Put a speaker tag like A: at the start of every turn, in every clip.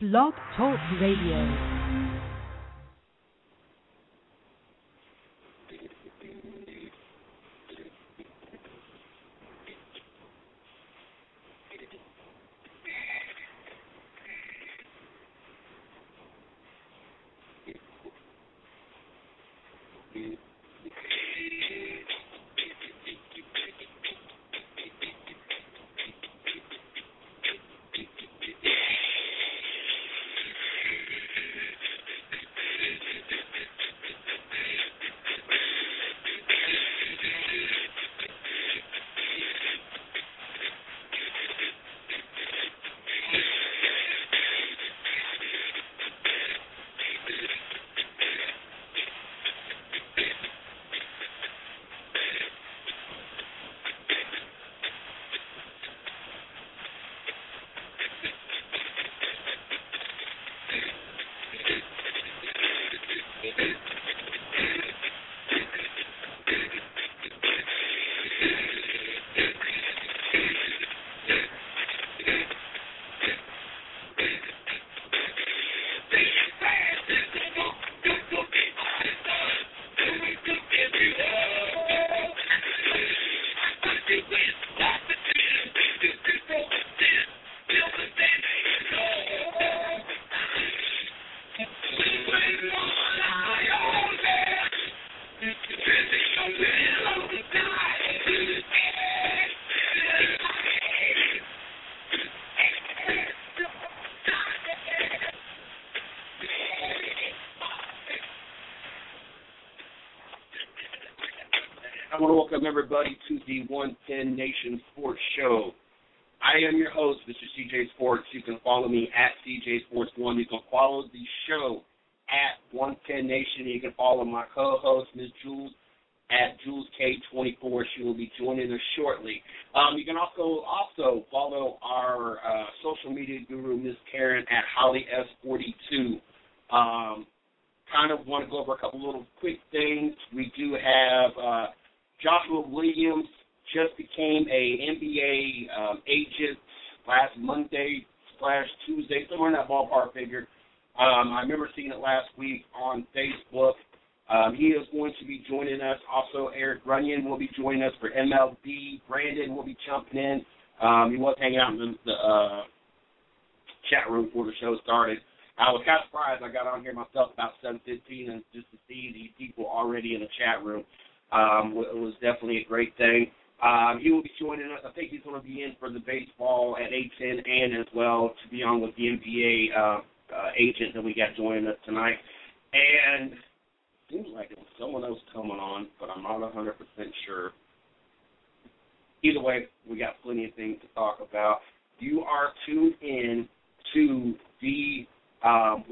A: Blog Talk Radio.
B: Welcome everybody to the 110 Nation Sports Show. I am your host, Mr. CJ Sports. You can follow me at CJ Sports One. You can follow the show at 110 Nation. You can follow my co-host, Ms. Jules, at Jules K24. She will be joining us shortly. Um, you can also also follow our uh, social media guru, Ms. Karen, at Holly S42. Um, kind of want to go over a couple little quick things. We do have. Joshua Williams just became a NBA um, agent last Monday slash Tuesday, somewhere in that ballpark figure. Um, I remember seeing it last week on Facebook. Um, he is going to be joining us. Also, Eric Runyon will be joining us for MLB. Brandon will be jumping in. Um, he was hanging out in the, the uh, chat room before the show started. I was kind of surprised. I got on here myself about 7:15 and just to see these people already in the chat room um, it was definitely a great thing. Um, he will be joining us. I think he's going to be in for the baseball at 8:10 and as well to be on with the NBA uh, uh, agent that we got joining us tonight. And seems like it was someone else coming on, but I'm not 100% sure. Either way, we got plenty of things to talk about. You are tuned in to the um,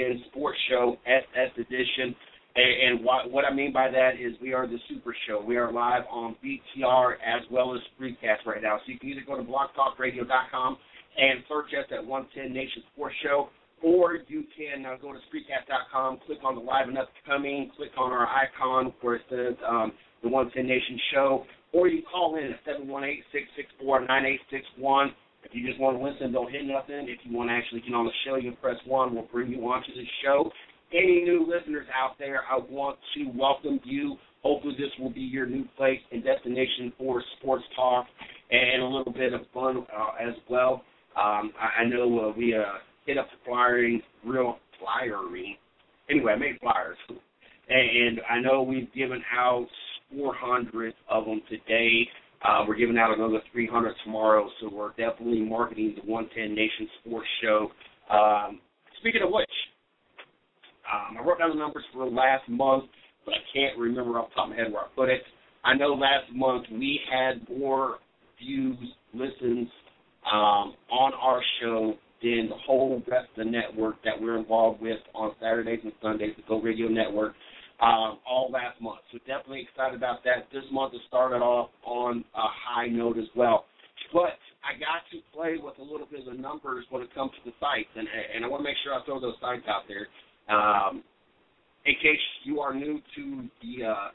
B: 110 Sports Show SS Edition. And, what, I mean by that is we are the Super Show. We are live on BTR as well as Spreecast right now. So you can either go to blogtalkradio.com and search us at 110 Nation Sports Show, or you can uh, go to Spreecast.com, click on the Live and Upcoming, click on our icon where it says um, the 110 Nation Show, or you call in at 718-664-9861. If you just want to listen, don't hit nothing. If you want to actually get on the show, you press 1. We'll bring you on to the show any new listeners out there, I want to welcome you. Hopefully, this will be your new place and destination for sports talk and a little bit of fun uh, as well. Um, I, I know uh, we uh, hit up the flyering, real flyering. Anyway, I made flyers, and I know we've given out 400 of them today. Uh, we're giving out another 300 tomorrow, so we're definitely marketing the 110 Nation Sports Show. Um, speaking of which, um, I wrote down the numbers for last month, but I can't remember off the top of my head where I put it. I know last month we had more views, listens um, on our show than the whole rest of the network that we're involved with on Saturdays and Sundays, the Go Radio Network, um, all last month. So definitely excited about that. This month has started off on a high note as well. But I got to play with a little bit of the numbers when it comes to the sites, and and I want to make sure I throw those sites out there. Um, in case you are new to the uh,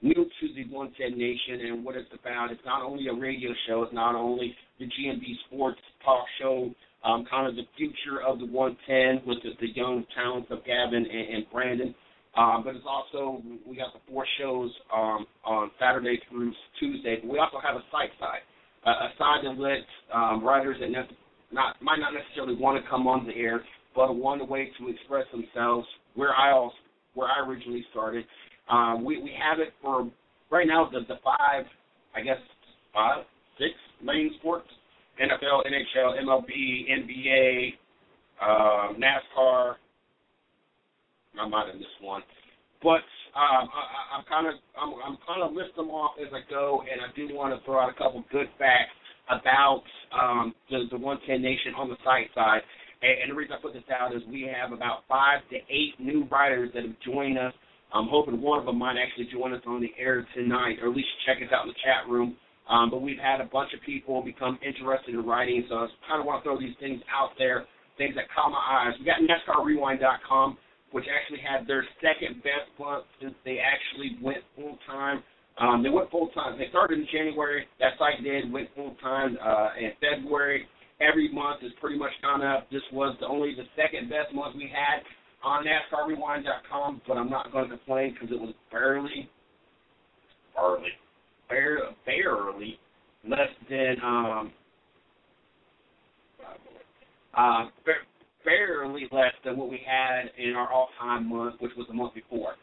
B: new to the 110 Nation and what it's about, it's not only a radio show, it's not only the GMB Sports Talk Show um, kind of the future of the 110 with the, the young talents of Gavin and, and Brandon. Um, but it's also we got the four shows um, on Saturday through Tuesday. But we also have a site side, uh, a side that lets um, writers that ne- not might not necessarily want to come on the air, but want a way to express themselves. Where I also, where I originally started, um, we we have it for right now the the five, I guess five, six main sports: NFL, NHL, MLB, NBA, uh, NASCAR. I might have missed one, but um, I, I'm kind of I'm, I'm kind of list them off as I go, and I do want to throw out a couple good facts about um, the the 110 Nation on the site side. And, and the reason I put this out is we have about five to eight new writers that have joined us. I'm hoping one of them might actually join us on the air tonight, or at least check us out in the chat room. Um, but we've had a bunch of people become interested in writing, so I kind of want to throw these things out there, things that caught my eyes. We got NASCARRewind.com which actually had their second best month since they actually went full time. Um, they went full time. They started in January. That site did went full time uh, in February. Every month is pretty much gone up. This was the, only the second best month we had on NASCARRewind.com, but I'm not going to complain because it was barely, barely, barely, barely less than um, uh, barely less than what we had in our all-time month, which was the month before.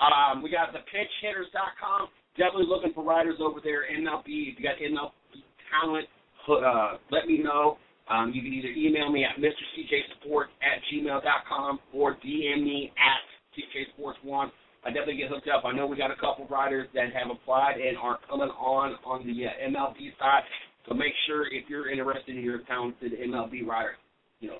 B: Um, we got the pitchhitters.com. Definitely looking for writers over there. MLB, if you got MLB talent, uh, let me know. Um, you can either email me at mrcjsport at gmail.com or DM me at cjsports1. I definitely get hooked up. I know we got a couple writers that have applied and are coming on on the uh, MLB side. So make sure if you're interested in your talented MLB writer, you know,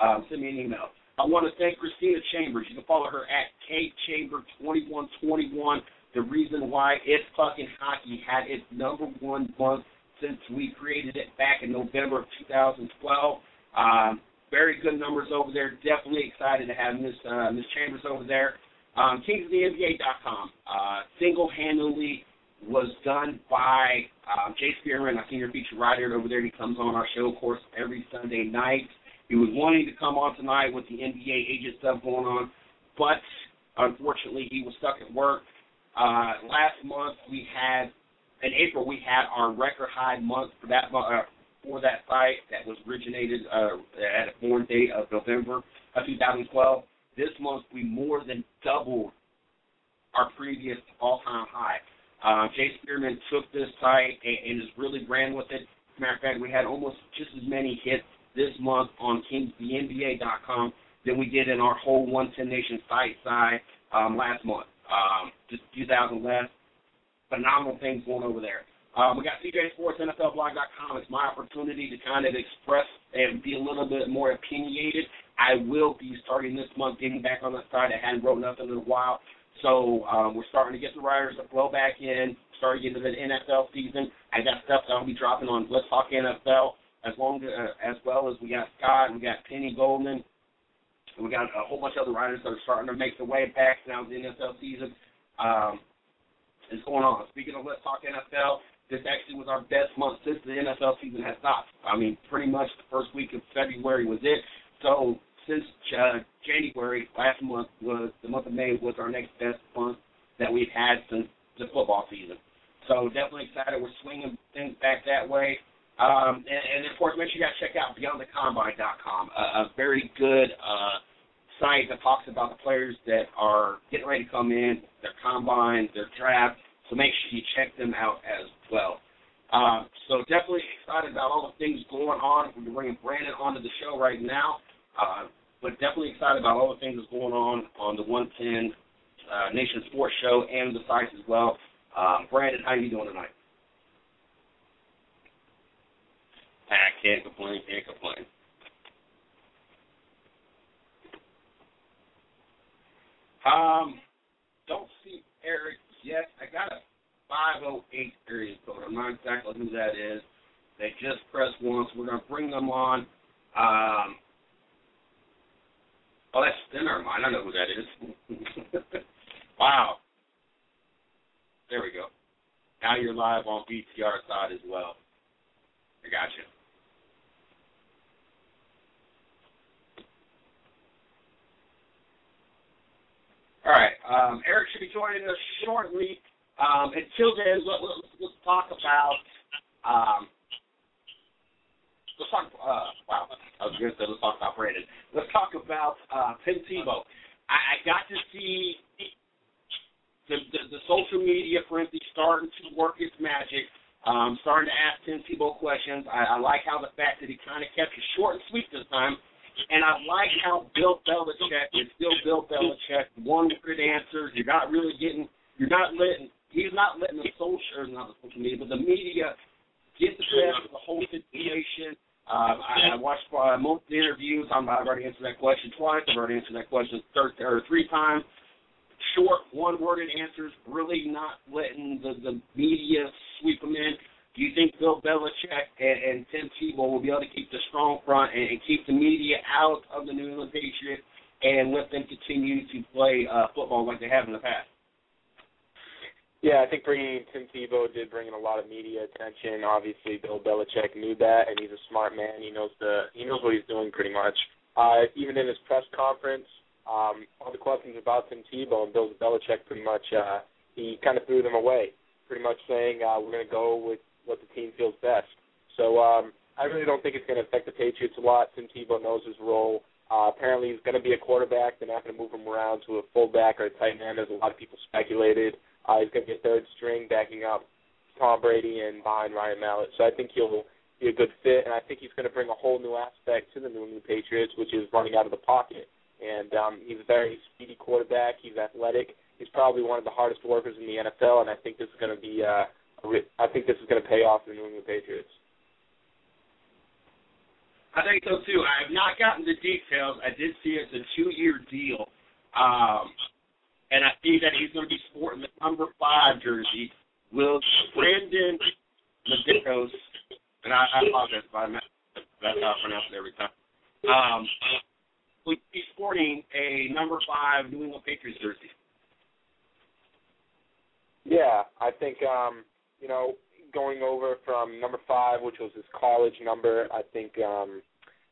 B: um, send me an email. I want to thank Christina Chambers. You can follow her at kchamber2121. The reason why It's Fucking Hockey had its number one month since we created it back in November of 2012. Um, very good numbers over there. Definitely excited to have Miss uh, Miss Chambers over there. Um, KingsofTheNBA.com. Uh, single-handedly was done by um, Jay Spearman, our senior feature writer over there. He comes on our show, of course, every Sunday night. He was wanting to come on tonight with the NBA agent stuff going on, but unfortunately he was stuck at work. Uh, last month we had, in April we had our record high month for that uh, for that site that was originated uh, at a born date of November of 2012. This month we more than doubled our previous all-time high. Uh, Jay Spearman took this site and, and has really ran with it. Matter of fact, we had almost just as many hits this month on KingsTheNBA.com than we did in our whole 110 Nation site side um, last month. Um, just 2,000 less. Phenomenal things going over there. Um, we got CJSportsNFLblog.com. It's my opportunity to kind of express and be a little bit more opinionated. I will be starting this month getting back on that side. I hadn't wrote nothing in a while. So um, we're starting to get the writers to flow back in, starting into the NFL season. I got stuff that I'll be dropping on Let's Talk NFL as long as, uh, as well as we got Scott, we got Penny Goldman, and we got a whole bunch of other writers that are starting to make their way back now the NFL season um, is going on. Speaking of Let's Talk NFL, this actually was our best month since the NFL season has stopped. I mean, pretty much the first week of February was it. So since uh, January last month was the month of May was our next best month that we've had since the football season. So definitely excited. We're swinging things back that way. Um, and, and of course, make sure you guys check out BeyondTheCombine.com, a, a very good uh, site that talks about the players that are getting ready to come in, their combine, their draft. So make sure you check them out as well. Uh, so definitely excited about all the things going on. We're bringing Brandon onto the show right now, uh, but definitely excited about all the things that's going on on the 110 uh, Nation Sports Show and the sites as well. Um, Brandon, how are you doing tonight? I can't complain, can't complain. Um, don't see Eric yet. I got a 508 area code. I'm not exactly who that is. They just pressed once. We're going to bring them on. Um, oh, that's never mind. I know who that is. wow. There we go. Now you're live on BTR side as well. I got you. Um, Eric should be joining us shortly. Um, until then, let, let, let's talk about. Um, let's talk. Uh, wow, I was going to say let's talk about Brandon. Let's talk about uh, Tim Tebow. I, I got to see the, the, the social media frenzy starting to work its magic. Um, starting to ask Tim Tebow questions. I, I like how the fact that he kind of kept it short and sweet this time. And I like how Bill Belichick is still Bill Belichick. One word answers. You're not really getting. You're not letting. He's not letting the social, not the social media, but the media get the best of the whole situation. Um, I, I watched uh, most of the interviews. I'm, I've already answered that question twice. I've already answered that question third or three times short, one-worded answers, really not letting the, the media sweep them in. Do you think Bill Belichick and, and Tim Tebow will be able to keep the strong front and, and keep the media out of the New England Patriots and let them continue to play uh, football like they have in the past?
C: Yeah, I think bringing Tim Tebow did bring in a lot of media attention. Obviously, Bill Belichick knew that, and he's a smart man. He knows the he knows what he's doing pretty much. Uh, even in his press conference, um, all the questions about Tim Tebow and Bill Belichick pretty much uh, he kind of threw them away, pretty much saying uh, we're going to go with what the team feels best. So um, I really don't think it's going to affect the Patriots a lot. Tim Tebow knows his role. Uh, apparently, he's going to be a quarterback. They're not going to move him around to a fullback or a tight end, as a lot of people speculated. Uh, he's going to be a third string, backing up Tom Brady and behind Ryan Mallett. So I think he'll be a good fit, and I think he's going to bring a whole new aspect to the New England Patriots, which is running out of the pocket and um, he's a very speedy quarterback. He's athletic. He's probably one of the hardest workers in the NFL, and I think this is going to be. Uh, I think this is going to pay off the New England Patriots.
B: I think so too. I have not gotten the details. I did see it's a two-year deal, um, and I see that he's going to be sporting the number five jersey. Will Brandon Medeiros, and I, I apologize if I that's how I pronounce it every time. Um, will be sporting a number five New England Patriots jersey?
C: Yeah, I think um, you know going over from number five, which was his college number. I think um,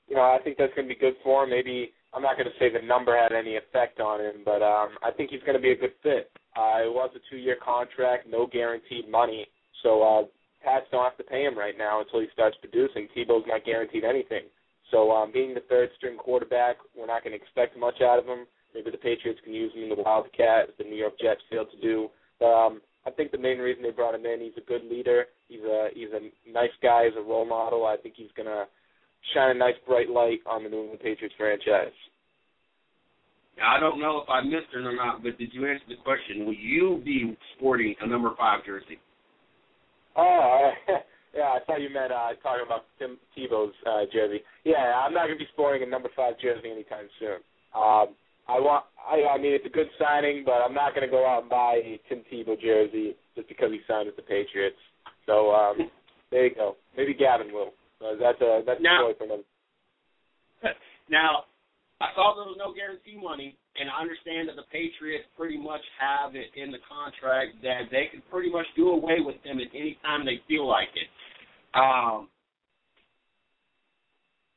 C: you know I think that's going to be good for him. Maybe I'm not going to say the number had any effect on him, but um, I think he's going to be a good fit. Uh, it was a two-year contract, no guaranteed money, so uh, Pats don't have to pay him right now until he starts producing. Tebow's not guaranteed anything. So um, being the third string quarterback, we're not going to expect much out of him. Maybe the Patriots can use him in the Wildcat, as the New York Jets failed to do. But um, I think the main reason they brought him in, he's a good leader. He's a he's a nice guy. He's a role model. I think he's going to shine a nice bright light on the New England Patriots franchise.
B: Now, I don't know if I missed it or not, but did you answer the question? Will you be sporting a number five jersey?
C: Oh, Yeah, I thought you meant uh, talking about Tim Tebow's uh, jersey. Yeah, I'm not going to be sporting a number five jersey anytime soon. Um, I want. I, I mean, it's a good signing, but I'm not going to go out and buy a Tim Tebow jersey just because he signed with the Patriots. So um, there you go. Maybe Gavin will. Uh, that's a that's
B: now,
C: a choice for him.
B: Now, I saw there was no guarantee money, and I understand that the Patriots pretty much have it in the contract that they can pretty much do away with them at any time they feel like it. Um,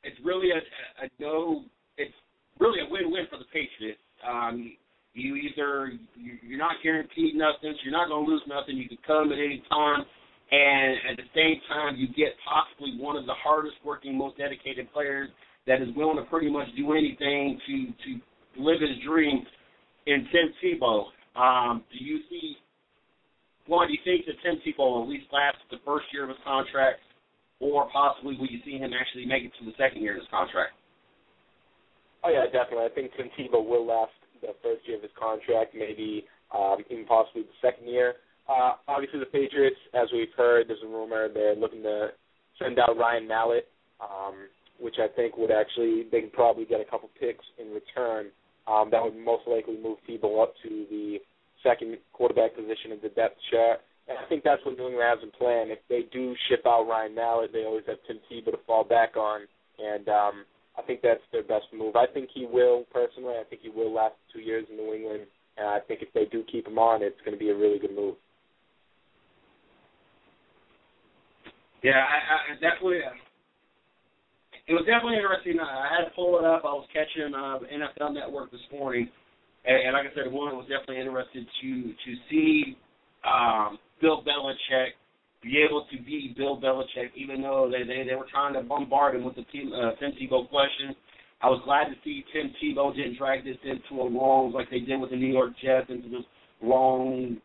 B: it's really a, a no. It's really a win-win for the Patriots. Um, you either you're not guaranteed nothing, so you're not going to lose nothing. You can come at any time, and at the same time, you get possibly one of the hardest working, most dedicated players that is willing to pretty much do anything to to live his dream in Tim Tebow. Um, do you see? One, do you think that Tim Tebow will at least last the first year of his contract, or possibly will you see him actually make it to the second year of his contract?
C: Oh yeah, definitely. I think Tim Tebow will last the first year of his contract, maybe um, even possibly the second year. Uh, obviously, the Patriots, as we've heard, there's a rumor they're looking to send out Ryan Mallett, um, which I think would actually they could probably get a couple picks in return. Um, that would most likely move Tebow up to the second quarterback position in the depth chart. And I think that's what New England has in plan. If they do ship out Ryan Mallett, they always have Tim Tebow to fall back on, and um, I think that's their best move. I think he will personally. I think he will last two years in New England, and I think if they do keep him on, it's going to be a really good move.
B: Yeah, I, I definitely. Uh, it was definitely interesting. I had to pull it up. I was catching uh, NFL Network this morning, and, and like I said, one was definitely interested to to see um, Bill Belichick be able to beat Bill Belichick, even though they they, they were trying to bombard him with the team, uh, Tim Tebow questions. I was glad to see Tim Tebow didn't drag this into a long like they did with the New York Jets into this long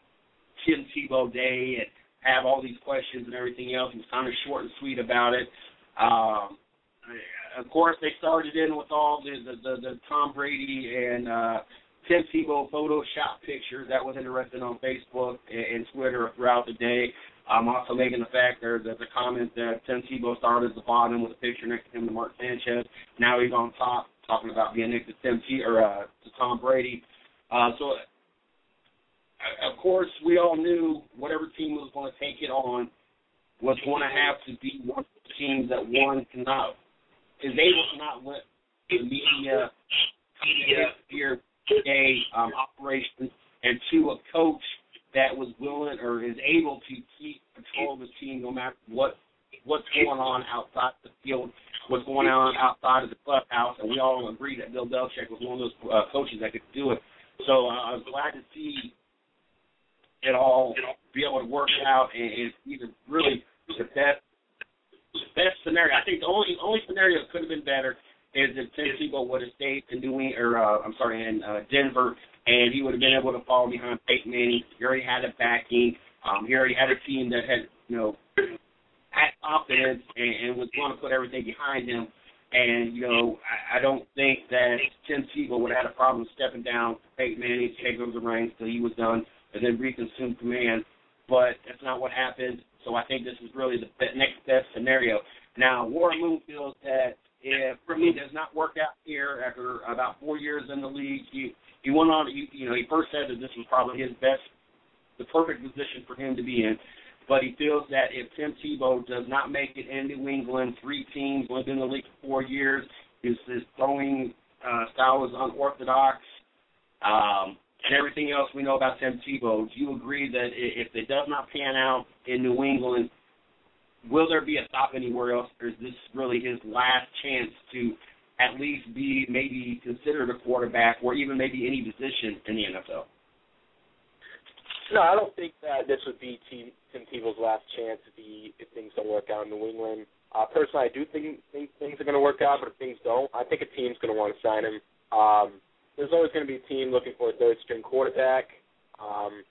B: Tim Tebow day and have all these questions and everything else. He was kind of short and sweet about it. Um, of course, they started in with all the the, the, the Tom Brady and uh, Tim Tebow Photoshop pictures. That was interesting on Facebook and, and Twitter throughout the day. I'm also making the fact there that the comment that Tim Tebow started at the bottom with a picture next to him to Mark Sanchez. Now he's on top talking about being next to Tim T or uh, to Tom Brady. Uh, so of course, we all knew whatever team was going to take it on was going to have to be one of the teams that one cannot is able to not let the media here a um, operation and to a coach that was willing or is able to keep control of the team no matter what what's going on outside the field, what's going on outside of the clubhouse, and we all agree that Bill Belichick was one of those uh, coaches that could do it. So uh, I was glad to see it all be able to work out and, and either really the best the best scenario. I think the only only scenario that could have been better is if Tim would have stayed in New England, or uh, I'm sorry, in uh, Denver, and he would have been able to fall behind Peyton Manning. He already had a backing. Um, he already had a team that had you know had confidence and, and was going to put everything behind him. And you know, I, I don't think that Tim Tebow would have had a problem stepping down Peyton Manning, take over the reins till he was done and then reconsume command. But that's not what happened. So I think this is really the next best scenario. Now, Warren Moon feels that if me does not work out here after about four years in the league, he he went on. You, you know, he first said that this was probably his best, the perfect position for him to be in. But he feels that if Tim Tebow does not make it in New England, three teams, only been in the league for four years, his, his throwing uh, style is unorthodox. Um, and everything else we know about Tim Tebow, do you agree that if it does not pan out in New England, will there be a stop anywhere else, or is this really his last chance to at least be maybe considered a quarterback, or even maybe any position in the NFL?
C: No, I don't think that this would be Tim, Tebow's last chance if, he, if things don't work out in New England. Uh, personally, I do think, think things are going to work out, but if things don't, I think a team's going to want to sign him. Um, there's always going to be a team looking for a third string quarterback. Um,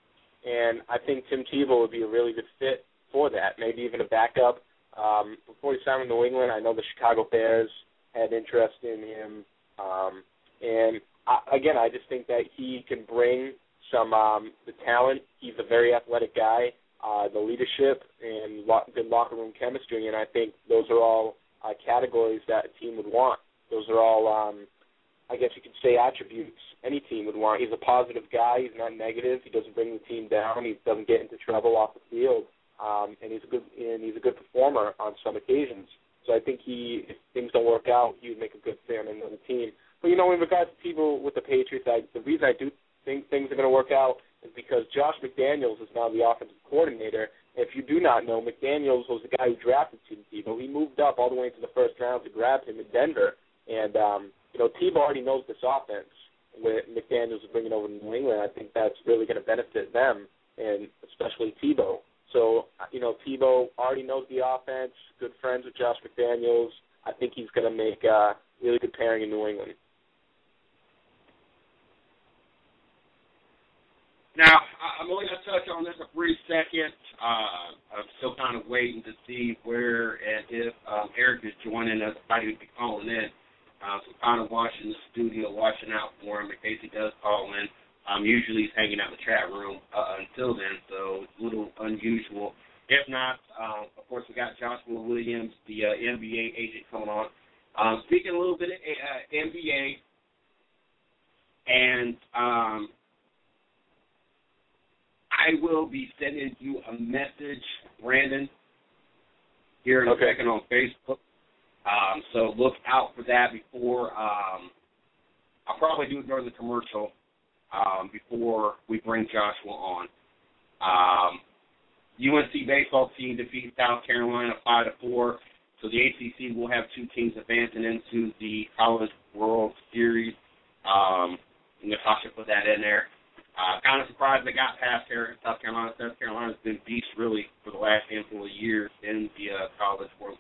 C: and I think Tim Tebow would be a really good fit for that, maybe even a backup. Um, before he signed with New England, I know the Chicago Bears had interest in him. Um, and I, again, I just think that he can bring some um, the talent. He's a very athletic guy, uh, the leadership and lo- good locker room chemistry, and I think those are all uh, categories that a team would want. Those are all um, I guess you could say attributes any team would want. He's a positive guy. He's not negative. He doesn't bring the team down. He doesn't get into trouble off the field. Um, and he's a good and he's a good performer on some occasions. So I think he, if things don't work out, he would make a good fit on another team. But you know, in regards to people with the Patriots, I, the reason I do think things are going to work out is because Josh McDaniels is now the offensive coordinator. If you do not know, McDaniels was the guy who drafted Tim Tebow. He moved up all the way into the first round to grab him in Denver, and um, you know, Tebow already knows this offense. With McDaniels is bringing over to New England, I think that's really going to benefit them, and especially Tebow. So, you know, Tebow already knows the offense. Good friends with Josh McDaniels. I think he's going to make a really good pairing in New England.
B: Now, I'm only going to touch on this a brief second. Uh, I'm still kind of waiting to see where and if um, Eric is joining us. Probably be calling in. Uh, so kind of watching the studio, watching out for him in case he does call in. Um, usually he's hanging out in the chat room uh, until then, so it's a little unusual. If not, uh, of course, we got Joshua Williams, the uh, NBA agent, coming on. Um, speaking a little bit of uh, NBA, and um, I will be sending you a message, Brandon, here in
C: okay.
B: a second on Facebook. Um, so look out for that before. Um, I'll during the commercial um, before we bring Joshua on. Um, UNC baseball team defeats South Carolina five to four. So the ACC will have two teams advancing into the College World Series. Um, Natasha put that in there. Uh, kind of surprised they got past here South Carolina. South Carolina's been beast really for the last handful of years in the uh, college world.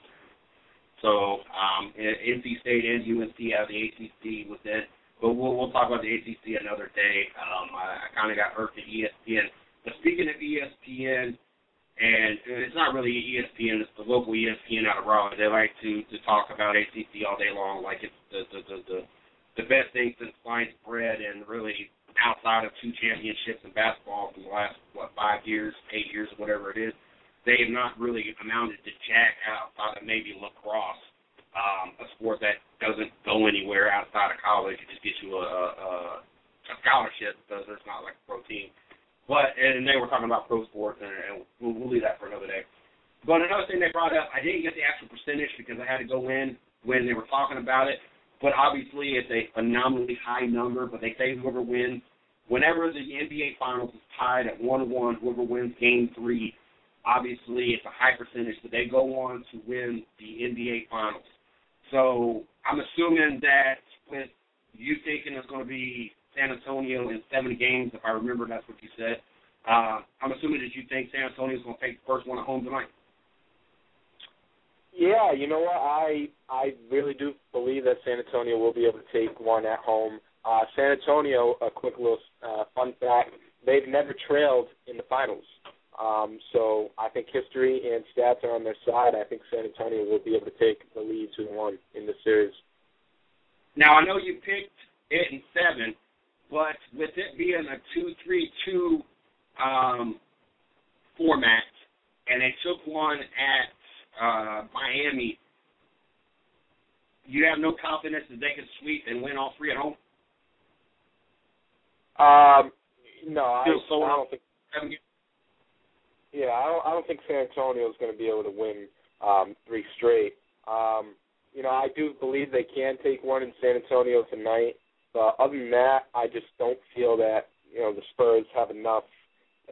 B: So um, NC State and UNC have the ACC with it, but we'll we'll talk about the ACC another day. Um, I, I kind of got irked at ESPN. But speaking of ESPN, and it's not really ESPN, it's the local ESPN out of Raleigh. They like to to talk about ACC all day long, like it's the the the the, the best thing since sliced bread, and really outside of two championships in basketball from the last what five years, eight years, whatever it is, they have not really amounted to jack outside of maybe lacrosse, um, a sport that doesn't go anywhere outside of college. It just gets you a, a, a scholarship because there's not like a pro team. But and they were talking about pro sports, and, and we'll, we'll leave that for another day. But another thing they brought up, I didn't get the actual percentage because I had to go in when they were talking about it. But obviously, it's a phenomenally high number. But they say whoever wins whenever the NBA Finals is tied at one-one, whoever wins Game Three, obviously it's a high percentage, but they go on to win the NBA Finals. So I'm assuming that with you thinking it's going to be San Antonio in seven games, if I remember that's what you said. Uh, I'm assuming that you think San Antonio is going to take the first one at home tonight.
C: Yeah, you know what? I I really do believe that San Antonio will be able to take one at home. Uh, San Antonio, a quick little uh, fun fact, they've never trailed in the finals. Um, so I think history and stats are on their side. I think San Antonio will be able to take the lead to one in the series.
B: Now I know you picked it in seven, but with it being a two-three-two um, format, and they took one at uh, Miami, you have no confidence that they can sweep and win all three at home.
C: Um, no, I,
B: so
C: I don't think. Yeah, I don't. I don't think San Antonio is going to be able to win um, three straight. Um, you know, I do believe they can take one in San Antonio tonight. But other than that, I just don't feel that you know the Spurs have enough.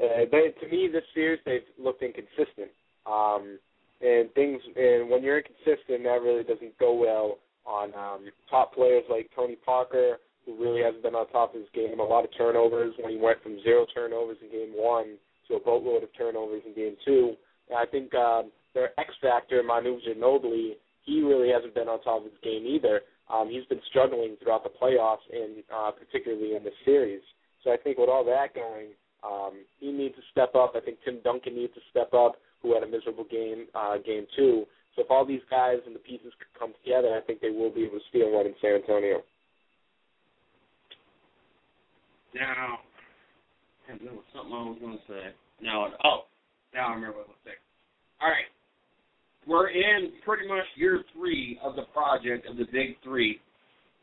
C: Uh, they, to me, this series they've looked inconsistent. Um, and things, and when you're inconsistent, that really doesn't go well on um, top players like Tony Parker who really hasn't been on top of his game. A lot of turnovers when he went from zero turnovers in game one to a boatload of turnovers in game two. And I think um, their X factor, Manu Ginobili, he really hasn't been on top of his game either. Um, he's been struggling throughout the playoffs and uh, particularly in the series. So I think with all that going, um, he needs to step up. I think Tim Duncan needs to step up, who had a miserable game, uh, game two. So if all these guys and the pieces could come together, I think they will be able to steal one in San Antonio.
B: Now, something I was going to say. Now, oh, now I remember what I was saying. All right, we're in pretty much year three of the project of the Big Three,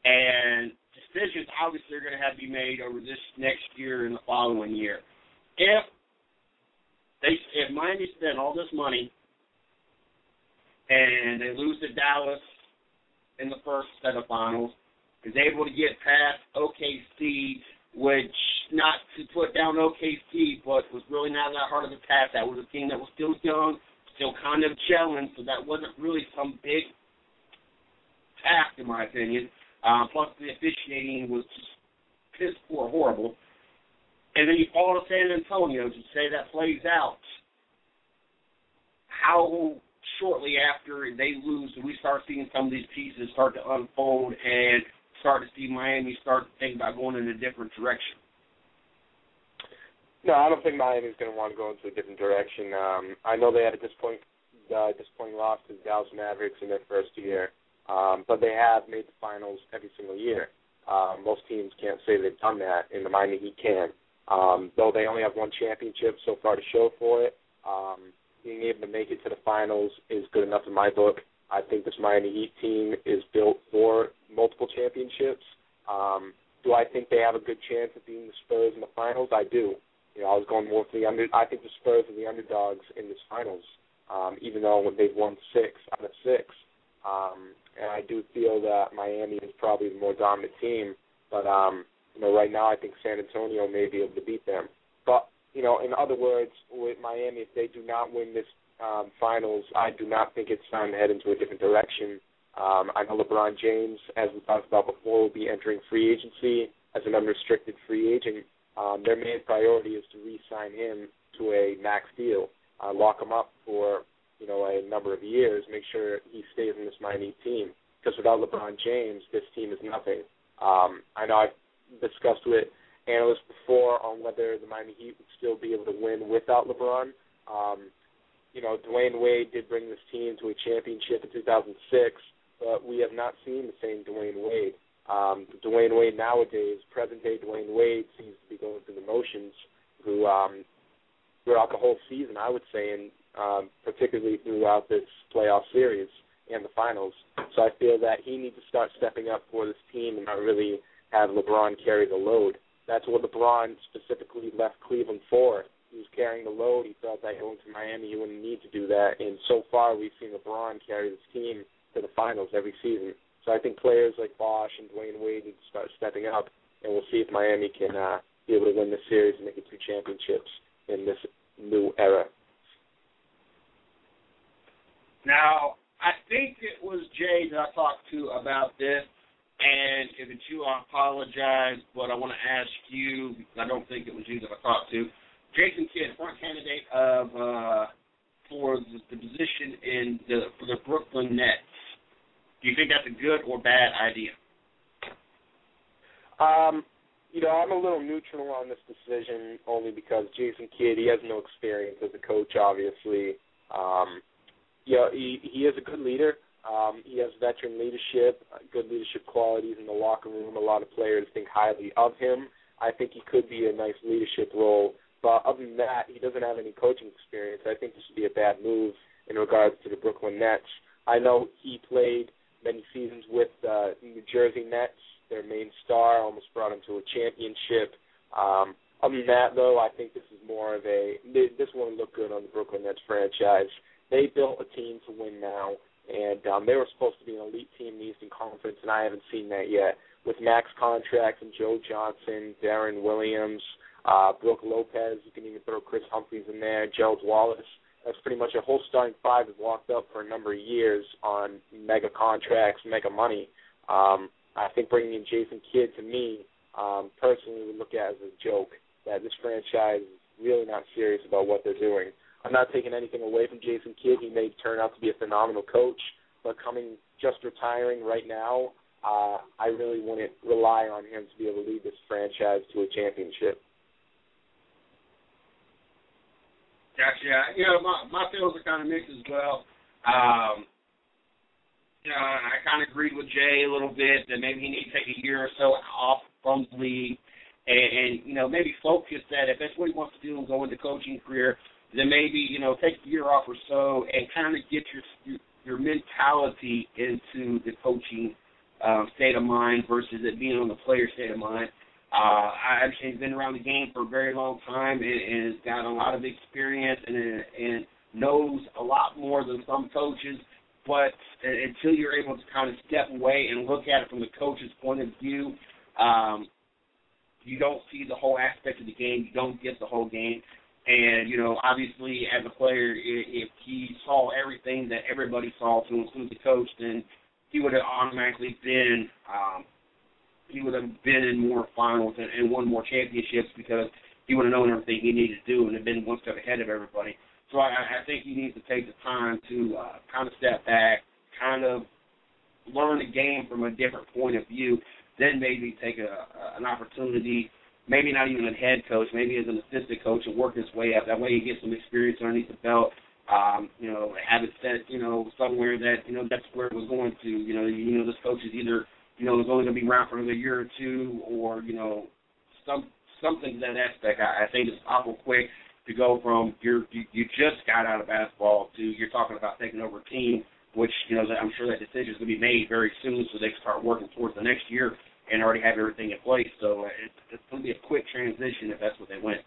B: and decisions obviously are going to have to be made over this next year and the following year. If they, if Miami spent all this money and they lose to Dallas in the first set of finals, is able to get past OKC which not to put down OKC, but was really not that hard of a task. That was a team that was still young, still kind of gelling, so that wasn't really some big task in my opinion. Uh, plus the officiating was just piss poor, horrible. And then you fall to San Antonio to say that plays out. How shortly after they lose do we start seeing some of these pieces start to unfold and start to see Miami start to think about going in a different direction?
C: No, I don't think Miami's going to want to go into a different direction. Um, I know they had a disappointing, uh, disappointing loss to the Dallas Mavericks in their first year, um, but they have made the finals every single year. Um, most teams can't say they've done that, and the Miami Heat can. Um, though they only have one championship so far to show for it, um, being able to make it to the finals is good enough in my book. I think this Miami Heat team is built for multiple championships. Um, do I think they have a good chance of beating the Spurs in the finals? I do. You know, I was going more for the under. I think the Spurs are the underdogs in this finals, um, even though they've won six out of six. Um, and I do feel that Miami is probably the more dominant team. But um, you know, right now I think San Antonio may be able to beat them. But you know, in other words, with Miami, if they do not win this um, finals, I do not think it's time to head into a different direction. Um, I know LeBron James, as we talked about before, will be entering free agency. as an unrestricted free agent, um, their main priority is to re-sign him to a max deal, uh, lock him up for you know a number of years, make sure he stays in this Miami team. Because without LeBron James, this team is nothing. Um, I know I've discussed with analysts before on whether the Miami Heat would still be able to win without LeBron. Um, you know, Dwyane Wade did bring this team to a championship in 2006, but we have not seen the same Dwyane Wade. Um, Dwyane Wade nowadays, present day Dwyane Wade, seems to be going through the motions through um, throughout the whole season, I would say, and um, particularly throughout this playoff series and the finals. So I feel that he needs to start stepping up for this team and not really have LeBron carry the load. That's what LeBron specifically left Cleveland for. He was carrying the load. He felt that going to Miami, he wouldn't need to do that. And so far, we've seen LeBron carry this team to the finals every season. So I think players like Bosh and Dwyane Wade need to start stepping up, and we'll see if Miami can uh, be able to win this series and make it two championships in this new era.
B: Now, I think it was Jay that I talked to about this, and if it's you, I apologize, but I want to ask you, I don't think it was you that I talked to. Jason Kidd, front candidate of uh, for the, the position in the for the Brooklyn Nets. Do you think that's a good or bad idea?
C: Um, you know, I'm a little neutral on this decision only because Jason Kidd, he has no experience as a coach, obviously. Um, you know, he he is a good leader. Um, he has veteran leadership, good leadership qualities in the locker room. A lot of players think highly of him. I think he could be a nice leadership role. But other than that, he doesn't have any coaching experience. I think this would be a bad move in regards to the Brooklyn Nets. I know he played many seasons with uh, New Jersey Nets. Their main star almost brought him to a championship. Um, other than that, though, I think this is more of a this won't look good on the Brooklyn Nets franchise. They built a team to win now, and um, they were supposed to be an elite team in the Eastern Conference, and I haven't seen that yet. With max contracts and Joe Johnson, Deron Williams, uh, Brook Lopez, you can even throw Kris Humphries in there, Gerald Wallace that's pretty much a whole starting five has walked up for a number of years on mega contracts, mega money. Um, I think bringing in Jason Kidd to me um, personally would look at as a joke that this franchise is really not serious about what they're doing. I'm not taking anything away from Jason Kidd. He may turn out to be a phenomenal coach, but coming just retiring right now, uh, I really wouldn't rely on him to be able to lead this franchise to a championship.
B: Gotcha. You know, my my feels are kind of mixed as well. Um, you know, I kind of agreed with Jay a little bit that maybe he needs to take a year or so off from the league, and, and you know maybe focus that if that's what he wants to do and go into coaching career, then maybe you know take a year off or so and kind of get your your, mentality into the coaching um, state of mind versus it being on the player state of mind. Uh, I actually have been around the game for a very long time and, and has got a lot of experience and and knows a lot more than some coaches. But until you're able to kind of step away and look at it from the coach's point of view, um, you don't see the whole aspect of the game. You don't get the whole game. And you know, obviously, as a player, if he saw everything that everybody saw, to include the coach, then he would have automatically been um, he would have been in more finals and, and won more championships because he would have known everything he needed to do and have been one step ahead of everybody. So I, I think he needs to take the time to uh, kind of step back, kind of learn the game from a different point of view, then maybe take a, an opportunity, maybe not even a head coach, maybe as an assistant coach and work his way up. That way he gets some experience underneath the belt. Um, you know, have it set, you know, somewhere that, you know, that's where it was going to. You know, you know, this coach is either you know, is only going to be around for another year or two, or you know, some something to that aspect. I, I think it's awful quick to go from you're you, you just got out of basketball to you're talking about taking over a team, which you know I'm sure that decision is to be made very soon, so they can start working towards the next year and already have everything in place. So it's, it's going to be a quick transition if that's what they went.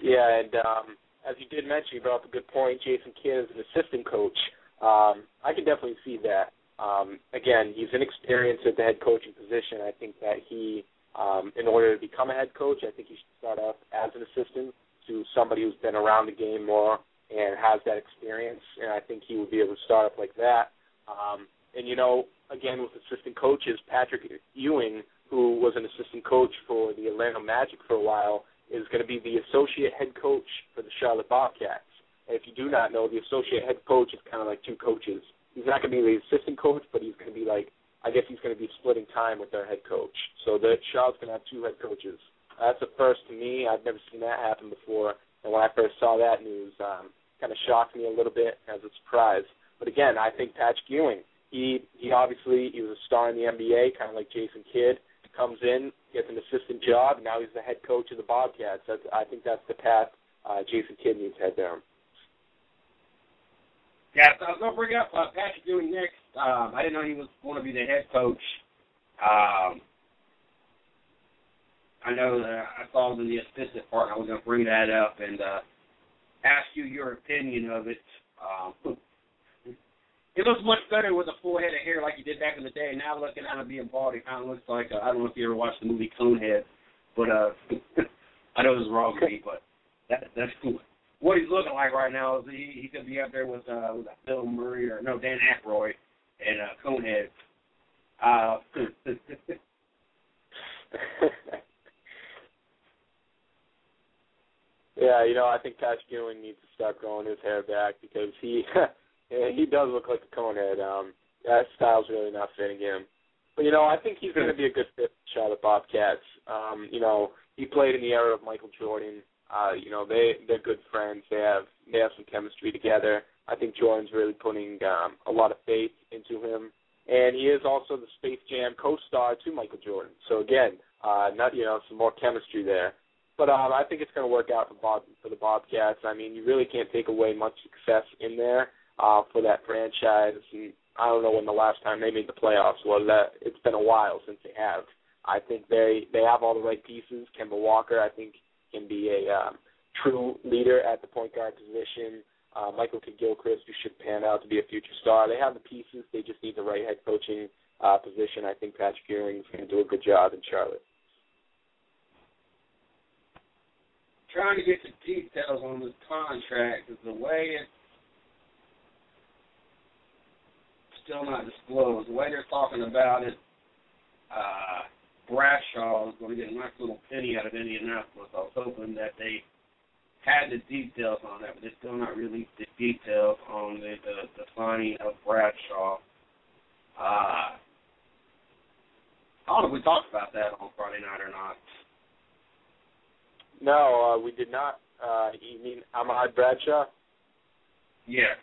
C: Yeah, and um, as you did mention, you brought up a good point. Jason Kidd is an assistant coach. Um, I can definitely see that. Um, again, he's inexperienced at the head coaching position. I think that he, um, in order to become a head coach, I think he should start off as an assistant to somebody who's been around the game more and has that experience. And I think he would be able to start up like that. Um, and you know, again with assistant coaches. Patrick Ewing, who was an assistant coach for the Atlanta Magic for a while, is going to be the associate head coach for the Charlotte Bobcats. And if you do not know, the associate head coach is kind of like two coaches. He's not going to be the assistant coach, but he's going to be like, I guess he's going to be splitting time with their head coach. So the Charlotte's going to have two head coaches. That's a first to me. I've never seen that happen before. And when I first saw that news, um, kind of shocked me a little bit as a surprise. But again, I think Patrick Ewing, he he obviously he was a star in the NBA, kind of like Jason Kidd. Comes in, gets an assistant job, and now he's the head coach of the Bobcats. That's, I think that's the path uh, Jason Kidd needs to head down.
B: Yeah, so I was going to bring up uh, Patrick Ewing next. Um, I didn't know he was going to be the head coach. Um, I know that I saw him in the assistant part. I was going to bring that up and uh, ask you your opinion of it. Um, it looks much better with a full head of hair like he did back in the day. Now looking at him being bald, he kind of looks like uh, I don't know if you ever watched the movie Conehead, but uh, I know it was wrong me, but that that's cool what he's looking like right now is he he could be up there with uh with Bill Murray or no Dan Aykroyd and uh Conehead. Uh
C: Yeah, you know, I think Patrick Ewing needs to start growing his hair back because he he does look like a conehead. Um that style's really not fitting him. But you know, I think he's gonna be a good fit for Charlotte Bobcats. Um, you know, he played in the era of Michael Jordan. Uh, you know, they they're good friends. They have they have some chemistry together. I think Jordan's really putting um, a lot of faith into him, and he is also the Space Jam co-star to Michael Jordan. So again, uh, not you know some more chemistry there. But um, I think it's going to work out for Bob for the Bobcats. I mean, you really can't take away much success in there uh, for that franchise. And I don't know when the last time they made the playoffs was. That it's been a while since they have. I think they they have all the right pieces. Kemba Walker, I think can be a um, true leader at the point guard position. Uh, Michael Kidd-Gilchrist, who should pan out to be a future star. They have the pieces. They just need the right head coaching uh, position. I think Patrick Ewing is going to do a good job in Charlotte.
B: Trying to get the details on this contract the way it's still not disclosed, the way they're talking about it, uh, Bradshaw was going to get a nice little penny out of Indianapolis. I was hoping that they had the details on that, but they're still not released the details on the the, the signing of Bradshaw. Uh, I don't know if we talked about that on Friday night or not.
C: No, uh, we did not. Uh, you mean Ahmad Bradshaw?
B: Yeah.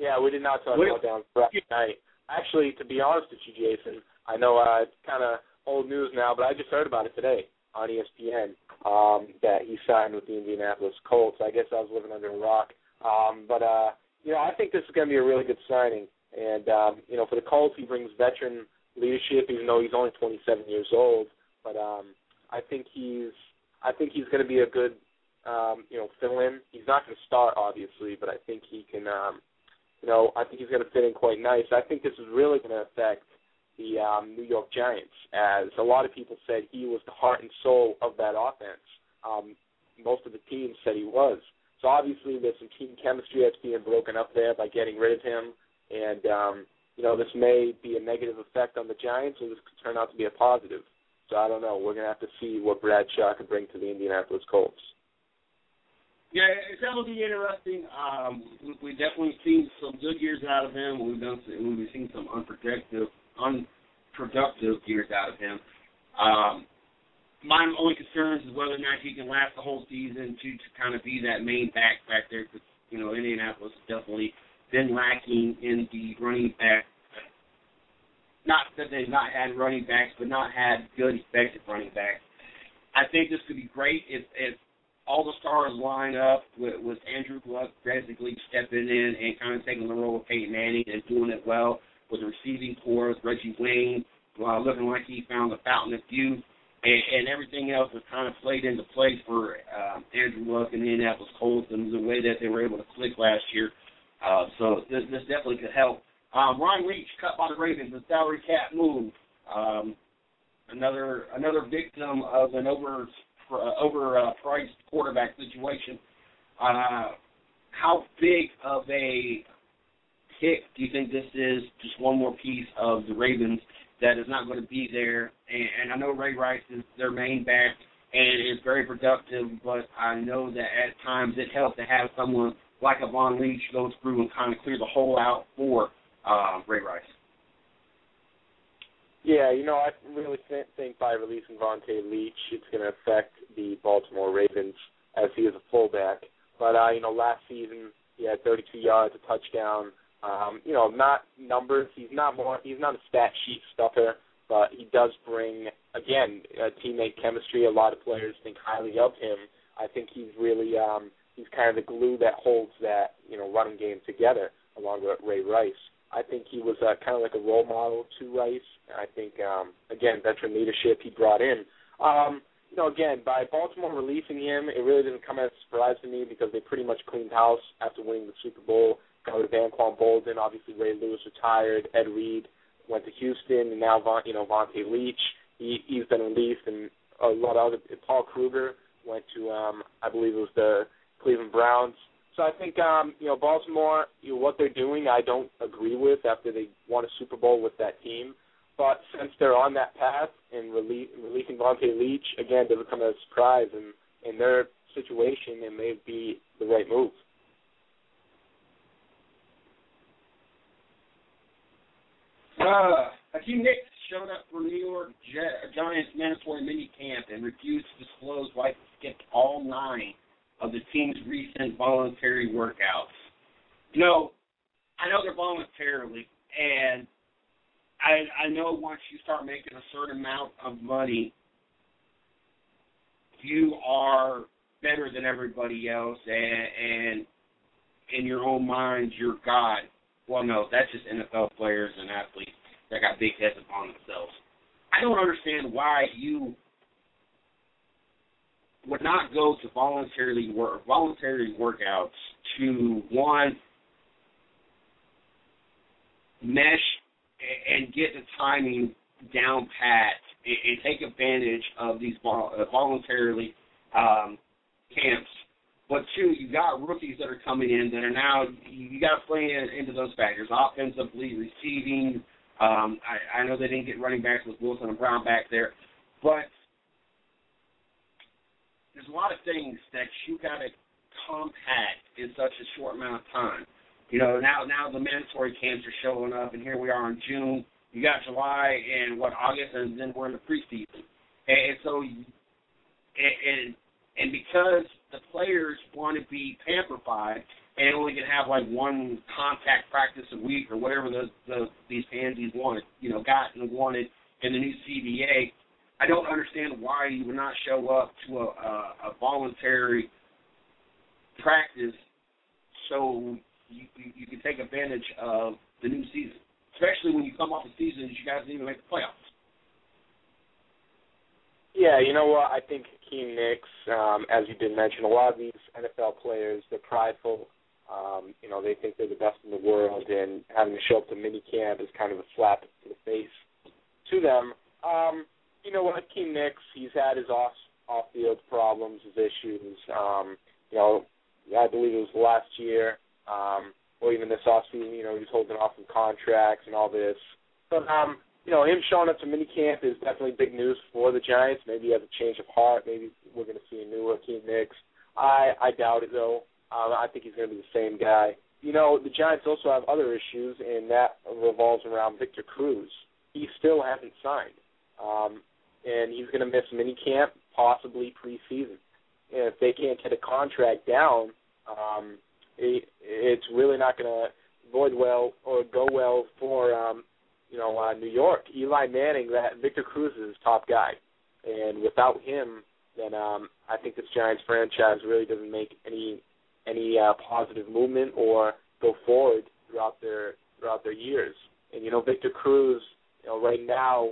C: Yeah, we did not talk about that on Friday night. Actually, to be honest with you, Jason, I know uh, it's kind of old news now, but I just heard about it today on ESPN um, that he signed with the Indianapolis Colts. I guess I was living under a rock. Um, but uh, you know, I think this is going to be a really good signing. And um, you know, for the Colts, he brings veteran leadership, even though he's only 27 years old. But um, I think he's I think he's going to be a good um, you know fill in. He's not going to start obviously, but I think he can. Um, you know, I think he's going to fit in quite nice. I think this is really going to affect the um, New York Giants, as a lot of people said he was the heart and soul of that offense. Um, most of the team said he was. So obviously there's some team chemistry that's being broken up there by getting rid of him, and um, you know this may be a negative effect on the Giants, or this could turn out to be a positive. So I don't know. We're gonna have to see what Bradshaw can bring to the Indianapolis Colts.
B: Yeah, it's going to be interesting. Um, we definitely seen some good years out of him. We've done, we've seen some unprotective unproductive years out of him. Um, my only concerns is whether or not he can last the whole season to to kind of be that main back back there. Because you know Indianapolis has definitely been lacking in the running back. Not that they've not had running backs, but not had good effective running backs. I think this could be great if if all the stars line up with, with Andrew Luck basically stepping in and kind of taking the role of Peyton Manning and doing it well with the receiving corps, Reggie Wayne, uh, looking like he found the fountain of youth, and, and everything else was kind of played into place for uh, Andrew Luck and the Indianapolis Colts and the way that they were able to click last year. Uh, so this, this definitely could help. Um, Von Leach cut by the Ravens, a salary cap move. Um, another another victim of an over uh, over uh, quarterback situation. Uh, how big of a pick? Do you think this is just one more piece of the Ravens that is not going to be there? And, and I know Ray Rice is their main back and is very productive, but I know that at times it helps to have someone like a Von Leach go through and kind of clear the hole out for uh, Ray Rice.
C: Yeah, you know, I really think by releasing Vonta Leach, it's going to affect the Baltimore Ravens as he is a fullback. But uh, you know, last season he had 32 yards, a touchdown. Um, you know, not numbers. He's not more. He's not a stat sheet stuffer, but he does bring again a teammate chemistry. A lot of players think highly of him. I think he's really um, he's kind of the glue that holds that you know running game together, along with Ray Rice. I think he was uh, kind of like a role model to Rice. I think um, again veteran leadership he brought in. Um, you know, again, by Baltimore releasing him, it really didn't come as a surprise to me because they pretty much cleaned house after winning the Super Bowl. Got rid of Anquan Boldin. Obviously, Ray Lewis retired. Ed Reed went to Houston, and now Von, you know Vonta Leach. He he's been released, and a lot of other. Paul Kruger went to um, I believe it was the Cleveland Browns. So I think um, you know Baltimore, you know, what they're doing, I don't agree with after they won a Super Bowl with that team. But since they're on that path and rele- releasing Vonta Leach again doesn't come as a surprise, and in their situation, it may be the right move.
B: Uh, Hakeem Nicks showed up for New York Giants mandatory mini camp and refused to disclose why he skipped all nine of the team's recent voluntary workouts. You know, I know they're voluntarily, and I I know once you start making a certain amount of money, you are better than everybody else, and, and in your own mind, you're God. Well, no, that's just NFL players and athletes that got big heads upon themselves. I don't understand why you would not go to voluntarily work voluntary workouts to one mesh and get the timing down pat and, and take advantage of these vol- uh, voluntarily um, camps. But two, you got rookies that are coming in that are now you got to play in, into those factors, offensively, receiving. Um, I, I know they didn't get running backs with Wilson and Brown back there, but there's a lot of things that you got to compact in such a short amount of time. You know, now now the mandatory camps are showing up, and here we are in June. You got July and what August, and then we're in the preseason. And, and so, and, and and because the players want to be pampered and only can have like one contact practice a week or whatever the, the these pansies wanted, you know, got and wanted in the new CBA, I don't understand why you would not show up to a, a, a voluntary practice so you, you, you can take advantage of the new season, especially when you come off a season that you guys didn't even make the playoffs.
C: Yeah, you know what? I think Hakeem Nicks, um, as you did mention, a lot of these NFL players, they're prideful. Um, you know, they think they're the best in the world, and having to show up to mini camp is kind of a slap to the face to them. Um, you know? Hakeem Nicks, he's had his off off field problems, his issues. Um, you know, I believe it was last year um, or even this off season, you know, he's holding off some contracts and all this. But um, you know, him showing up to minicamp is definitely big news for the Giants. Maybe he has a change of heart. Maybe we're going to see a new Hakeem Nicks. I I doubt it though. Um, I think he's going to be the same guy. You know, the Giants also have other issues, and that revolves around Victor Cruz. He still hasn't signed, um, and he's going to miss minicamp, possibly preseason. And if they can't get a contract down, um, it, it's really not going to void well or go well for um, you know uh, New York. Eli Manning, that Victor Cruz is his top guy, and without him, then um, I think this Giants franchise really doesn't make any any uh, positive movement or go forward throughout their throughout their years. And you know Victor Cruz, you know right now,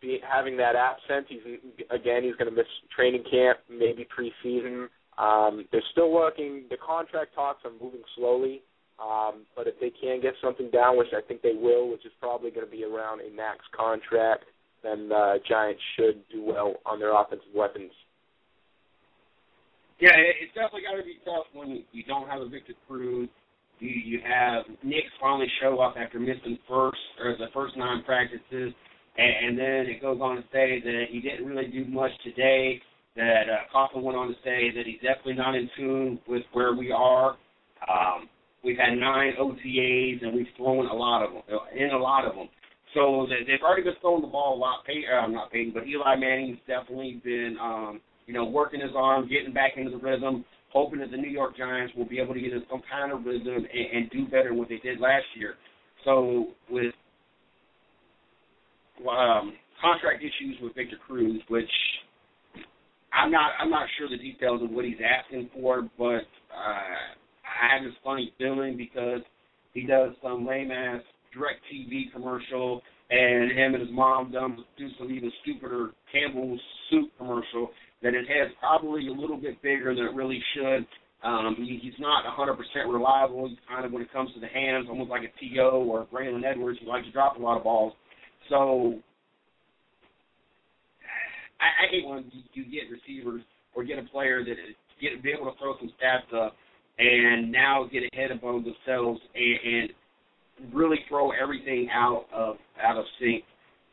C: be, having that absence, he's again he's going to miss training camp, maybe preseason. Um, they're still working. The contract talks are moving slowly, um, but if they can get something down, which I think they will, which is probably going to be around a max contract, then the Giants should do well on their offensive weapons.
B: Yeah, it's definitely got to be tough when you don't have a Victor Cruz, You you have Nick finally show up after missing first or the first nine practices, and, and then it goes on to say that he didn't really do much today. That uh, Coughlin went on to say that he's definitely not in tune with where we are. Um, we've had nine OTAs and we've thrown a lot of them, in a lot of them. So they've already been throwing the ball a lot. Pay, uh, not Peyton, but Eli Manning's definitely been, um, you know, working his arm, getting back into the rhythm, hoping that the New York Giants will be able to get some kind of rhythm and, and do better than what they did last year. So with um, contract issues with Victor Cruz, which I'm not I'm not sure the details of what he's asking for, but uh, I have this funny feeling because he does some lame ass direct TV commercial and him and his mom done do some even stupider Campbell's soup commercial that his head's probably a little bit bigger than it really should. Um, he, he's not 100% reliable. He's kind of when it comes to the hands, almost like a T.O. or Braylon Edwards. He likes to drop a lot of balls. So I, I hate when you, get receivers or get a player that is, get be able to throw some stats up and now get ahead of themselves and, and really throw everything out of out of sync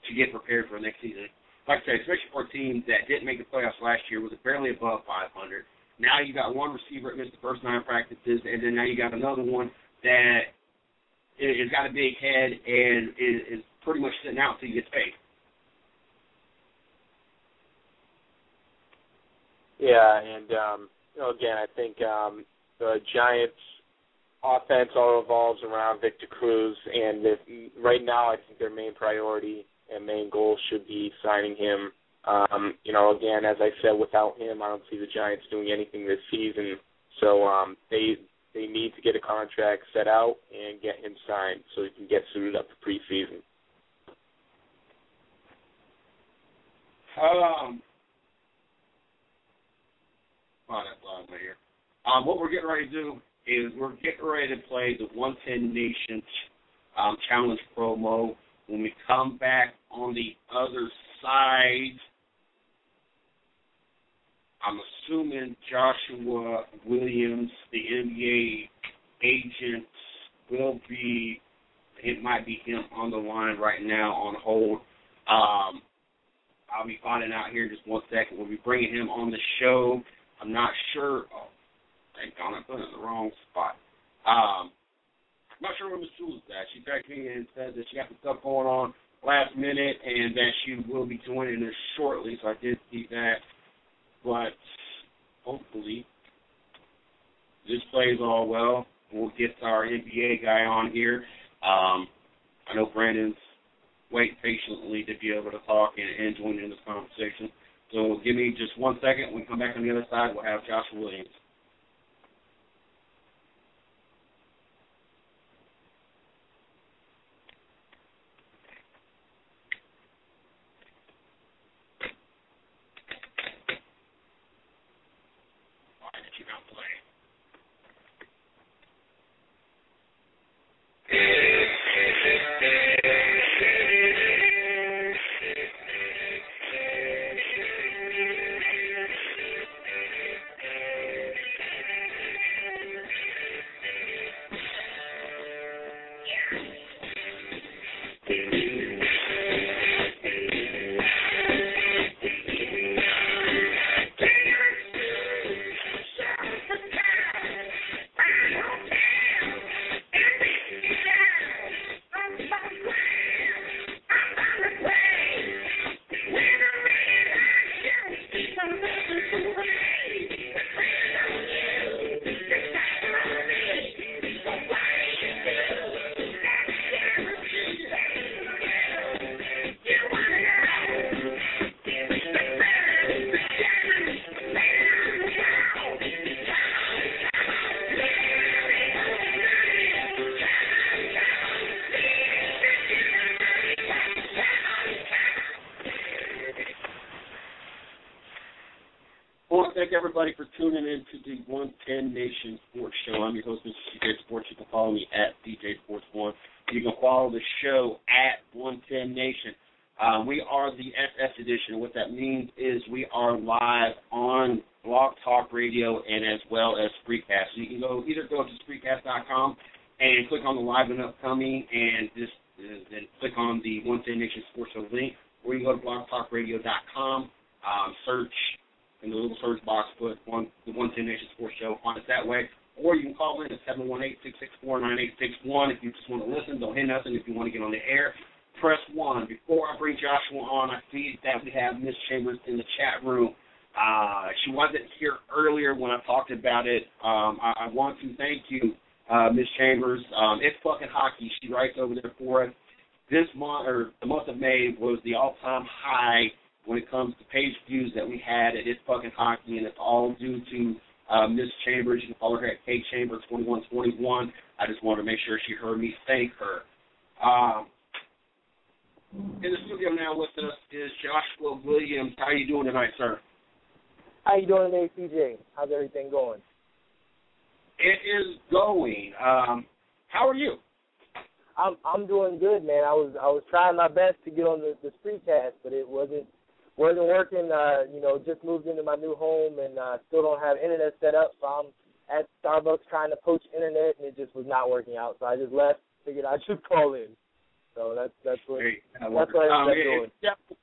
B: to get prepared for next season. Like I said, especially for a team that didn't make the playoffs last year, was barely above 500. Now you got one receiver that missed the first nine practices, and then now you got another one that has got a big head and is pretty much sitting out until he gets paid.
C: Yeah, and um, you again, I think um, the Giants' offense all revolves around Victor Cruz, and if, right now, I think their main priority and main goal should be signing him. Um, you know, again, as I said, without him, I don't see the Giants doing anything this season. So um, they they need to get a contract set out and get him signed so he can get suited up for preseason.
B: Um. Um, what we're getting ready to do is we're getting ready to play the 110 Nations um, Challenge promo. When we come back on the other side, I'm assuming Joshua Williams, the NBA agent, will be. It might be him on the line right now on hold. Um, I'll be finding out here in just one second. We'll be bringing him on the show. I'm not sure. Oh, thank God I put it in the wrong spot. Um, I'm not sure where Miss is at. She texted me and said that she got some stuff going on last minute and that she will be joining us shortly. So I did see that. But hopefully this plays all well. We'll get our NBA guy on here. Um, I know Brandon's waiting patiently to be able to talk and, and join in this conversation. So give me just one second. When we come back on the other side, we'll have Joshua Williams. Thank everybody for tuning in to the 110 Nation Sports Show. I'm your host, Mr. CJ Sports. You can follow me at DJ Sports One. You can follow the show at 110 Nation. Um, we are the SS edition. What that means is we are live on Blog Talk Radio and as well as Spreecast. So you can go either go to Spreecast.com and click on the live and upcoming, and just uh, then click on the 110 Nation Sports Show link, or you can go to blogtalkradio.com, um, search in the little search box, put one the 110 Nation Sports Show, find us that way. Or you can call in at 718-664-9861 if you just want to listen. Don't hit nothing if you want to get on the air. Press 1. Before I bring Joshua on, I see that we have Miss Chambers in the chat room. Uh, she wasn't here earlier when I talked about it. Um, I, I want to thank you, uh, Miss Chambers. Um, it's fucking hockey. She writes over there for us. This month, or the month of May, was the all-time high when it comes to page views that we had at It's Fucking Hockey, and it's all due to uh, Miss Chambers. You can follow her at K Chamber 2121. I just wanted to make sure she heard me thank her. Um, in the studio now with us is Joshua Williams. How are you doing tonight, sir?
D: How you doing today, CJ? How's everything going?
B: It is going. Um, how are you?
D: I'm I'm doing good, man. I was I was trying my best to get on the the Spreecast, but it wasn't wasn't working. Uh, you know, just moved into my new home and uh, still don't have internet set up. So I'm at Starbucks trying to poach internet, and it just was not working out. So I just left. Figured I should call in. So that's that's what
B: Hey,
D: that's what I ended
B: um,
D: up
B: it-
D: doing.
B: It's, def-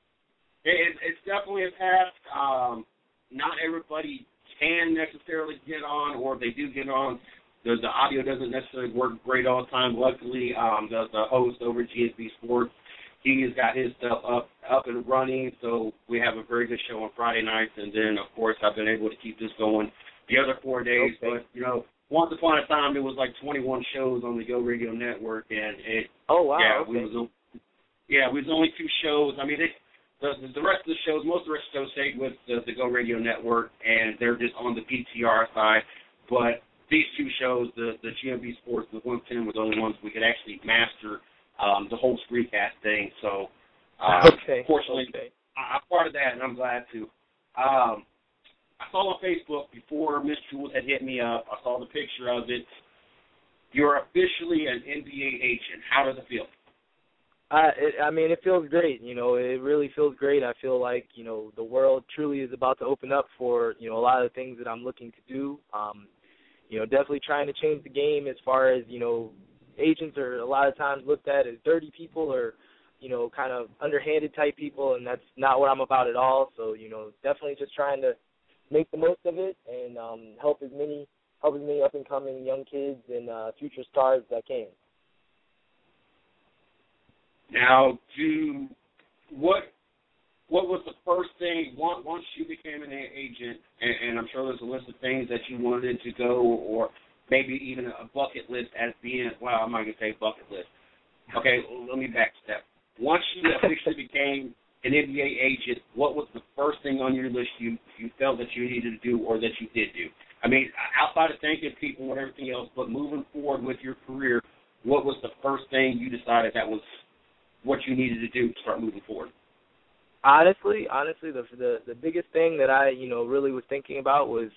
B: it, it's definitely a task. Um, not everybody can necessarily get on, or if they do get on, the, the audio doesn't necessarily work great all the time. Luckily, um, the, the host over at GSB Sports, he has got his stuff up up and running, so we have a very good show on Friday nights, and then of course I've been able to keep this going the other four days.
D: Okay.
B: But you know, once upon a time there was like 21 shows on the Go Radio Network, and it
D: Oh wow.
B: yeah,
D: okay.
B: we was yeah, we was only two shows. I mean, it, the the rest of the shows, most of the rest of the shows stayed with the, the Go Radio Network, and they're just on the PTR side. But these two shows, the the GMB Sports, the 110, were the only ones we could actually master um, the whole Spreecast thing. So, uh,
D: okay.
B: fortunately,
D: Okay.
B: I, I'm part of that, and I'm glad to. Um, I saw on Facebook before Miss Jules had hit me up. I saw the picture of it. You're officially an NBA agent. How does it feel?
D: I it, I mean, it feels great. You know, it really feels great. I feel like you know the world truly is about to open up for you know a lot of the things that I'm looking to do. Um, you know, definitely trying to change the game as far as you know, agents are a lot of times looked at as dirty people or you know kind of underhanded type people, and that's not what I'm about at all. So you know, definitely just trying to make the most of it and um, help as many help as many up and coming young kids and uh, future stars I can.
B: Now, do what? What was the first thing once once you became an agent? And, and I'm sure there's a list of things that you wanted to go, or maybe even a bucket list as being. Well, I'm not gonna say bucket list. Okay, let me back step. Once you officially became an NBA agent, what was the first thing on your list you you felt that you needed to do or that you did do? I mean, outside of thanking people and everything else, but moving forward with your career, what was the first thing you decided that was what you needed to do to start moving forward?
D: honestly, honestly, the the the biggest thing that I you know really was thinking about was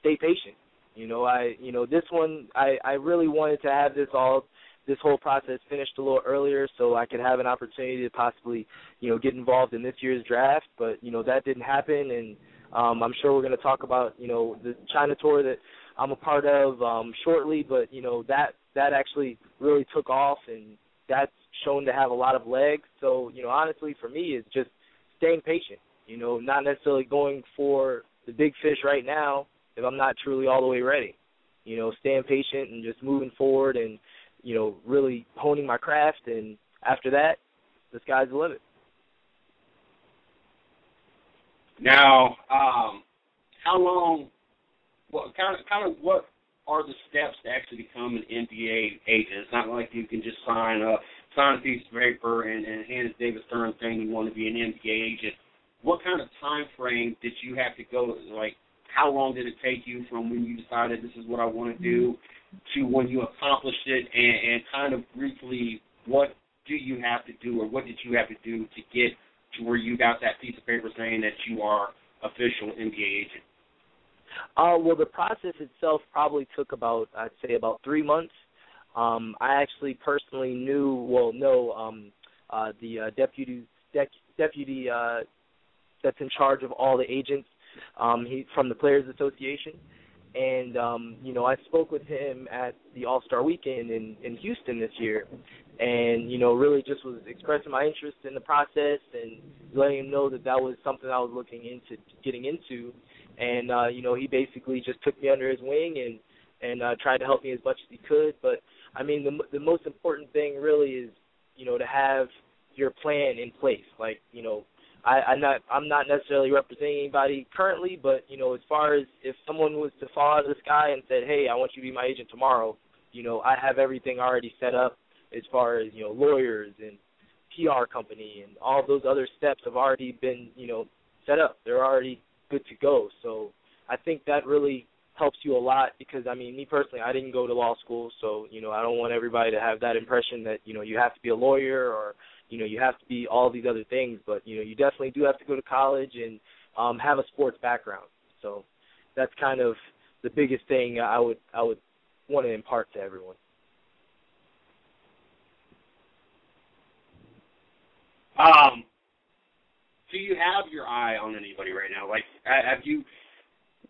D: stay patient. You know, I you know this one I I really wanted to have this all this whole process finished a little earlier so I could have an opportunity to possibly you know get involved in this year's draft, but you know that didn't happen and um I'm sure we're going to talk about you know the China tour that I'm a part of um shortly, but you know that that actually really took off and that's shown to have a lot of legs. So, you know, honestly for me it's just staying patient. You know, not necessarily going for the big fish right now if I'm not truly all the way ready. You know, staying patient and just moving forward and, you know, really honing my craft and after that, the sky's the limit.
B: Now, um, how long? What kind of kind of what are the steps to actually become an NBA agent? It's not like you can just sign up, sign a piece of paper, and, and hand to David Stern saying you want to be an NBA agent. What kind of time frame did you have to go? Like, how long did it take you from when you decided this is what I want to do to when you accomplished it? And, and kind of briefly, what do you have to do, or what did you have to do to get to where you got that piece of paper saying that you are official NBA agent?
D: Uh, well, the process itself probably took about, I'd say, about three months. Um, I actually personally knew, well, no, um, uh, the uh, deputy dec- deputy uh, that's in charge of all the agents um, he, from the Players Association, and um, you know I spoke with him at the All Star Weekend in in Houston this year, and you know really just was expressing my interest in the process and letting him know that that was something I was looking into getting into, and uh, you know he basically just took me under his wing and and uh, tried to help me as much as he could. But I mean the the most important thing really is you know to have your plan in place, like you know I, I'm not I'm not necessarily representing anybody currently, but you know, as far as if someone was to fall out of the sky and said, "Hey, I want you to be my agent tomorrow," you know, I have everything already set up as far as you know, lawyers and PR company and all those other steps have already been you know set up. They're already good to go. So I think that really helps you a lot because I mean, me personally, I didn't go to law school, so you know, I don't want everybody to have that impression that you know you have to be a lawyer or you know you have to be all these other things, but you know you definitely do have to go to college and um, have a sports background. So that's kind of the biggest thing I would I would want to impart to everyone.
B: Um, do you have your eye on anybody right now? Like, have you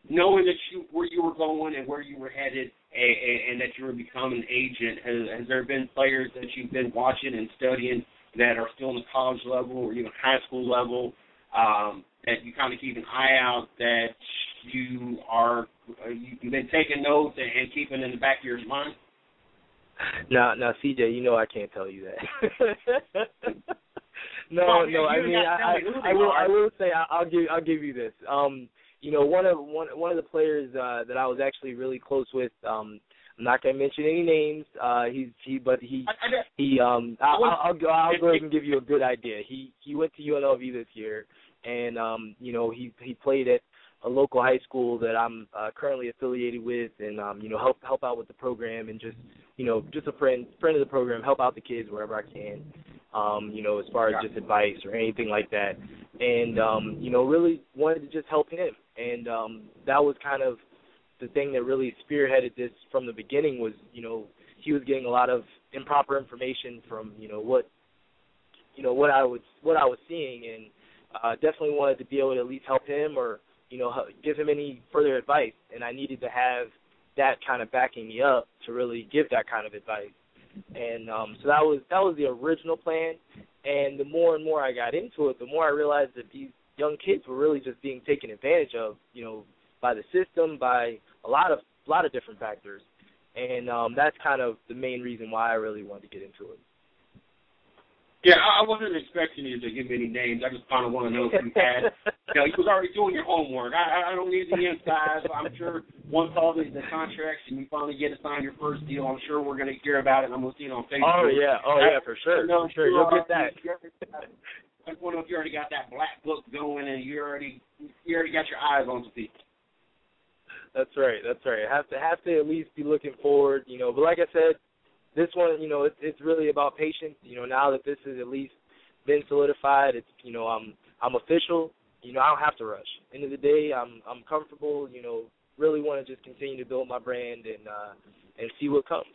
B: knowing that you where you were going and where you were headed, and, and that you were becoming an agent? Has, has there been players that you've been watching and studying that are still in the college level or even high school level um, that you kind of keep an eye out that you are uh, you've been taking notes and, and keeping in the back of your mind?
D: Now, now, CJ, you know I can't tell you that. no,
B: well,
D: no. I mean, I, I, I will. I will say I'll give. I'll give you this. Um, you know, one of one one of the players uh, that I was actually really close with. Um, I'm not gonna mention any names. Uh, he's he, but he he um. I'll I'll, I'll, I'll go ahead and give you a good idea. He he went to UNLV this year, and um, you know, he he played at a local high school that I'm uh, currently affiliated with, and um, you know, help help out with the program, and just you know, just a friend friend of the program, help out the kids wherever I can. Um, you know, as far as just advice or anything like that, and um, you know, really wanted to just help him, and um, that was kind of the thing that really spearheaded this from the beginning was, you know, he was getting a lot of improper information from, you know, what you know, what I was what I was seeing. And uh definitely wanted to be able to at least help him or, you know, give him any further advice. And I needed to have that kind of backing me up to really give that kind of advice. And um so that was that was the original plan. And the more and more I got into it, the more I realized that these young kids were really just being taken advantage of, you know, by the system, by a lot of a lot of different factors, and um, that's kind of the main reason why I really wanted to get into it.
B: Yeah, I wasn't expecting you to give me any names. I just kind of want to know if you had. you know, you was already doing your homework. I, I don't need the inside. I'm sure once all the, the contracts and you finally get to sign your first deal, I'm sure we're going to hear about it. I'm going to see it on Facebook.
D: Oh yeah, oh yeah, for sure, for sure. You'll get that.
B: I don't if you already got that black book going and you already you already got your eyes on some people.
D: That's right. That's right. I have to have to at least be looking forward, you know. But like I said, this one, you know, it's it's really about patience. You know, now that this has at least been solidified, it's you know, I'm I'm official. You know, I don't have to rush. End of the day, I'm I'm comfortable. You know, really want to just continue to build my brand and uh and see what comes.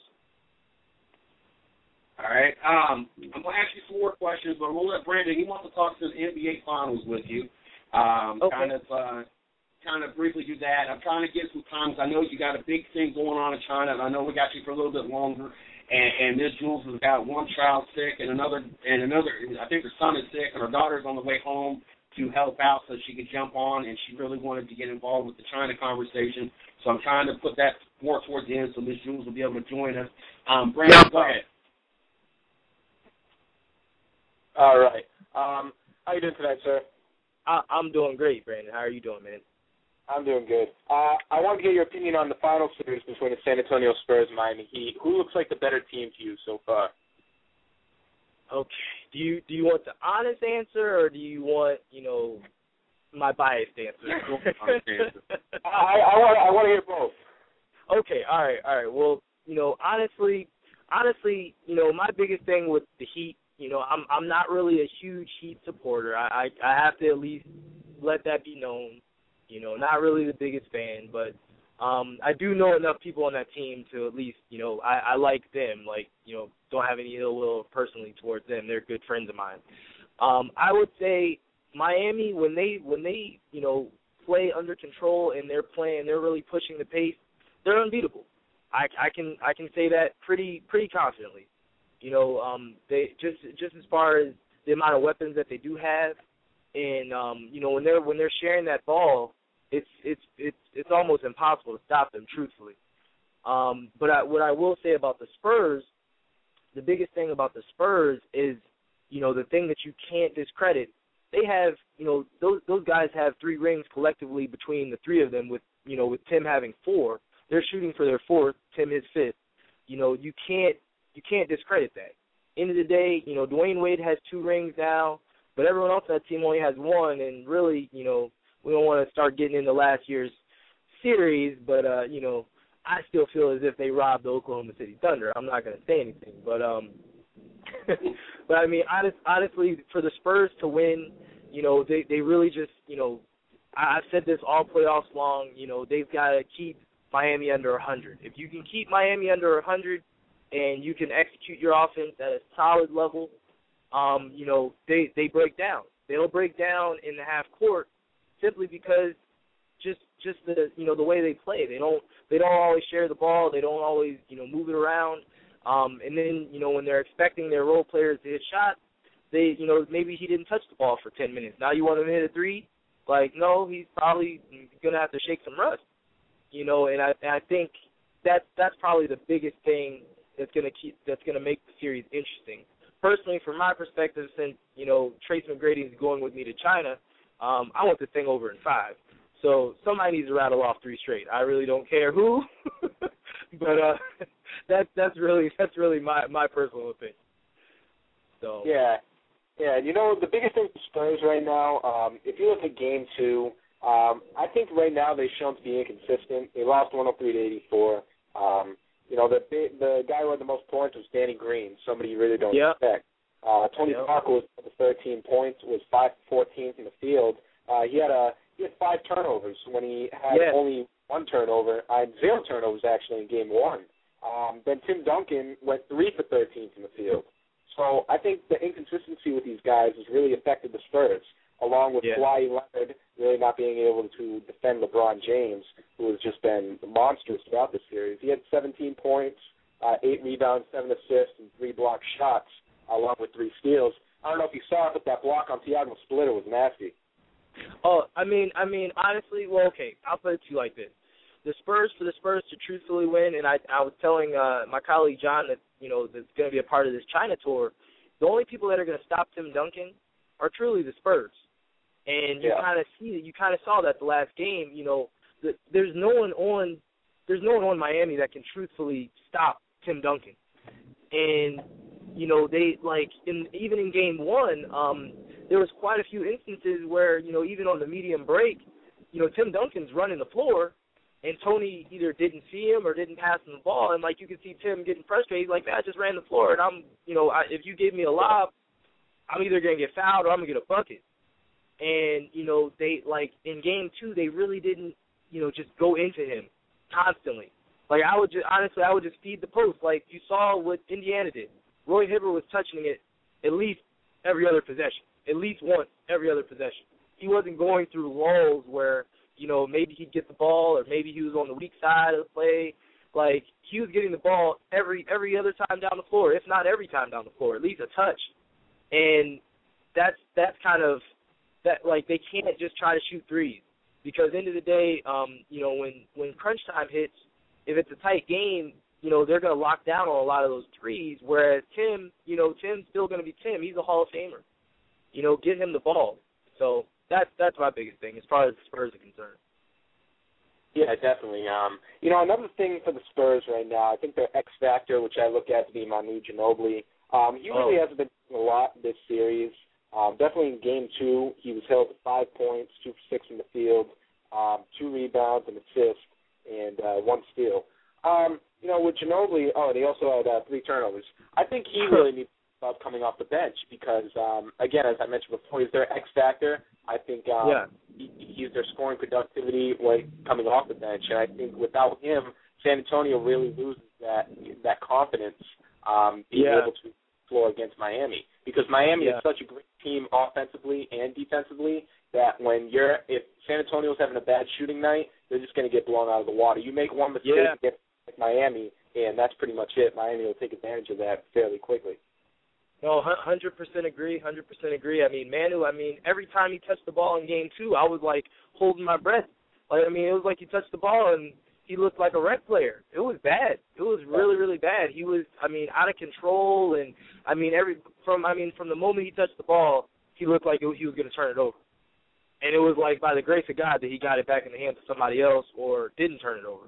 B: All right. Um, I'm gonna ask you some more questions, but we'll let Brandon. He wants to talk to the NBA Finals with you. Um,
D: okay.
B: Kind of uh, kind of briefly do that. I'm trying to get some times. I know you got a big thing going on in China, and I know we got you for a little bit longer. And, and Miss Jules has got one child sick, and another, and another. I think her son is sick, and her daughter's on the way home to help out so she could jump on. And she really wanted to get involved with the China conversation. So I'm trying to put that more towards the end, so Miss Jules will be able to join us. Um, Brandon, go ahead.
C: All right. Um, how you doing tonight, sir?
D: I, I'm doing great, Brandon. How are you doing, man?
C: I'm doing good. Uh, I want to get your opinion on the final series between the San Antonio Spurs and Miami Heat. Who looks like the better team to you so far?
D: Okay. Do you do you want the honest answer or do you want you know my biased answer?
C: I, I want I want to hear both.
D: Okay. All right. All right. Well, you know, honestly, honestly, you know, my biggest thing with the Heat, you know, I'm I'm not really a huge Heat supporter. I I, I have to at least let that be known. You know, not really the biggest fan, but um I do know enough people on that team to at least, you know, I, I like them. Like, you know, don't have any ill will personally towards them. They're good friends of mine. Um, I would say Miami when they when they, you know, play under control and they're playing, they're really pushing the pace. They're unbeatable. I I can I can say that pretty pretty confidently. You know, um, they just just as far as the amount of weapons that they do have, and um, you know when they're when they're sharing that ball, it's it's it's it's almost impossible to stop them. Truthfully, um, but I, what I will say about the Spurs, the biggest thing about the Spurs is, you know, the thing that you can't discredit. They have, you know, those those guys have three rings collectively between the three of them. With you know, with Tim having four, they're shooting for their fourth. Tim his fifth. You know, you can't you can't discredit that. End of the day, you know, Dwyane Wade has two rings now, but everyone else on that team only has one. And really, you know, we don't want to start getting into last year's series, but uh, you know, I still feel as if they robbed the Oklahoma City Thunder. I'm not going to say anything, but um, but I mean, honest, honestly, for the Spurs to win, you know, they they really just, you know, I, I've said this all playoffs long. You know, they've got to keep Miami under 100. If you can keep Miami under 100, and you can execute your offense at a solid level, um, you know, they they break down. They'll break down in the half court simply because just just the you know the way they play. They don't they don't always share the ball. They don't always you know move it around. Um, and then you know when they're expecting their role players to hit shots, they you know maybe he didn't touch the ball for ten minutes. Now you want him to hit a three? Like no, he's probably gonna have to shake some rust. You know, and I and I think that's that's probably the biggest thing that's gonna keep that's gonna make the series interesting. Personally, from my perspective, since you know Tracy McGrady is going with me to China, um, I want the thing over in five. So somebody needs to rattle off three straight. I really don't care who, but uh, that's that's really that's really my my personal opinion. So
C: yeah, yeah. You know the biggest thing for Spurs right now, um, if you look at Game Two, um, I think right now they've shown to be inconsistent. They lost 103 to 84. Um, you know the the guy who had the most points was Danny Green, somebody you really don't
D: yep.
C: expect. Uh, Tony. Parker was the 13 points, was 5 14 from the field. Uh, he had a he had five turnovers when he had
D: yeah.
C: only one turnover. I had zero turnovers actually in game one. Um, then Tim Duncan went three for 13 from the field. So I think the inconsistency with these guys has really affected the Spurs, along with
D: yeah.
C: Kawhi Leonard really not being able to defend LeBron James, who has just been monstrous throughout the series. He had 17 points, uh, eight rebounds, seven assists, and three block shots, along with three steals. I don't know if you saw it, but that block on Tiago Splitter was nasty.
D: Oh, I mean, I mean, honestly, well, okay, I'll put it to you like this: the Spurs, for the Spurs to truthfully win, and I, I was telling uh, my colleague John that you know that's going to be a part of this China tour. The only people that are going to stop Tim Duncan are truly the Spurs, and you
C: Yeah.
D: kind of see, that you kind of saw that the last game. You know, the, there's no one on, there's no one on Miami that can truthfully stop Tim Duncan, and you know they like in even in game one. um there was quite a few instances where, you know, even on the medium break, you know, Tim Duncan's running the floor and Tony either didn't see him or didn't pass him the ball and like you could see Tim getting frustrated, like, Man, I just ran the floor and I'm you know, I, if you give me a lob, I'm either gonna get fouled or I'm gonna get a bucket. And, you know, they like in game two they really didn't, you know, just go into him constantly. Like I would just honestly I would just feed the post like you saw what Indiana did. Roy Hibbert was touching it at least every other possession at least once every other possession. He wasn't going through lulls where, you know, maybe he'd get the ball or maybe he was on the weak side of the play. Like he was getting the ball every every other time down the floor, if not every time down the floor, at least a touch. And that's that's kind of that like they can't just try to shoot threes because end of the day, um, you know, when when crunch time hits, if it's a tight game, you know, they're gonna lock down on a lot of those threes. Whereas Tim, you know, Tim's still gonna be Tim. He's a Hall of Famer you know, get him the ball. So that's that's my biggest thing as far as the Spurs are concerned.
C: Yeah, definitely. Um, you know, another thing for the Spurs right now, I think their X factor, which I look at to be Manu Ginobili. Um, he really
D: Oh.
C: hasn't been doing a lot this series. Um, definitely in Game Two, he was held to five points, two for six in the field, um, two rebounds, an assist, and uh, one steal. Um, you know, with Ginobili, oh, and he also had uh, three turnovers. I think he really needs to start coming off the bench because, um, again, as I mentioned before, he's their X factor. I think um,
D: Yeah.
C: he, he's their scoring productivity when coming off the bench, and I think without him, San Antonio really loses that that confidence um, being
D: Yeah.
C: able to floor against Miami. because Miami
D: Yeah.
C: is such a great team offensively and defensively that when you're if San Antonio's having a bad shooting night, they're just going to get blown out of the water. You make one mistake
D: Yeah.
C: against Miami, and that's pretty much it. Miami will take advantage of that fairly quickly.
D: No, hundred percent agree. Hundred percent agree. I mean, Manu. I mean, every time he touched the ball in game two, I was like holding my breath. Like, I mean, it was like he touched the ball and he looked like a rec player. It was bad. It was really, really bad. He was, I mean, out of control. And I mean, every from, I mean, from the moment he touched the ball, he looked like he was going to turn it over. And it was like by the grace of God that he got it back in the hands of somebody else or didn't turn it over.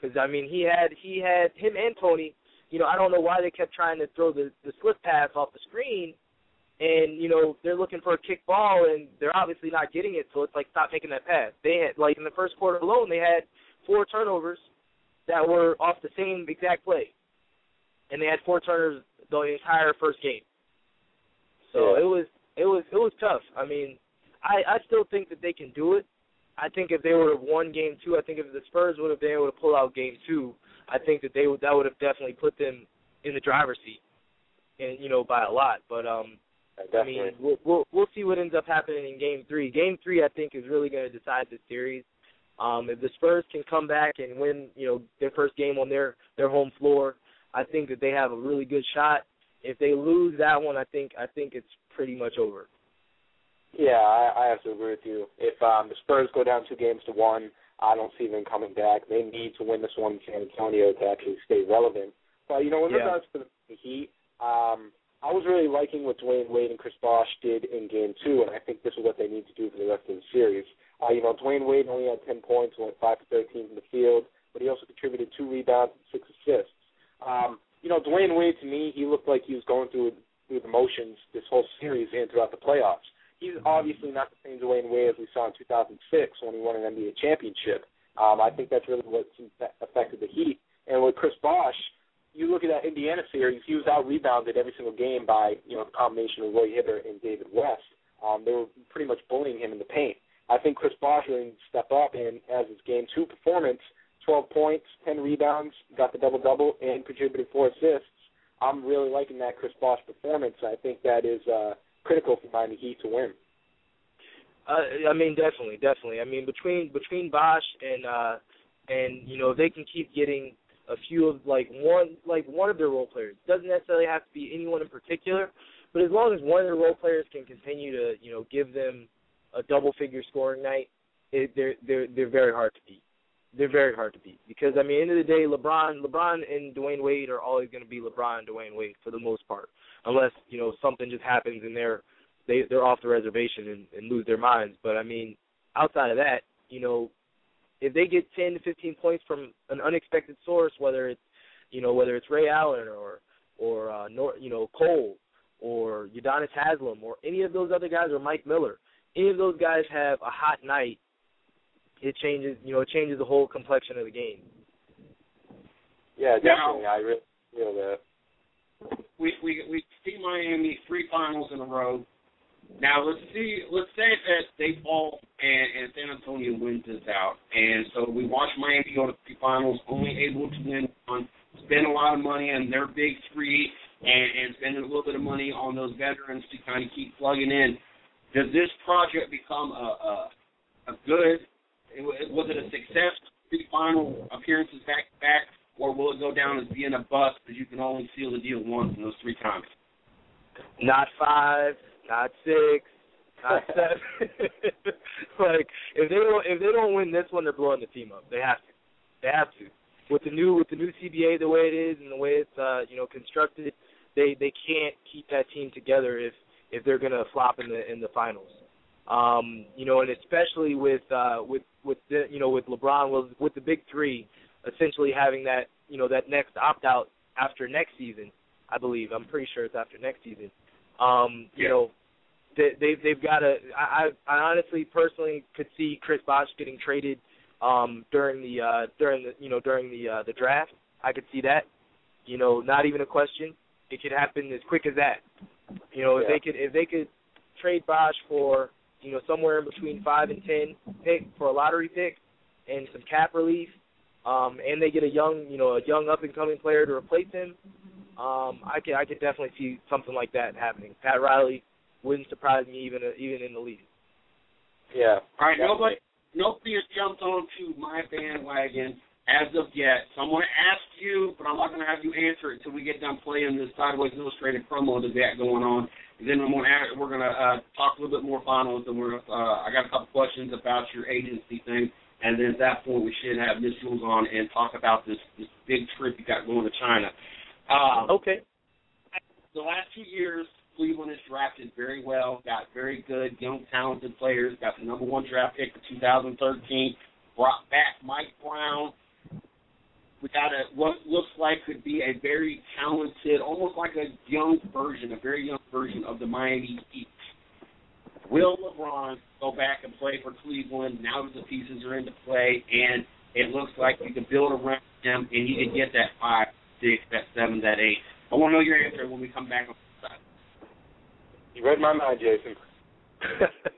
D: Because I mean, he had, he had him and Tony you know, I don't know why they kept trying to throw the the slip pass off the screen, and you know they're looking for a kick ball and they're obviously not getting it. So it's like stop making that pass. They had like in the first quarter alone they had four turnovers that were off the same exact play, and they had four turnovers the entire first game. So
C: Yeah.
D: it was it was it was tough. I mean, I I still think that they can do it. I think if they would have won game two, I think if the Spurs would have been able to pull out game two, I think that they would that would have definitely put them in the driver's seat, and you know by a lot. But um, I mean, we'll, we'll we'll see what ends up happening in Game Three. Game Three, I think, is really going to decide the series. Um, if the Spurs can come back and win, you know, their first game on their their home floor, I think that they have a really good shot. If they lose that one, I think I think it's pretty much over.
C: Yeah, I, I have to agree with you. If um, the Spurs go down two games to one, I don't see them coming back. They need to win this one in San Antonio to actually stay relevant. But you know, in
D: Yeah.
C: regards to the Heat, um, I was really liking what Dwyane Wade and Chris Bosh did in Game Two, and I think this is what they need to do for the rest of the series. Uh, you know, Dwyane Wade only had 10 points, went five for 13 from the field, but he also contributed two rebounds and six assists. Um, you know, Dwyane Wade to me, he looked like he was going through through the motions this whole series and throughout the playoffs. He's obviously not the same Dwyane Wade as we saw in 2006 when he won an NBA championship. Um, I think that's really what affected the Heat. And with Chris Bosh, you look at that Indiana series, he was out rebounded every single game by you know the combination of Roy Hibbert and David West. Um, they were pretty much bullying him in the paint. I think Chris Bosh really step up and as his game two performance, 12 points, 10 rebounds, got the double double, and contributed four assists. I'm really liking that Chris Bosh performance. I think that is uh, critical for Miami Heat to win.
D: Uh, I mean, definitely, definitely. I mean, between between Bosh and uh and you know they can keep getting a few of like one like one of their role players doesn't necessarily have to be anyone in particular, but as long as one of their role players can continue to you know give them a double figure scoring night, it, they're they're they're very hard to beat. They're very hard to beat because I mean, at the end of the day, LeBron, LeBron and Dwyane Wade are always going to be LeBron and Dwyane Wade for the most part, unless you know something just happens and they're they they're off the reservation and, and lose their minds. But I mean, outside of that, you know, if they get ten to fifteen points from an unexpected source, whether it's you know whether it's Ray Allen or or uh, Nor, you know Cole or Udonis Haslem or any of those other guys or Mike Miller, any of those guys have a hot night, it changes you know it changes the whole complexion of the game.
C: Yeah,
B: Now-
C: definitely. I really feel that.
B: We we we see Miami three finals in a row. Now let's see. Let's say that they fall and, and San Antonio wins this out, and so we watch Miami go to three finals, only able to win one, spend a lot of money on their big three, and, and spending a little bit of money on those veterans to kind of keep plugging in. Does this project become a a, a good? Was it a success? Three final appearances back to back, or will it go down as being a bust because you can only seal the deal once in those three times?
D: Not five, not six, not seven. like if they don't if they don't win this one, they're blowing the team up. They have to. They have to. With the new with the new CBA the way it is and the way it's uh, you know constructed, they they can't keep that team together if if they're gonna flop in the in the finals. Um, you know, and especially with uh with with the you know with LeBron with with the big three essentially having that you know that next opt out after next season. I believe I'm pretty sure it's after next season. Um, you
B: Yeah.
D: know, they they they've got to. I I honestly personally could see Chris Bosh getting traded um during the uh during the you know during the uh the draft. I could see that. You know, not even a question. It could happen as quick as that. You know, if they could if they could trade Bosh for you know somewhere in between five and ten pick for a lottery pick and some cap relief, um, and they get a young you know a young up and coming player to replace him. um, I can I can definitely see something like that happening. Pat Riley wouldn't surprise me even even in the league.
C: Yeah.
B: All right, nobody nobody has jumped onto my bandwagon as of yet. So I'm going to ask you, but I'm not going to have you answer it until we get done playing this Sideways Illustrated promo that we got going on. And then I'm going to we're going to uh, talk a little bit more finals, and we're uh, I got a couple questions about your agency thing. And then at that point, we should have Miss Jules on and talk about this this big trip you got going to China. Um,
D: okay.
B: The last two years, Cleveland has drafted very well, got very good, young, talented players, got the number one draft pick for 2013, brought back Mike Brown. We got a what looks like could be a very talented, almost like a young version, a very young version of the Miami Heat. Will LeBron go back and play for Cleveland now that the pieces are into play, and it looks like you can build around him, and you can get that five, six, that seven, that eight. I want to know your answer when we come back on.
C: You read my mind, Jason.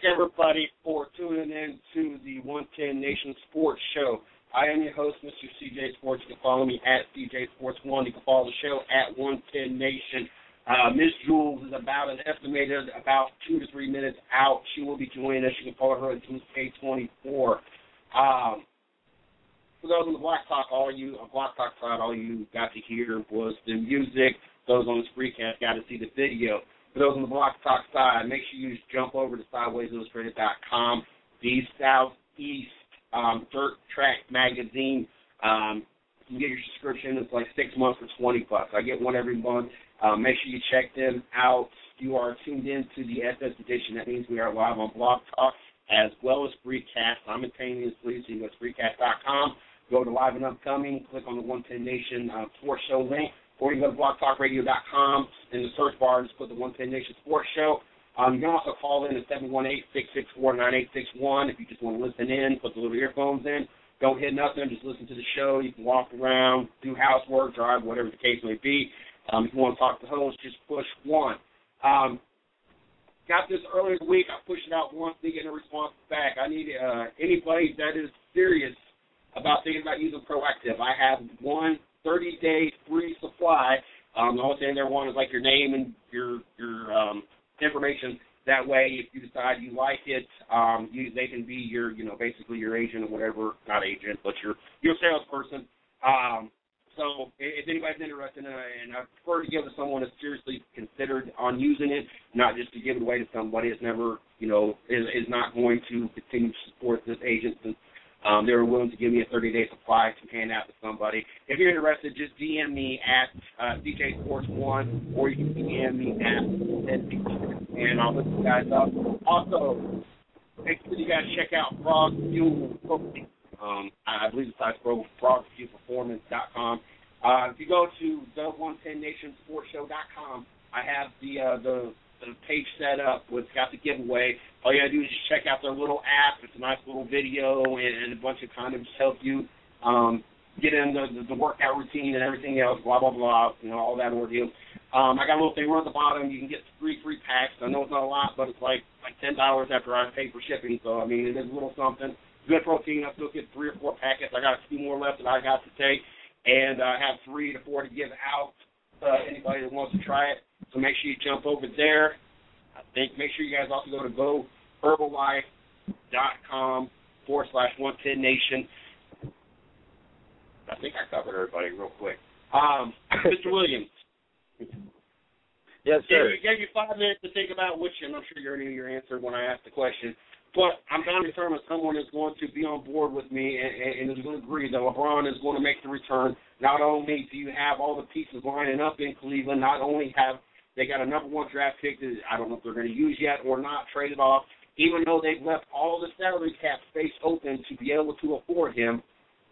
B: thank everybody for tuning in to the 110 Nation Sports Show. I am your host, Mr. CJ Sports. You can follow me at CJ Sports One. You can follow the show at 110 Nation. Uh, Miss Jules is about an estimated about two to three minutes out. She will be joining us. You can follow her at Jules K24. Um, for those on the Blog Talk, all you on Blog Talk side, all you got to hear was the music. Those on the Spreecast got to see the video. For those on the Blog Talk side, make sure you jump over to SidewaySillustrated.com. The Southeast um, Dirt Track magazine. Um, you get your subscription. It's like six months for twenty bucks. I get one every month. Um, make sure you check them out. You are tuned in to the SS edition. That means we are live on Blog Talk as well as Spreecast simultaneously. So you go to Spreecast.com, go to Live and Upcoming, click on the 110 Nation uh, Sports Show link, or you go to blogtalkradio.com in the search bar and just put the 110 Nation Sports Show. Um, you can also call in at 718-664-9861 if you just want to listen in, put the little earphones in. Don't hit nothing, just listen to the show. You can walk around, do housework, drive, whatever the case may be. Um, if you want to talk to the host, just push one. Um, got this earlier in the week. I pushed it out once, didn't get a response back. I need uh, anybody that is serious about thinking about using Proactiv. I have one 30-day free supply. Um, the only thing there one is like your name and your your um, information. That way, if you decide you like it, um, you, they can be your, you know, basically your agent or whatever, not agent, but your your salesperson. Um, so if anybody's interested in it, and I prefer to give it to someone that's seriously considered on using it, not just to give it away to somebody that's never, you know, is, is not going to continue to support this agent since um, they were willing to give me a 30-day supply to hand out to somebody. If you're interested, just DM me at uh, CJ Sports One, or you can DM me at and I'll look you guys up. Also, make sure you guys check out Frog Fuel. Um, I believe the site's frogfuelperformance.com. Uh, if you go to the 110nationsportshow.com, I have the uh, the the page set up with got the giveaway. All you gotta do is just check out their little app. It's a nice little video and, and a bunch of condoms to help you um, get in the, the, the workout routine and everything else. Blah blah blah. You know all that ordeal. Um, I got a little thing right at the bottom. You can get three free packs. I know it's not a lot, but it's like like ten dollars after I pay for shipping. So I mean it is a little something. Good protein. I still get three or four packets. I got a few more left that I got to take, and I uh, have three to four to give out. Uh, anybody that wants to try it. So make sure you jump over there. I think make sure you guys also go to goherbalife.com forward slash 110 nation. I think I covered everybody real quick. Um, Mr. Williams.
D: Yes, sir.
B: Gave, gave you five minutes to think about which, and I'm sure you already knew your answer when I asked the question. But I'm bound to determine someone is going to be on board with me and, and is going to agree that LeBron is going to make the return. Not only do you have all the pieces lining up in Cleveland, not only have they got a number one draft pick that I don't know if they're going to use yet or not, traded off, even though they've left all the salary cap space open to be able to afford him.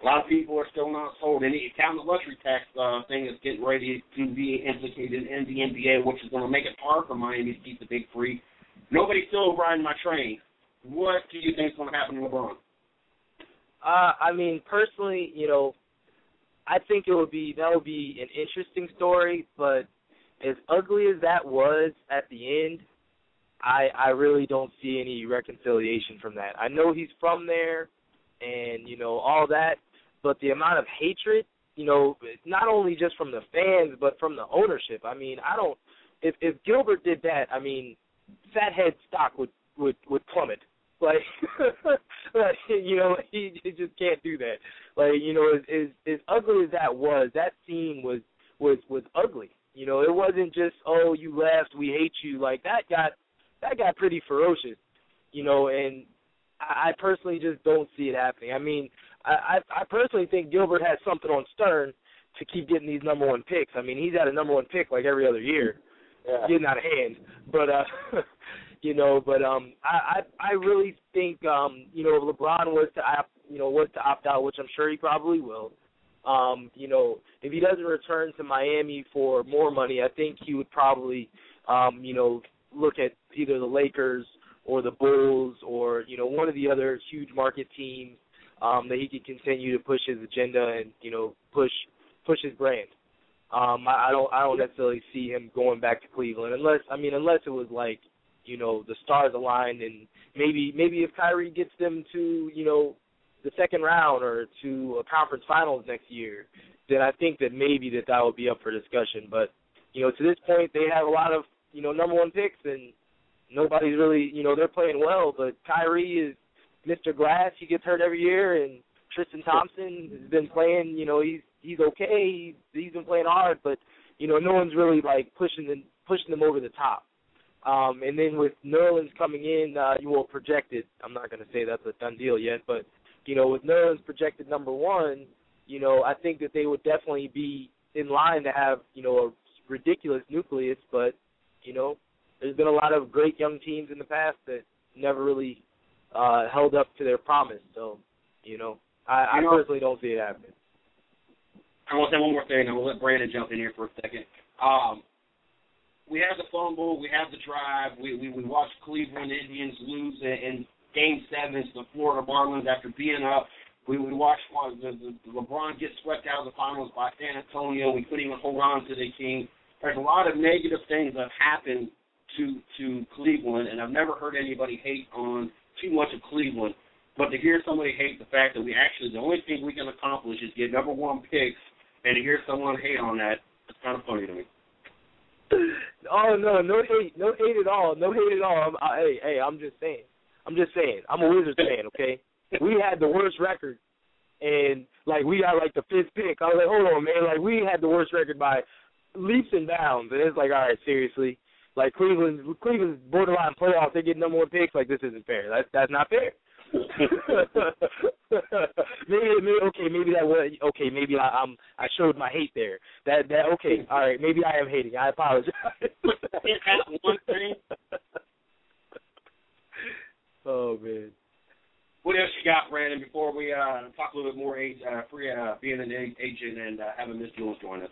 B: A lot of people are still not sold. And the luxury tax uh, thing is getting ready to be implicated in the NBA, which is going to make it hard for Miami to keep the big free. Nobody's still riding my train. What do you think is going to happen to LeBron?
D: Uh, I mean, personally, you know, I think it would be that would be an interesting story, but as ugly as that was at the end, I I really don't see any reconciliation from that. I know he's from there, and you know all that, but the amount of hatred, you know, not only just from the fans but from the ownership. I mean, I don't. If if Gilbert did that, I mean, Fathead stock would would would plummet. Like, you know, he, he just can't do that. Like, you know, as, as as ugly as that was, that scene was was was ugly. You know, it wasn't just oh you left, we hate you. Like that got that got pretty ferocious. You know, and I, I personally just don't see it happening. I mean, I, I I personally think Gilbert has something on Stern to keep getting these number one picks. I mean, he's had a number one pick like every other year,
C: Yeah.
D: getting out of hand. But uh, you know, but um, I I I really think um, you know, if LeBron was to opt, you know, was to opt out, which I'm sure he probably will. Um, you know, if he doesn't return to Miami for more money, I think he would probably, um, you know, look at either the Lakers or the Bulls or you know one of the other huge market teams um, that he could continue to push his agenda and you know push push his brand. Um, I, I don't I don't necessarily see him going back to Cleveland unless I mean unless it was like you know the stars aligned and maybe maybe if Kyrie gets them to you know the second round or to a conference finals next year, then I think that maybe that that would be up for discussion. But you know to this point they have a lot of you know number one picks and nobody's really you know they're playing well, but Kyrie is Mr. Glass. He gets hurt every year and Tristan Thompson has been playing. You know, he's he's okay. He's, he's been playing hard, but you know, no one's really like pushing them pushing them over the top. Um, and then with Nerlens coming in, uh, you will projected. I'm not going to say that's a done deal yet, but you know, with Nerlens projected number one, you know, I think that they would definitely be in line to have you know a ridiculous nucleus. But you know, there's been a lot of great young teams in the past that never really uh, held up to their promise. So, you know, I, I know, personally don't see it happening.
B: I want to say one more thing. I'm gonna let Brandon jump in here for a second. Um, we have the fumble, we have the drive. We we, we watched Cleveland Indians lose in, in Game Sevens to the Florida Marlins after being up. We we watched the, the, the LeBron get swept out of the finals by San Antonio. We couldn't even hold on to the team. There's a lot of negative things that happened to to Cleveland, and I've never heard anybody hate on too much of Cleveland. But to hear somebody hate the fact that we actually the only thing we can accomplish is get number one picks, and to hear someone hate on that, it's kind of funny to me.
D: Oh no, no hate, no hate at all, no hate at all. I'm, I, hey, hey, I'm just saying, I'm just saying, I'm a Wizards fan, okay? We had the worst record, and like we got like the fifth pick. I was like, hold on, man, like we had the worst record by leaps and bounds, and it's like, all right, seriously, like Cleveland, Cleveland's borderline playoffs, they get number one picks. Like this isn't fair. That's that's not fair. maybe, maybe okay, maybe that was okay. Maybe I, I'm I showed my hate there. That that okay, all right. Maybe I am hating. I apologize.
B: one thing.
D: oh man.
B: What else you got, Brandon? Before we uh, talk a little bit more age, uh, free uh, being an agent and uh, having Miss Jules join us.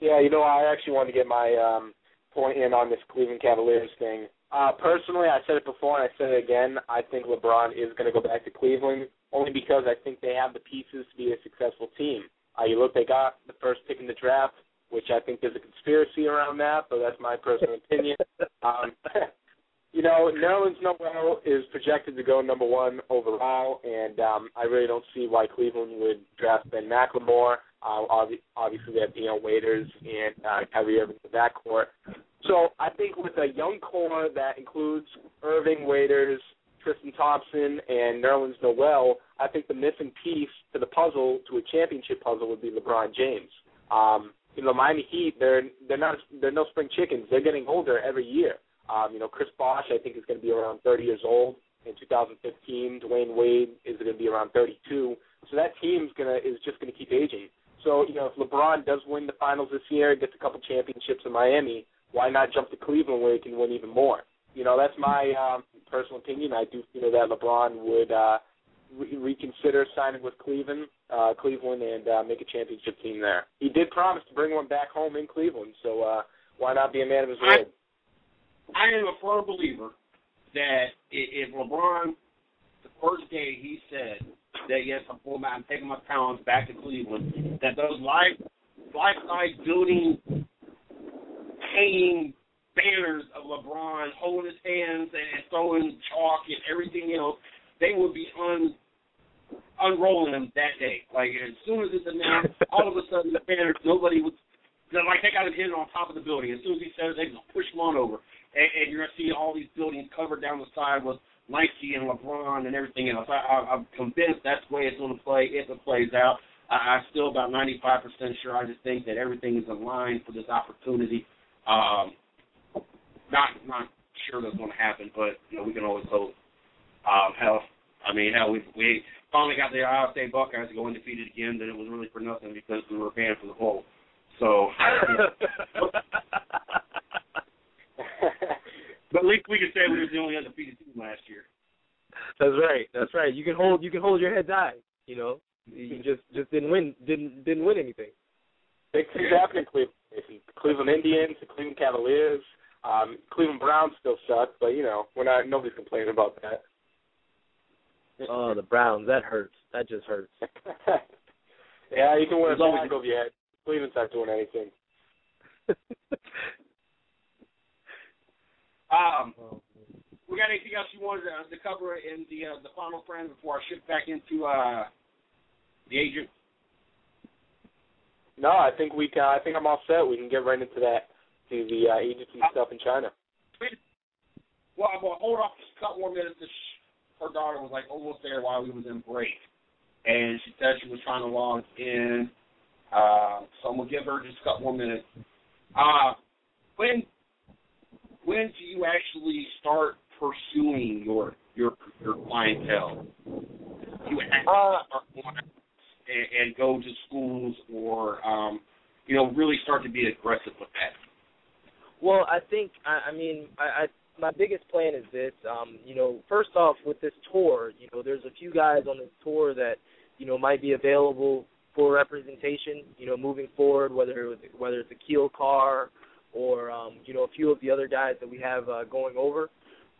C: Yeah, you know, I actually wanted to get my um, point in on this Cleveland Cavaliers thing. Uh, personally, I said it before and I said it again. I think LeBron is going to go back to Cleveland only because I think they have the pieces to be a successful team. Uh, you look, they got the first pick in the draft, which I think there's a conspiracy around that, but that's my personal opinion. Um, you know, Nerlens Noel is projected to go number one overall, and um, I really don't see why Cleveland would draft Ben McLemore. Uh, obviously, they have Dion Waiters and uh, Kyrie Irving in the backcourt. So I think with a young core that includes Irving, Waiters, Tristan Thompson, and Nerlens Noel, I think the missing piece to the puzzle, to a championship puzzle, would be LeBron James. Um, you know, Miami Heat, they're they're not they're no spring chickens. They're getting older every year. Um, you know, Chris Bosh, I think, is going to be around 30 years old in 2015. Dwyane Wade is going to be around 32. So that team's gonna is just going to keep aging. So you know, if LeBron does win the finals this year, and gets a couple championships in Miami, why not jump to Cleveland where he can win even more? You know, that's my um, personal opinion. I do feel that LeBron would uh, re- reconsider signing with Cleveland, uh, Cleveland, and uh, make a championship team there. He did promise to bring one back home in Cleveland, so uh, why not be a man of his word?
B: I, I am a firm believer that if LeBron, the first day he said that yes, I'm pulling I'm taking my talents back to Cleveland, that those life life size building hanging banners of LeBron holding his hands and throwing chalk and everything else, they would be un unrolling them that day. Like as soon as it's announced, all of a sudden the banners, nobody would like they got him hit on top of the building. As soon as he says they just push him on over. And, and you're gonna see all these buildings covered down the side with Nike and LeBron and everything else. I, I, I'm convinced that's the way it's going to play if it plays out. I, I'm still about 95% sure. I just think that everything is aligned for this opportunity. Um, not not sure that's going to happen, but you know we can always hope. Um, hell, I mean, hell, we we finally got the Ohio State Buckeyes to go undefeated again. Then it was really for nothing because we were paying for the bowl. So. but at least we can say we were the only undefeated team last year.
D: That's right. That's right. You can hold you can hold your head high. You know, you just just didn't win didn't didn't win anything.
C: Big things happening, Cleveland. Cleveland Indians, the Cleveland Cavaliers, um, Cleveland Browns still suck, but you know we're not. Nobody's complaining about that.
D: Oh, the Browns. That hurts. That just hurts.
C: yeah, you can wear a flag over your head. Cleveland's not doing anything.
B: Um, we got anything else you wanted to, to cover in the uh, the final frame before I shift back into uh, the agent?
C: No, I think we can. I think I'm all set. We can get right into that to the uh, agency stuff in China.
B: Well, I'm gonna hold off just a couple more minutes. This, her daughter was like almost there while we was in break, and she said she was trying to log in. Uh, so I'm gonna give her just a couple more minutes. Uh, when when do you actually start pursuing your your your clientele? You actually
D: Uh,
B: start going and, and go to schools, or um, you know, really start to be aggressive with that.
D: Well, I think I, I mean I, I my biggest plan is this. Um, you know, first off with this tour, you know, there's a few guys on this tour that you know might be available for representation. You know, moving forward, whether it was, whether it's a Keel car or um, you know a few of the other guys that we have uh, going over.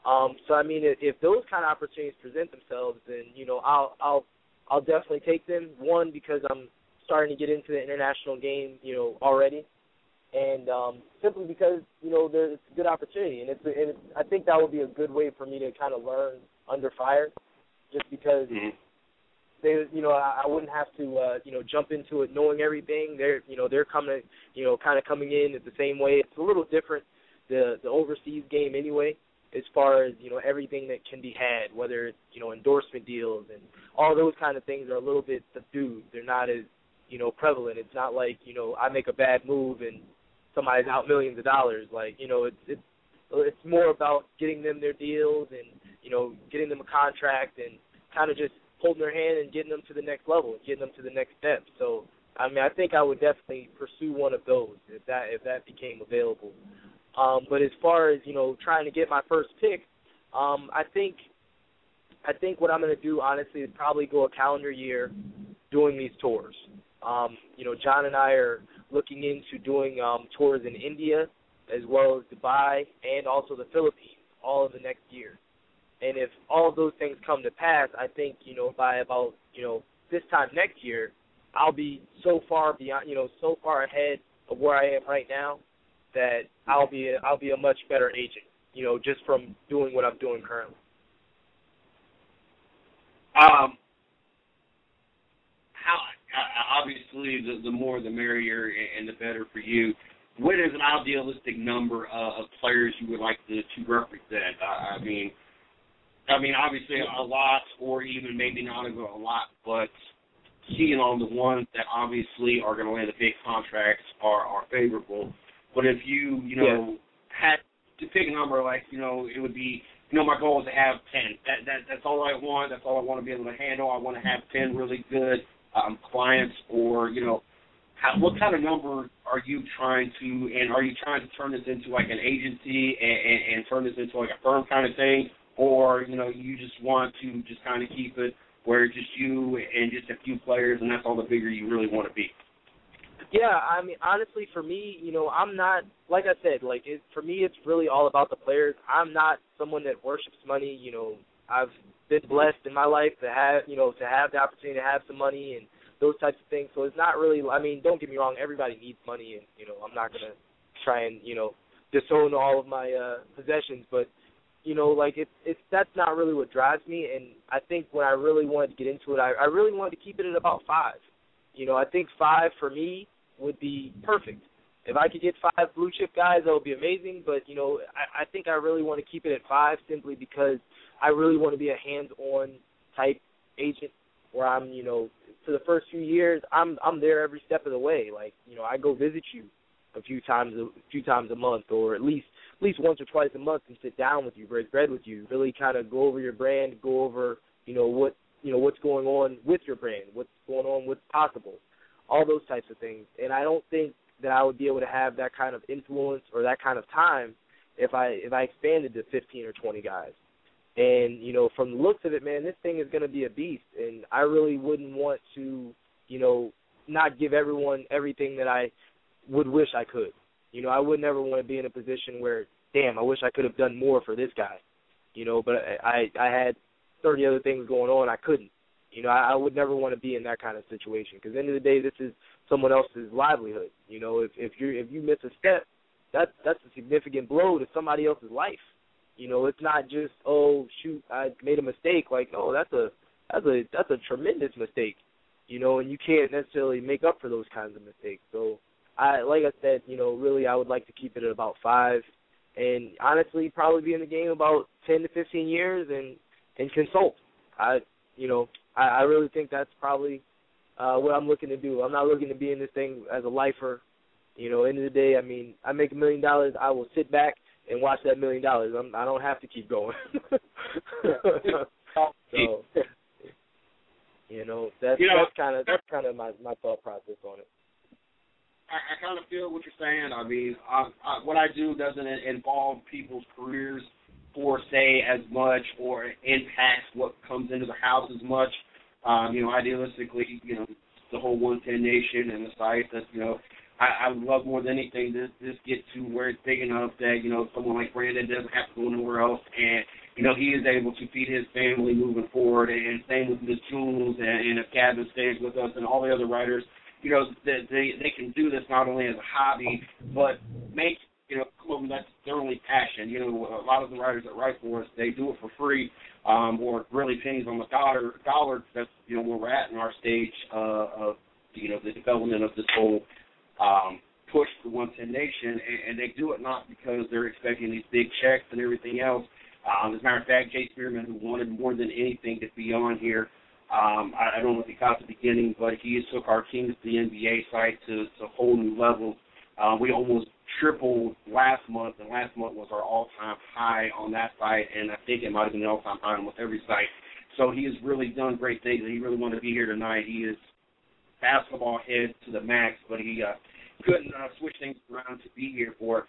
D: Um, so I mean, if, if those kind of opportunities present themselves, then you know I'll I'll I'll definitely take them. One because I'm starting to get into the international game, you know, already, and um, simply because you know it's a good opportunity, and it's, and it's I think that would be a good way for me to kind of learn under fire, just because
B: Mm-hmm.
D: They you know I, I wouldn't have to uh, you know jump into it knowing everything. They're you know they're coming you know kind of coming in at the same way. It's a little different the the overseas game anyway as far as you know everything that can be had, whether it's you know endorsement deals and all those kind of things are a little bit subdued. They're not as you know prevalent. It's not like you know I make a bad move and somebody's out millions of dollars. Like you know it's it's it's more about getting them their deals and you know getting them a contract and kind of just holding their hand and getting them to the next level getting them to the next step. So I mean I think I would definitely pursue one of those if that if that became available. Um, but as far as you know, trying to get my first pick, um, I think I think what I'm going to do honestly is probably go a calendar year doing these tours. Um, you know, John and I are looking into doing um, tours in India as well as Dubai and also the Philippines all of the next year. And if all those things come to pass, I think you know by about you know this time next year, I'll be so far beyond you know so far ahead of where I am right now that I'll be a, I'll be a much better agent, you know, just from doing what I'm doing currently.
B: Um, how uh, obviously the the more the merrier and the better for you. What is an idealistic number of, players you would like to to represent? I, I mean, I mean obviously a lot, or even maybe not even a lot, but seeing on the ones that obviously are going to land the big contracts are are favorable. But if you you know had to pick a number, like you know it would be you know, my goal is to have ten. That that that's all I want. That's all I want to be able to handle. I want to have ten really good um, clients, or you know, how, what kind of number are you trying to? And are you trying to turn this into like an agency and, and, and turn this into like a firm kind of thing, or you know, you just want to just kind of keep it where it's just you and just a few players, and that's all the bigger you really want to be.
D: Yeah, I mean, honestly, for me, you know, I'm not like I said, like it, for me, it's really all about the players. I'm not someone that worships money. You know, I've been blessed in my life to have, you know, to have the opportunity to have some money and those types of things. So it's not really. I mean, don't get me wrong. Everybody needs money, and you know, I'm not gonna try and you know disown all of my uh possessions, but you know, like it, it's that's not really what drives me. And I think when I really wanted to get into it, I, I really wanted to keep it at about five. You know, I think five for me would be perfect. If I could get five blue chip guys, that would be amazing. But you know, I, I think I really want to keep it at five simply because I really want to be a hands-on type agent where I'm, you know, for the first few years, I'm I'm there every step of the way. Like, you know, I go visit you a few times a few times a month, or at least at least once or twice a month, and sit down with you, break bread with you, really kind of go over your brand, go over, you know, what you know what's going on with your brand, what's going on, what's possible all those types of things. And I don't think that I would be able to have that kind of influence or that kind of time if I if I expanded to 15 or 20 guys. And you know, from the looks of it, man, this thing is going to be a beast, and I really wouldn't want to, you know, not give everyone everything that I would wish I could. You know, I would never want to be in a position where, damn, I wish I could have done more for this guy. You know, but I I had 30 other things going on, I couldn't. You know, I, I would never want to be in that kind of situation because at the end of the day, this is someone else's livelihood. You know, if if you if you miss a step, that that's a significant blow to somebody else's life. You know, it's not just oh shoot, I made a mistake. Like no, that's a that's a that's a tremendous mistake. You know, and you can't necessarily make up for those kinds of mistakes. So I like I said, you know, really I would like to keep it at about five and honestly probably be in the game about ten to fifteen years and and consult. I you know, I, I really think that's probably uh what I'm looking to do. I'm not looking to be in this thing as a lifer. You know, end of the day, I mean, I make a million dollars, I will sit back and watch that million dollars. I'm, I don't have to keep going. so, you know, that's
B: you know,
D: that's kind of that's kind of my my thought process on it.
B: I, I kind of feel what you're saying. I mean, I, I, what I do doesn't involve people's careers or say as much or impacts what comes into the house as much. Um, you know, idealistically, you know, the whole 110 nation and the site that you know I, I would love more than anything to just get to where it's big enough that you know someone like Brandon doesn't have to go nowhere else, and you know he is able to feed his family moving forward. And same with Miss Jules and, and if Gavin stays with us and all the other writers, you know that they they can do this not only as a hobby but make you know come that's their only passion. You know a lot of the writers that write for us they do it for free um, or really pennies on the dollar. Dollar that's you know where we're at in our stage uh, of you know the development of this whole um, push for 110 Nation, and, and they do it not because they're expecting these big checks and everything else. Um, as a matter of fact, Jay Spearman, who wanted more than anything to be on here, um, I, I don't know if he caught the beginning, but he took our Kings to the NBA site to, to a whole new level. Uh, we almost tripled last month, and last month was our all-time high on that site, and I think it might have been the all-time high on almost every site. So he has really done great things, and he really wanted to be here tonight. He is basketball head to the max, but he uh, couldn't uh, switch things around to be here for.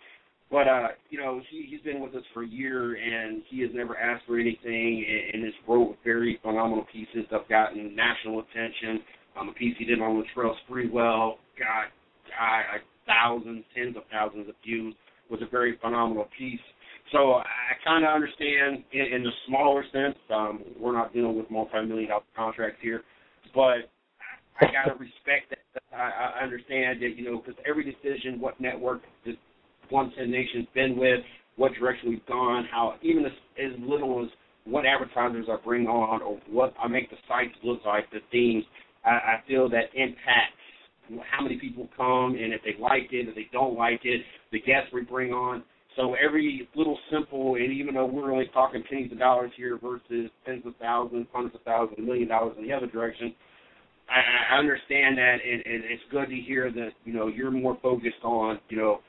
B: But uh, you know, he he's been with us for a year, and he has never asked for anything, and, and has wrote very phenomenal pieces that have gotten national attention. Um, a piece he did on Latrell Sprewell got got thousands, tens of thousands of views. Was a very phenomenal piece. So I kind of understand in, in the smaller sense. Um, we're not dealing with multi-million dollar contracts here, but I gotta respect that. I, I understand that you know because every decision, what network One Ten Nation's been with, what direction we've gone, how even as, as little as what advertisers I bring on or what I make the sites look like, the themes, I, I feel that impacts how many people come and if they like it, if they don't like it, the guests we bring on. So every little simple, and even though we're only talking pennies of dollars here versus tens of thousands, hundreds of thousands, a million dollars in the other direction, I, I understand that, and, and it's good to hear that you know you're more focused on you know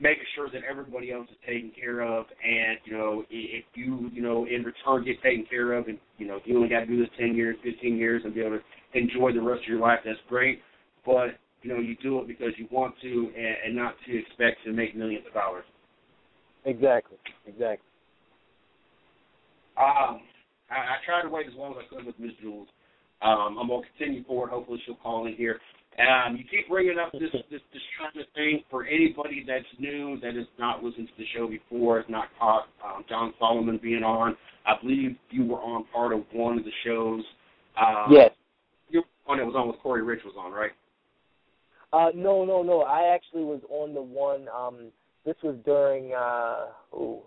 B: making sure that everybody else is taken care of, and you know if you you know in return get taken care of, and you know if you only got to do this ten years, fifteen years, and be able to enjoy the rest of your life, that's great. But you know you do it because you want to, and, and not to expect to make millions of dollars.
D: Exactly. Exactly.
B: Um, I, I tried to wait as long as I could with Miss Jules. Um, I'm gonna continue forward. Hopefully, she'll call in here. Um, you keep bringing up this this kind of thing for anybody that's new that has not listened to the show before, has not caught um, John Solomon being on. I believe you were on part of one of the shows. Um,
D: yes.
B: You one that was on with Corey Rich was on, right?
D: Uh, no, no, no. I actually was on the one. Um, this was during uh, oh,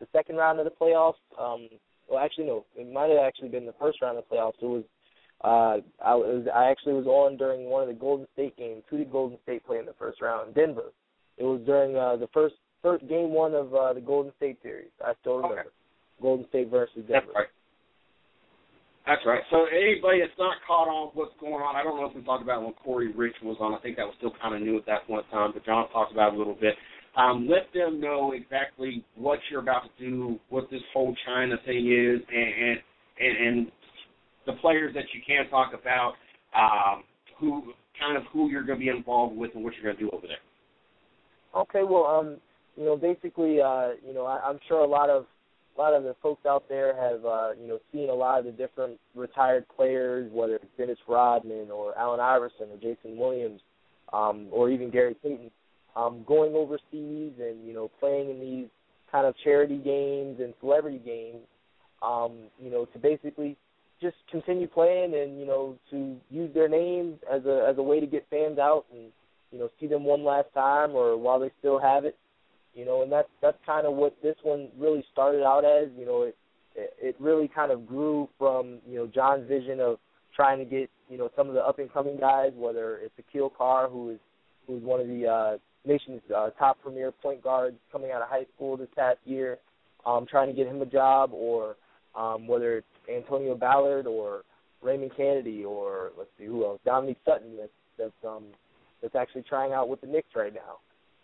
D: the second round of the playoffs. Um, well, actually, no. It might have actually been the first round of the playoffs. It was uh, I was I actually was on during one of the Golden State games. Who did Golden State play in the first round? Denver. It was during uh, the first first game one of uh, the Golden State series. I still remember. Okay. Golden State versus Denver.
B: That's right. That's right. So anybody that's not caught on what's going on, I don't know if we talked about when Corey Rich was on. I think that was still kind of new at that point in time, but John talked about it a little bit. Um, let them know exactly what you're about to do, what this whole China thing is, and and, and the players that you can talk about, um, who kind of who you're going to be involved with and what you're going to do over there.
D: Okay, well, um, you know, basically, uh, you know, I, I'm sure a lot of a lot of the folks out there have, uh, you know, seen a lot of the different retired players, whether it's Dennis Rodman or Allen Iverson or Jason Williams, um, or even Gary Payton, um, going overseas and you know playing in these kind of charity games and celebrity games, um, you know, to basically just continue playing and you know to use their name as a as a way to get fans out and you know see them one last time or while they still have it You know, and that's that's kind of what this one really started out as. You know, it it really kind of grew from you know John's vision of trying to get you know some of the up and coming guys, whether it's Aquille Carr, who is who is one of the uh, nation's uh, top premier point guards coming out of high school this past year, um, trying to get him a job, or um, whether it's Antonio Ballard or Raymond Kennedy or let's see who else, Dominique Sutton that's that's um, that's actually trying out with the Knicks right now.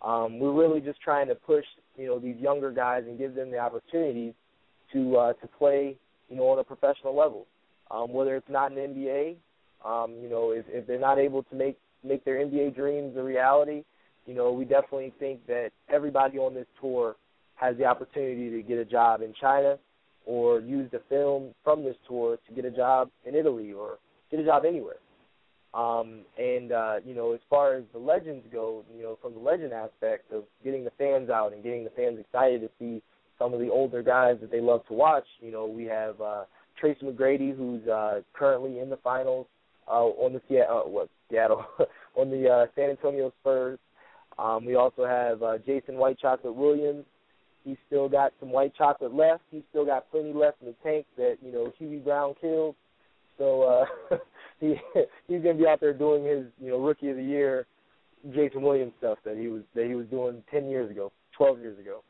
D: Um, we're really just trying to push you know these younger guys and give them the opportunities to uh, to play you know on a professional level, um, whether it's not an NBA. Um, you know, if, if they're not able to make make their NBA dreams a reality, you know, we definitely think that everybody on this tour has the opportunity to get a job in China or use the film from this tour to get a job in Italy or get a job anywhere. Um, and uh, you know, as far as the legends go, you know, from the legend aspect of getting the fans out and getting the fans excited to see some of the older guys that they love to watch, you know, we have uh, Tracy McGrady, who's uh, currently in the finals uh, on the Seattle, uh, what Seattle, on the uh, San Antonio Spurs. Um, we also have uh, Jason White Chocolate Williams. He's still got some white chocolate left. He's still got plenty left in the tank that you know Hubie Brown killed. So uh, he he's gonna be out there doing his you know rookie of the year Jason Williams stuff that he was that he was doing ten years ago, twelve years ago.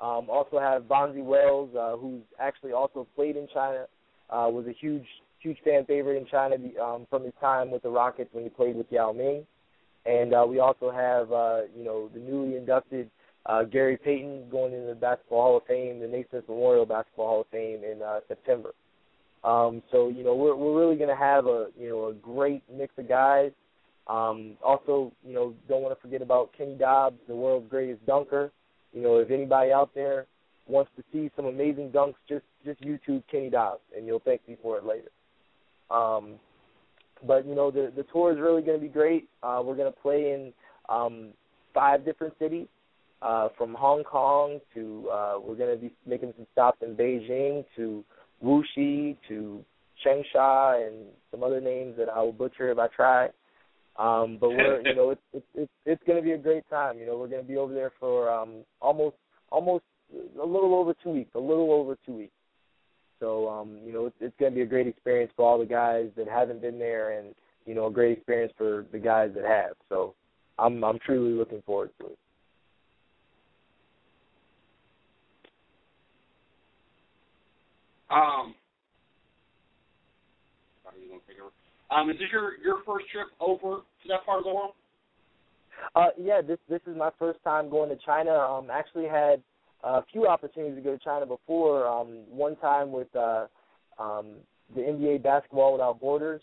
D: Um, also have Bonzi Wells, uh, who's actually also played in China, uh, was a huge huge fan favorite in China um, from his time with the Rockets when he played with Yao Ming. And uh, we also have uh, you know the newly inducted uh, Gary Payton going into the Basketball Hall of Fame, the Naismith Memorial Basketball Hall of Fame in uh, September. Um, so you know we're we're really going to have a you know a great mix of guys. Um, also, you know, don't want to forget about Kenny Dobbs, the world's greatest dunker. You know, if anybody out there wants to see some amazing dunks, just just YouTube Kenny Dobbs, and you'll thank me for it later. Um, but you know, the the tour is really going to be great. Uh, we're going to play in um, five different cities, uh, from Hong Kong to uh, we're going to be making some stops in Beijing to Wuxi to Changsha and some other names that I will butcher if I try. Um, but we're you know it's it's it's, it's going to be a great time. You know we're going to be over there for um, almost almost a little over two weeks, a little over two weeks. So um, you know it's, it's going to be a great experience for all the guys that haven't been there, and you know a great experience for the guys that have. So I'm I'm truly looking forward to it.
B: Um, um, is this your your first trip over to that part of the world?
D: Uh, yeah, this this is my first time going to China. Um, actually had a few opportunities to go to China before. Um, one time with uh, um, the NBA Basketball Without Borders,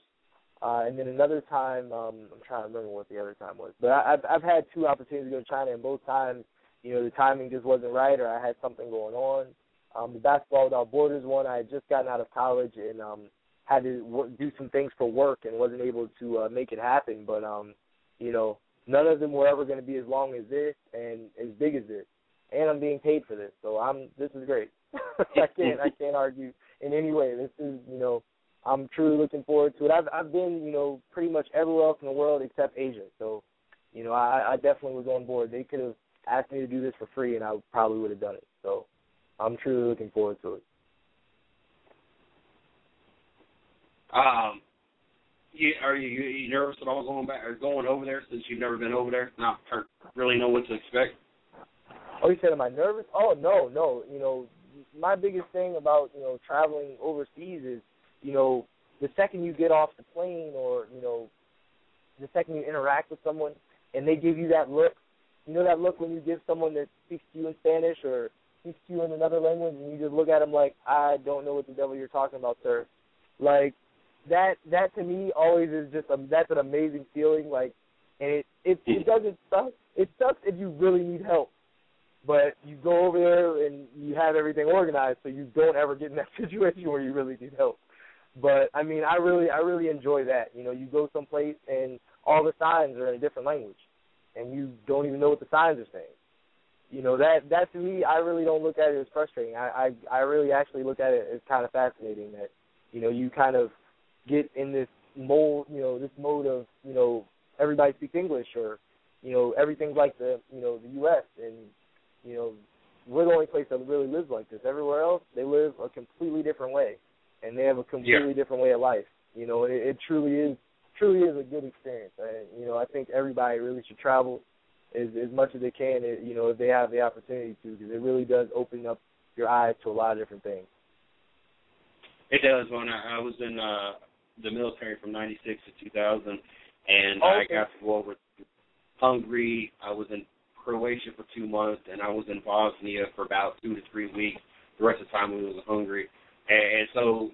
D: uh, and then another time. Um, I'm trying to remember what the other time was, but I, I've I've had two opportunities to go to China, and both times, you know, the timing just wasn't right, or I had something going on. Um, the Basketball Without Borders one, I had just gotten out of college and um, had to work, do some things for work and wasn't able to uh, make it happen. But um, you know, none of them were ever going to be as long as this and as big as this. And I'm being paid for this, so I'm. This is great. I can't. I can't argue in any way. This is, you know, I'm truly looking forward to it. I've I've been, you know, pretty much everywhere else in the world except Asia. So, you know, I, I definitely was on board. They could have asked me to do this for free, and I probably would have done it. So, I'm truly looking forward to it.
B: Um, you, are you, you nervous at all going back or going over there since you've never been over there? Not really know what to expect.
D: Oh, you said, am I nervous? Oh no, no. You know, my biggest thing about you know traveling overseas is you know the second you get off the plane or you know the second you interact with someone and they give you that look, you know that look when you give someone that speaks to you in Spanish or speaks to you in another language and you just look at them like I don't know what the devil you're talking about, sir. Like that that to me always is just a that's an amazing feeling. Like, and it it it doesn't suck. It sucks if you really need help, but you go over there and you have everything organized, so you don't ever get in that situation where you really need help. But I mean, I really I really enjoy that. You know, you go someplace and all the signs are in a different language, and you don't even know what the signs are saying you know that that to me I really don't look at it as frustrating. I I, I really actually look at it as kind of fascinating that you know you kind of get in this mold you know this mode of you know everybody speaks English or you know everything's like the you know the U.S. and you know, we're the only place that really lives like this. Everywhere else, they live a completely different way, and they have a completely
B: yeah.
D: different way of life. You know, it, it truly is truly is a good experience. I, you know, I think everybody really should travel as as much as they can. You know, if they have the opportunity to, because it really does open up your eyes to a lot of different things.
B: It does. When I, I was in uh, the military from '96 to 2000, and
D: Oh,
B: I
D: okay.
B: got to go over to Hungary. I was in Croatia for two months, and I was in Bosnia for about two to three weeks. The rest of the time we was in Hungary, and, and so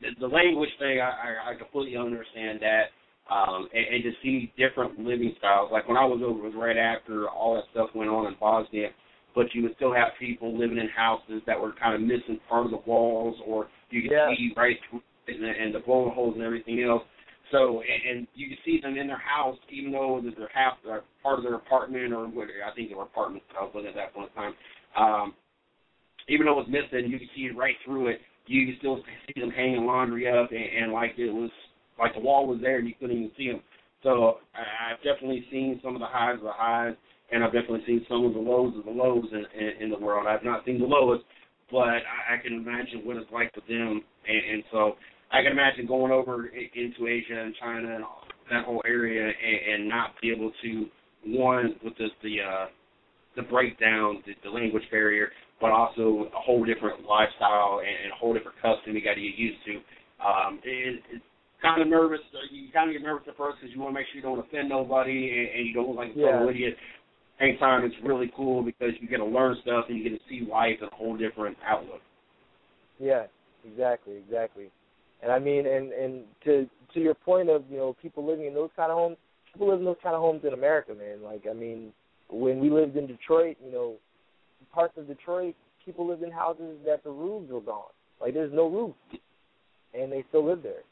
B: the, the language thing, I, I, I completely understand that. Um, and, and to see different living styles. Like when I was over, it was right after all that stuff went on in Bosnia, but you would still have people living in houses that were kind of missing part of the walls, or you could
D: Yeah.
B: see right through it and, the- and the blow holes and everything else. So, and, and you could see them in their house, even though that they're half uh, part of their apartment, or what I think they were apartments. I was looking at that one time. Um, even though it was missing, you could see right through it. You could still see them hanging laundry up, and, and like it was like the wall was there, and you couldn't even see them. So I've definitely seen some of the highs of the highs, and I've definitely seen some of the lows of the lows in, in, in the world. I've not seen the lowest, but I, I can imagine what it's like for them, and, and so I can imagine going over into Asia and China and that whole area, and, and not be able to one with the the uh, the breakdown, the, the language barrier, but also a whole different lifestyle and, and a whole different custom you got to get used to. Um, it, it's kind of nervous. uh, You kind of get nervous at first because you want to make sure you don't offend nobody and, and you don't look like a total
D: Yeah.
B: idiot. Same time, it's really cool because you get to learn stuff and you get to see life in a whole different outlook.
D: Yeah, exactly, exactly. And I mean, and and to to your point of you know people living in those kind of homes, people live in those kind of homes in America, man. Like I mean, when we lived in Detroit, you know, parts of Detroit, people lived in houses that the roofs were gone. Like there's no roof, and they still live there.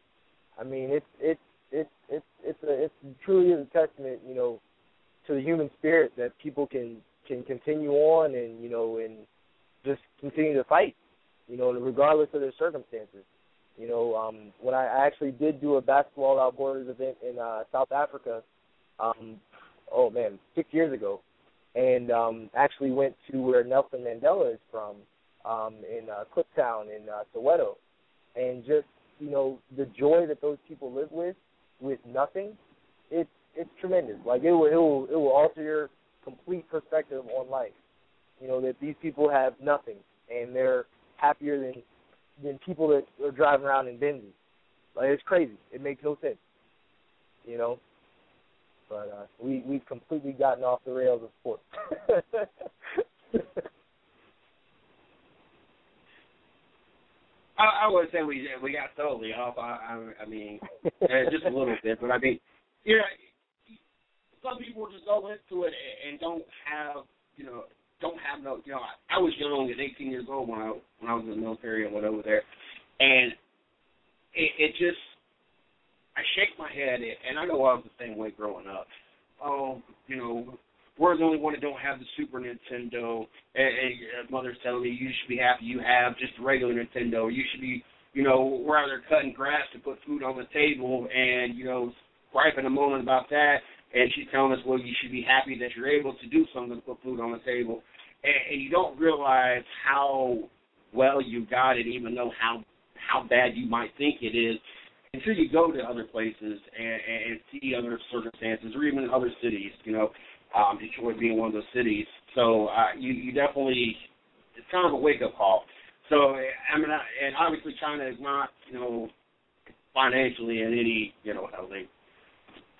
D: I mean, it's it's it's it's it's a it's truly a testament, you know, to the human spirit that people can can continue on and you know and just continue to fight you know, regardless of their circumstances. You know, um, when I actually did do a basketball without borders event in uh, South Africa, um, oh man, six years ago, and um, actually went to where Nelson Mandela is from, um, in uh, Kliptown in uh, Soweto, and just you know the joy that those people live with, with nothing, it's it's tremendous. Like it will it will it will alter your complete perspective on life. You know that these people have nothing, and they're happier than than people that are driving around in Benzes. Like it's crazy. It makes no sense. You know. But uh we we've completely gotten off the rails of sports.
B: I, I would say we we got totally off. I I, I mean, uh, just a little bit, but I mean, you know, some people just go into it and- and don't have, you know, don't have no, you know, I, I was young at 18 years old when I when I was in the military and went over there, and it, it just, I shake my head, and I know I was the same way growing up. Oh, you know, we're the only one that don't have the Super Nintendo, and, and uh, mother's telling me you should be happy you have just the regular Nintendo. You should be, you know, we're out there cutting grass to put food on the table, and you know, griping and moaning about that. And she's telling us, well, you should be happy that you're able to do something to put food on the table, and, and you don't realize how well you got it, even though how how bad you might think it is, until you go to other places and, and see other circumstances, or even other cities. You know, um, Detroit being one of those cities. So uh, you you definitely it's kind of a wake up call. So I mean, I- and obviously China is not you know financially in any you know how they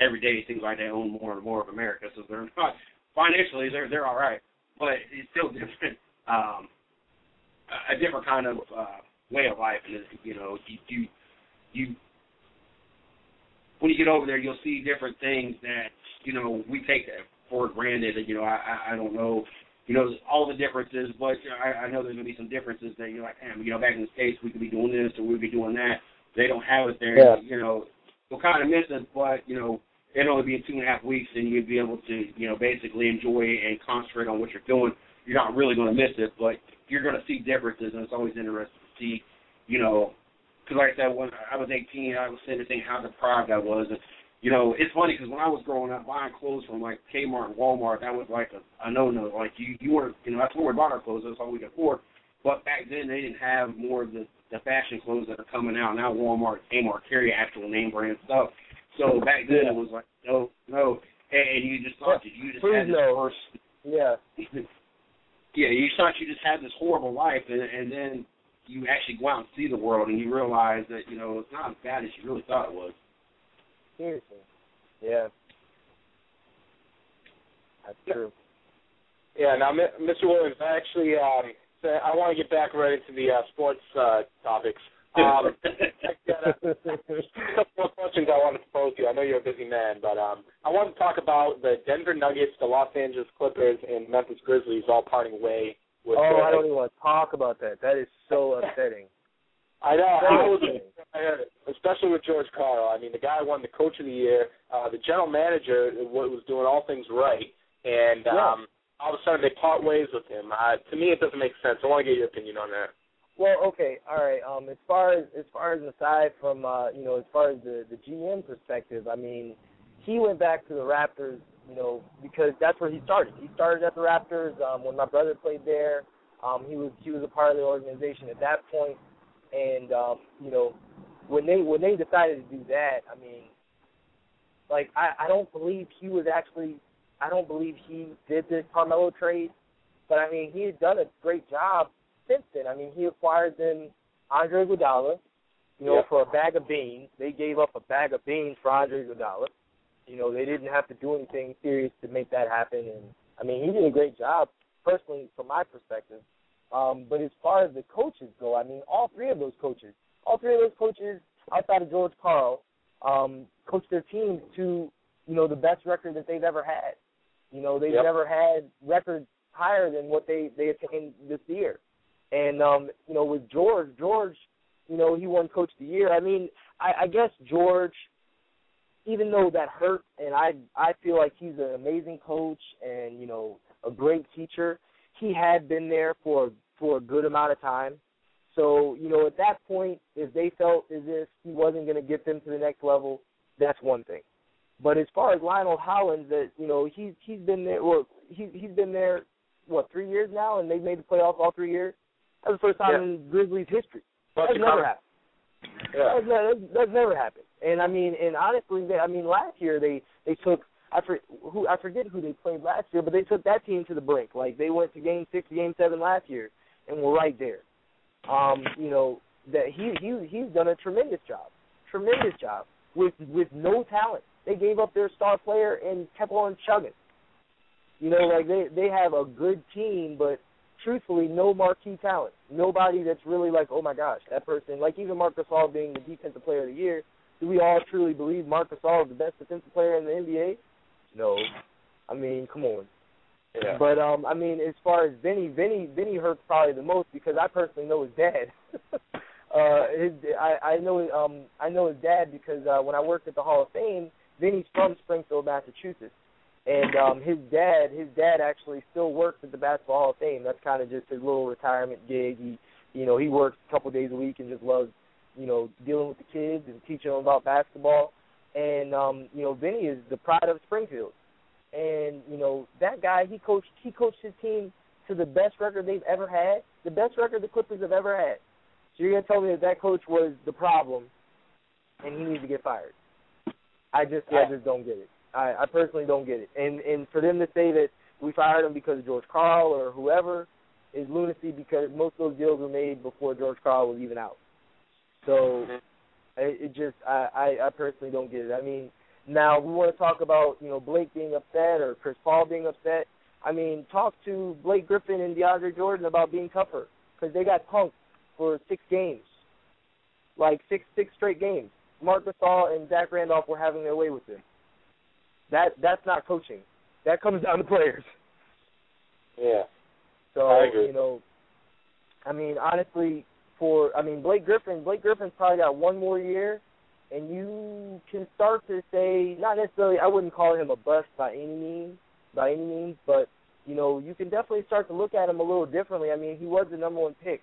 B: every day seems like they own more and more of America, so they're not financially they're they're all right, but it's still different. Um, a- a different kind of uh, way of life, and you know you you you when you get over there, you'll see different things that you know we take for granted. You know, I I, don't know, you know, all the differences, but I, I know there's gonna be some differences that you're like, damn, you know, back in the states we could be doing this or we'd be doing that. They don't have it there.
D: Yeah.
B: You know, you'll kind of miss it, but you know, it'll only be in two and a half weeks, and you'd be able to, you know, basically enjoy and concentrate on what you're doing. You're not really going to miss it, but you're going to see differences, and it's always interesting to see, you know, because like I said, when I was 18, I was sitting there thinking how deprived I was, and you know, it's funny because when I was growing up, buying clothes from like Kmart and Walmart, that was like a, a no-no. Like you, you weren't, you know, that's where we bought our clothes. That's all we could afford. But back then, they didn't have more of the the fashion clothes that are coming out now. Walmart, Kmart carry actual name brand stuff. So back then, it was like no, no, and you just thought that you just
D: Please
B: had this
D: no.
B: first
D: Yeah.
B: yeah, you thought you just had this horrible life, and, and then you actually go out and see the world, and you realize that you know it's not as bad as you really thought it was.
D: Seriously. Yeah. That's true.
C: Yeah, now, Mr. Williams, I actually, um, I want to get back right into the uh, sports uh, topics. Um, I got a couple more questions I wanted to pose to you. I know you're a busy man, but um, I want to talk about the Denver Nuggets, the Los Angeles Clippers, and Memphis Grizzlies all parting way. With
D: oh,
C: their,
D: I don't even want to talk about that. That is so upsetting.
C: I know. I was,
D: upsetting.
C: I heard it, especially with George Karl. I mean, the guy won the Coach of the Year. Uh, the general manager was doing all things right, and
D: Yeah.
C: um, all of a sudden they part ways with him. Uh, to me, it doesn't make sense. I want to get your opinion on that.
D: Well, okay, all right. Um, as far as as far as aside from uh, you know, as far as the the GM perspective, I mean, he went back to the Raptors, you know, because that's where he started. He started at the Raptors um, when my brother played there. Um, he was he was a part of the organization at that point, and um, you know, when they when they decided to do that, I mean, like I I don't believe he was actually I don't believe he did the Carmelo trade, but I mean he had done a great job since then. I mean, he acquired them Andre Iguodala, you know,
C: Yeah.
D: for a bag of beans. They gave up a bag of beans for Andre Iguodala. You know, they didn't have to do anything serious to make that happen. And I mean, he did a great job, personally, from my perspective. Um, but as far as the coaches go, I mean, all three of those coaches, all three of those coaches outside of George Karl, um, coached their teams to, you know, the best record that they've ever had. You know, they've
C: Yep.
D: never had records higher than what they they attained this year. And um, you know, with George, George, you know, he won Coach of the Year. I mean, I, I guess George, even though that hurt, and I I feel like he's an amazing coach and you know a great teacher. He had been there for for a good amount of time. So you know, at that point, if they felt as if he wasn't going to get them to the next level, that's one thing. But as far as Lionel Hollins, that you know, he's he's been there. Well, he he's been there what three years now, and they've made the playoffs all three years. That's the first time
C: Yeah.
D: in Grizzlies history. That's never
C: come-
D: happened.
C: Yeah.
D: That's, never, that's, that's never happened. And I mean, and honestly, they, I mean, last year they they took I for, who I forget who they played last year, but they took that team to the brink. Like they went to game six, game seven last year, and were right there. Um, you know that he he he's done a tremendous job, tremendous job with with no talent. They gave up their star player and kept on chugging. You know, like they they have a good team, but truthfully, no marquee talent. Nobody that's really like, oh my gosh, that person. Like even Marc Gasol being the defensive player of the year. Do we all truly believe Marc Gasol is the best defensive player in the NBA? No. I mean, come on.
C: Yeah.
D: But um, I mean, as far as Vinny, Vinny, Vinny hurts probably the most because I personally know his dad. uh, his, I I know um I know his dad because uh, when I worked at the Hall of Fame, Vinny's from Springfield, Massachusetts, and um his dad his dad actually still works at the Basketball Hall of Fame. That's kind of just his little retirement gig. He you know he works a couple days a week and just loves you know dealing with the kids and teaching them about basketball. And um you know Vinny is the pride of Springfield and you know that guy he coached he coached his team to the best record they've ever had, the best record the Clippers have ever had. So you're gonna tell me that that coach was the problem, and he needs to get fired? I just
C: Yeah.
D: I just don't get it. I, I personally don't get it. And and for them to say that we fired him because of George Karl or whoever is lunacy because most of those deals were made before George Karl was even out. So it, it just I, I I personally don't get it. I mean, now we want to talk about you know Blake being upset or Chris Paul being upset. I mean, talk to Blake Griffin and DeAndre Jordan about being tougher because they got punked for six games, like six six straight games. Marc Gasol and Zach Randolph were having their way with them. That that's not coaching. That comes down to players.
C: Yeah.
D: So
C: I agree.
D: you know, I mean, honestly, for I mean Blake Griffin, Blake Griffin's probably got one more year, and you can start to say not necessarily. I wouldn't call him a bust by any means, by any means, but you know, you can definitely start to look at him a little differently. I mean, he was the number one pick,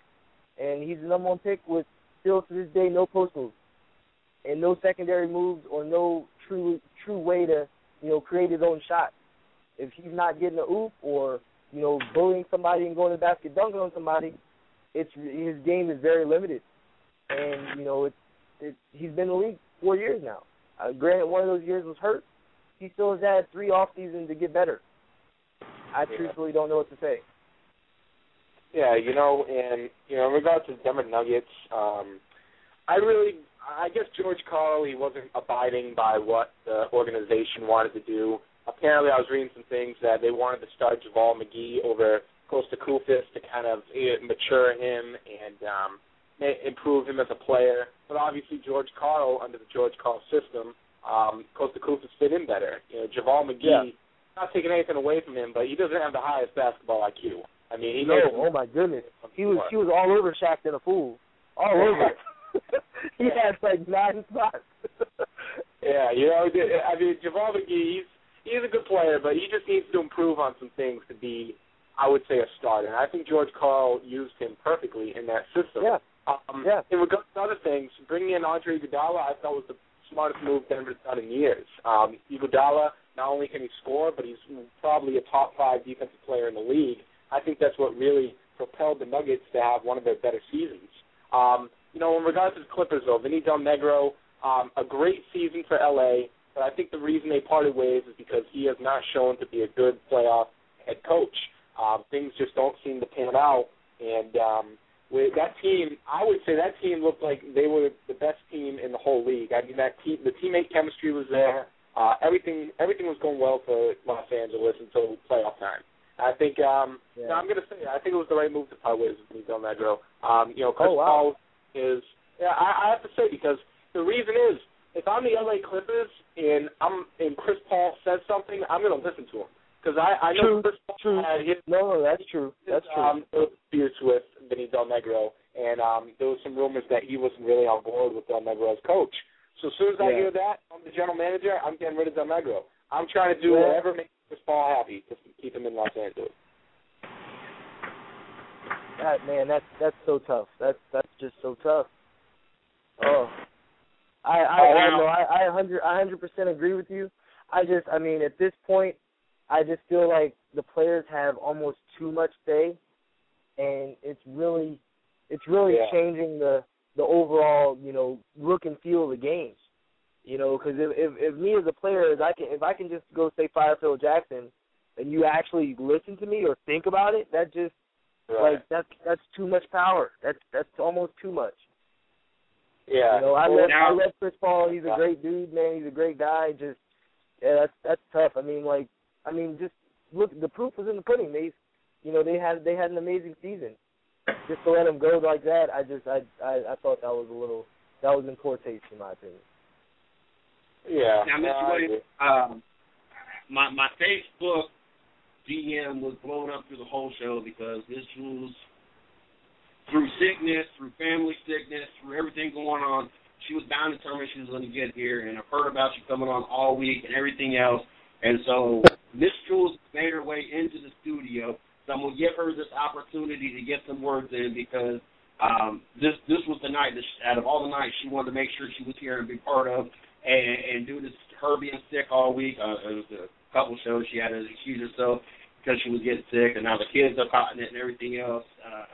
D: and he's the number one pick with still to this day no post move. and no secondary moves or no true true way to you know create his own shot. If he's not getting a oop or you know bullying somebody and going to the basket dunking on somebody, it's his game is very limited. And you know it's it, he's been in the league four years now. Uh, granted, one of those years was hurt. He still has had three off seasons to get better. I
C: Yeah.
D: truthfully don't know what to say.
C: Yeah, you know, and you know, in regards to the Denver Nuggets, um, I really, I guess George Karl, he wasn't abiding by what the organization wanted to do. Apparently, I was reading some things that they wanted to start JaVale McGee over Kosta Koufos to kind of mature him and um, improve him as a player. But obviously, George Karl, under the George Karl system, um, Kosta Koufos fit in better. You know, JaVale McGee,
D: Yeah.
C: not taking anything away from him, but he doesn't have the highest basketball IQ. I mean, he
D: no, oh my goodness, he was he was all over Shaqtin' a Fool, all over. he had like nine spots.
C: Yeah, you know, I mean, JaVale McGee, he's he's a good player, but he just needs to improve on some things to be, I would say, a starter. And I think George Karl used him perfectly in that system.
D: yeah,
C: Um,
D: Yeah.
C: In regards to other things, bringing in Andre Iguodala, I thought was the smartest move Denver's done in years. Um, Iguodala, not only can he score, but he's probably a top five defensive player in the league. I think that's what really propelled the Nuggets to have one of their better seasons. Um, you know, in regards to the Clippers, though, Vinny Del Negro, um, a great season for LA, but I think the reason they parted ways is because he has not shown to be a good playoff head coach. Um, things just don't seem to pan out, and um, with that team, I would say that team looked like they were the best team in the whole league. I mean, that team, the teammate chemistry was there. Uh, everything, everything was going well for Los Angeles until playoff time. I think, um,
D: Yeah.
C: no, I'm going to say, I think it was the right move to part ways with Del Negro. Um, you know, Chris
D: Oh, wow.
C: Paul is, yeah, I, I have to say because the reason is, if I'm the LA Clippers and I'm and Chris Paul says something, I'm going to listen to him because I, I know
D: True,
C: Chris
D: true.
C: had his
D: No, no, that's true. That's true.
C: um, disputes with Vinny Del Negro, and um, there was some rumors that he wasn't really on board with Del Negro as coach. So as soon as I hear that, I'm the general manager. I'm getting rid of Del Negro. I'm trying to do
D: Yeah.
C: whatever makes Chris Paul happy to keep him in Los Angeles.
D: That man, that's that's so tough. That's that's just so tough. Oh, I I
C: Oh,
D: I
C: wow.
D: know I I hundred I hundred percent agree with you. I just I mean at this point, I just feel like the players have almost too much say, and it's really it's really
C: Yeah.
D: changing the the overall you know look and feel of the games. You know, because if, if if me as a player, if I can if I can just go say fire Phil Jackson, and you actually listen to me or think about it, that just like that's that's too much power. That's that's almost too much.
C: yeah.
D: You know, I
C: Well,
D: love
B: now-
D: I love Chris Paul. He's a
C: Yeah.
D: great dude, man. He's a great guy. Just yeah, that's that's tough. I mean, like I mean, just look. The proof was in the pudding. They, you know, they had they had an amazing season. Just to let him go like that, I just I I, I thought that was a little that was in poor taste in my opinion.
C: yeah.
B: Now, Mr.
C: I
B: Williams, um, my my Facebook DM was blown up through the whole show because this was through sickness, through family sickness, through everything going on. She was bound and determined she was going to get here, and I've heard about you coming on all week and everything else. And so Miss Jules made her way into the studio. So I'm to give her this opportunity to get some words in because um, this this was the night that she, out of all the nights she wanted to make sure she was here and be part of. And, and due to her being sick all week, uh, it was a couple shows she had to excuse herself because she was getting sick, and now the kids are caught in it and everything else. Uh,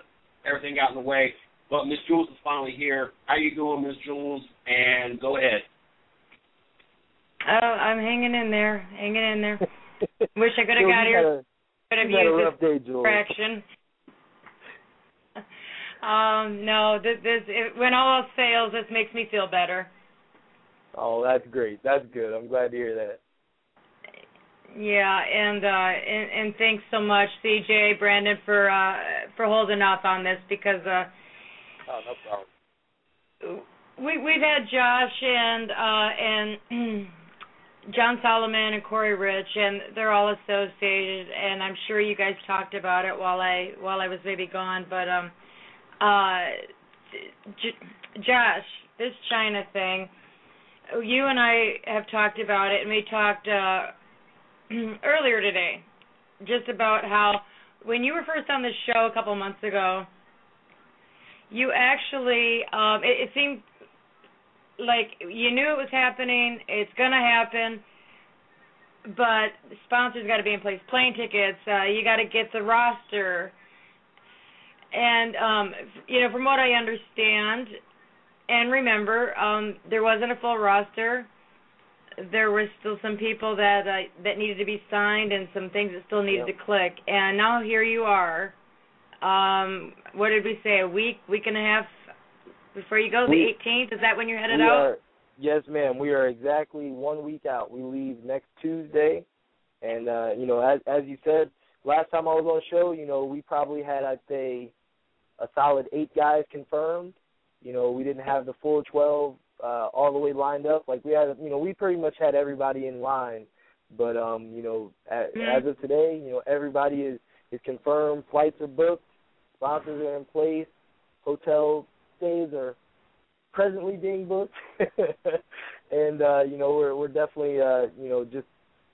B: everything got in the way. But Miss Jules is finally here. How you doing, Miss Jules? And go ahead.
E: Oh, I'm hanging in there, hanging in there. Wish I could have got here. Could have
D: you had a
E: used this
D: Jules.
E: Um, no, this, this it, when all else fails, this makes me feel better.
D: Oh, that's great. That's good. I'm glad to hear that.
E: Yeah, and uh and, and thanks so much, CJ, Brandon, for uh for holding off on this because uh
C: Oh, no problem.
E: we we've had Josh and uh and John Solomon and Corey Rich and they're all associated and I'm sure you guys talked about it while I while I was maybe gone but um uh J- Josh this China thing you and I have talked about it and we talked uh earlier today just about how when you were first on the show a couple months ago you actually um it, it seemed like you knew it was happening. It's gonna happen. But sponsors got to be in place. Plane tickets. Uh, you got to get the roster. And um, you know, from what I understand, and remember, um, there wasn't a full roster. There were still some people that uh, that needed to be signed and some things that still needed
D: Yep.
E: to click. And now here you are. Um, what did we say? A week, week and a half before you go. The
D: We-
E: 18th. Is that when you're headed out?
D: are, yes, ma'am. We are exactly one week out. We leave next Tuesday, and uh, you know, as as you said last time I was on the show, you know, we probably had I'd say a solid eight guys confirmed. You know, we didn't have the full twelve uh, all the way lined up. Like we had, you know, we pretty much had everybody in line. But um, you know, as,
E: Mhm.
D: as of today, you know, everybody is is confirmed. Flights are booked. Sponsors are in place. Hotel stays are presently being booked. and uh, you know, we're we're definitely uh, you know, just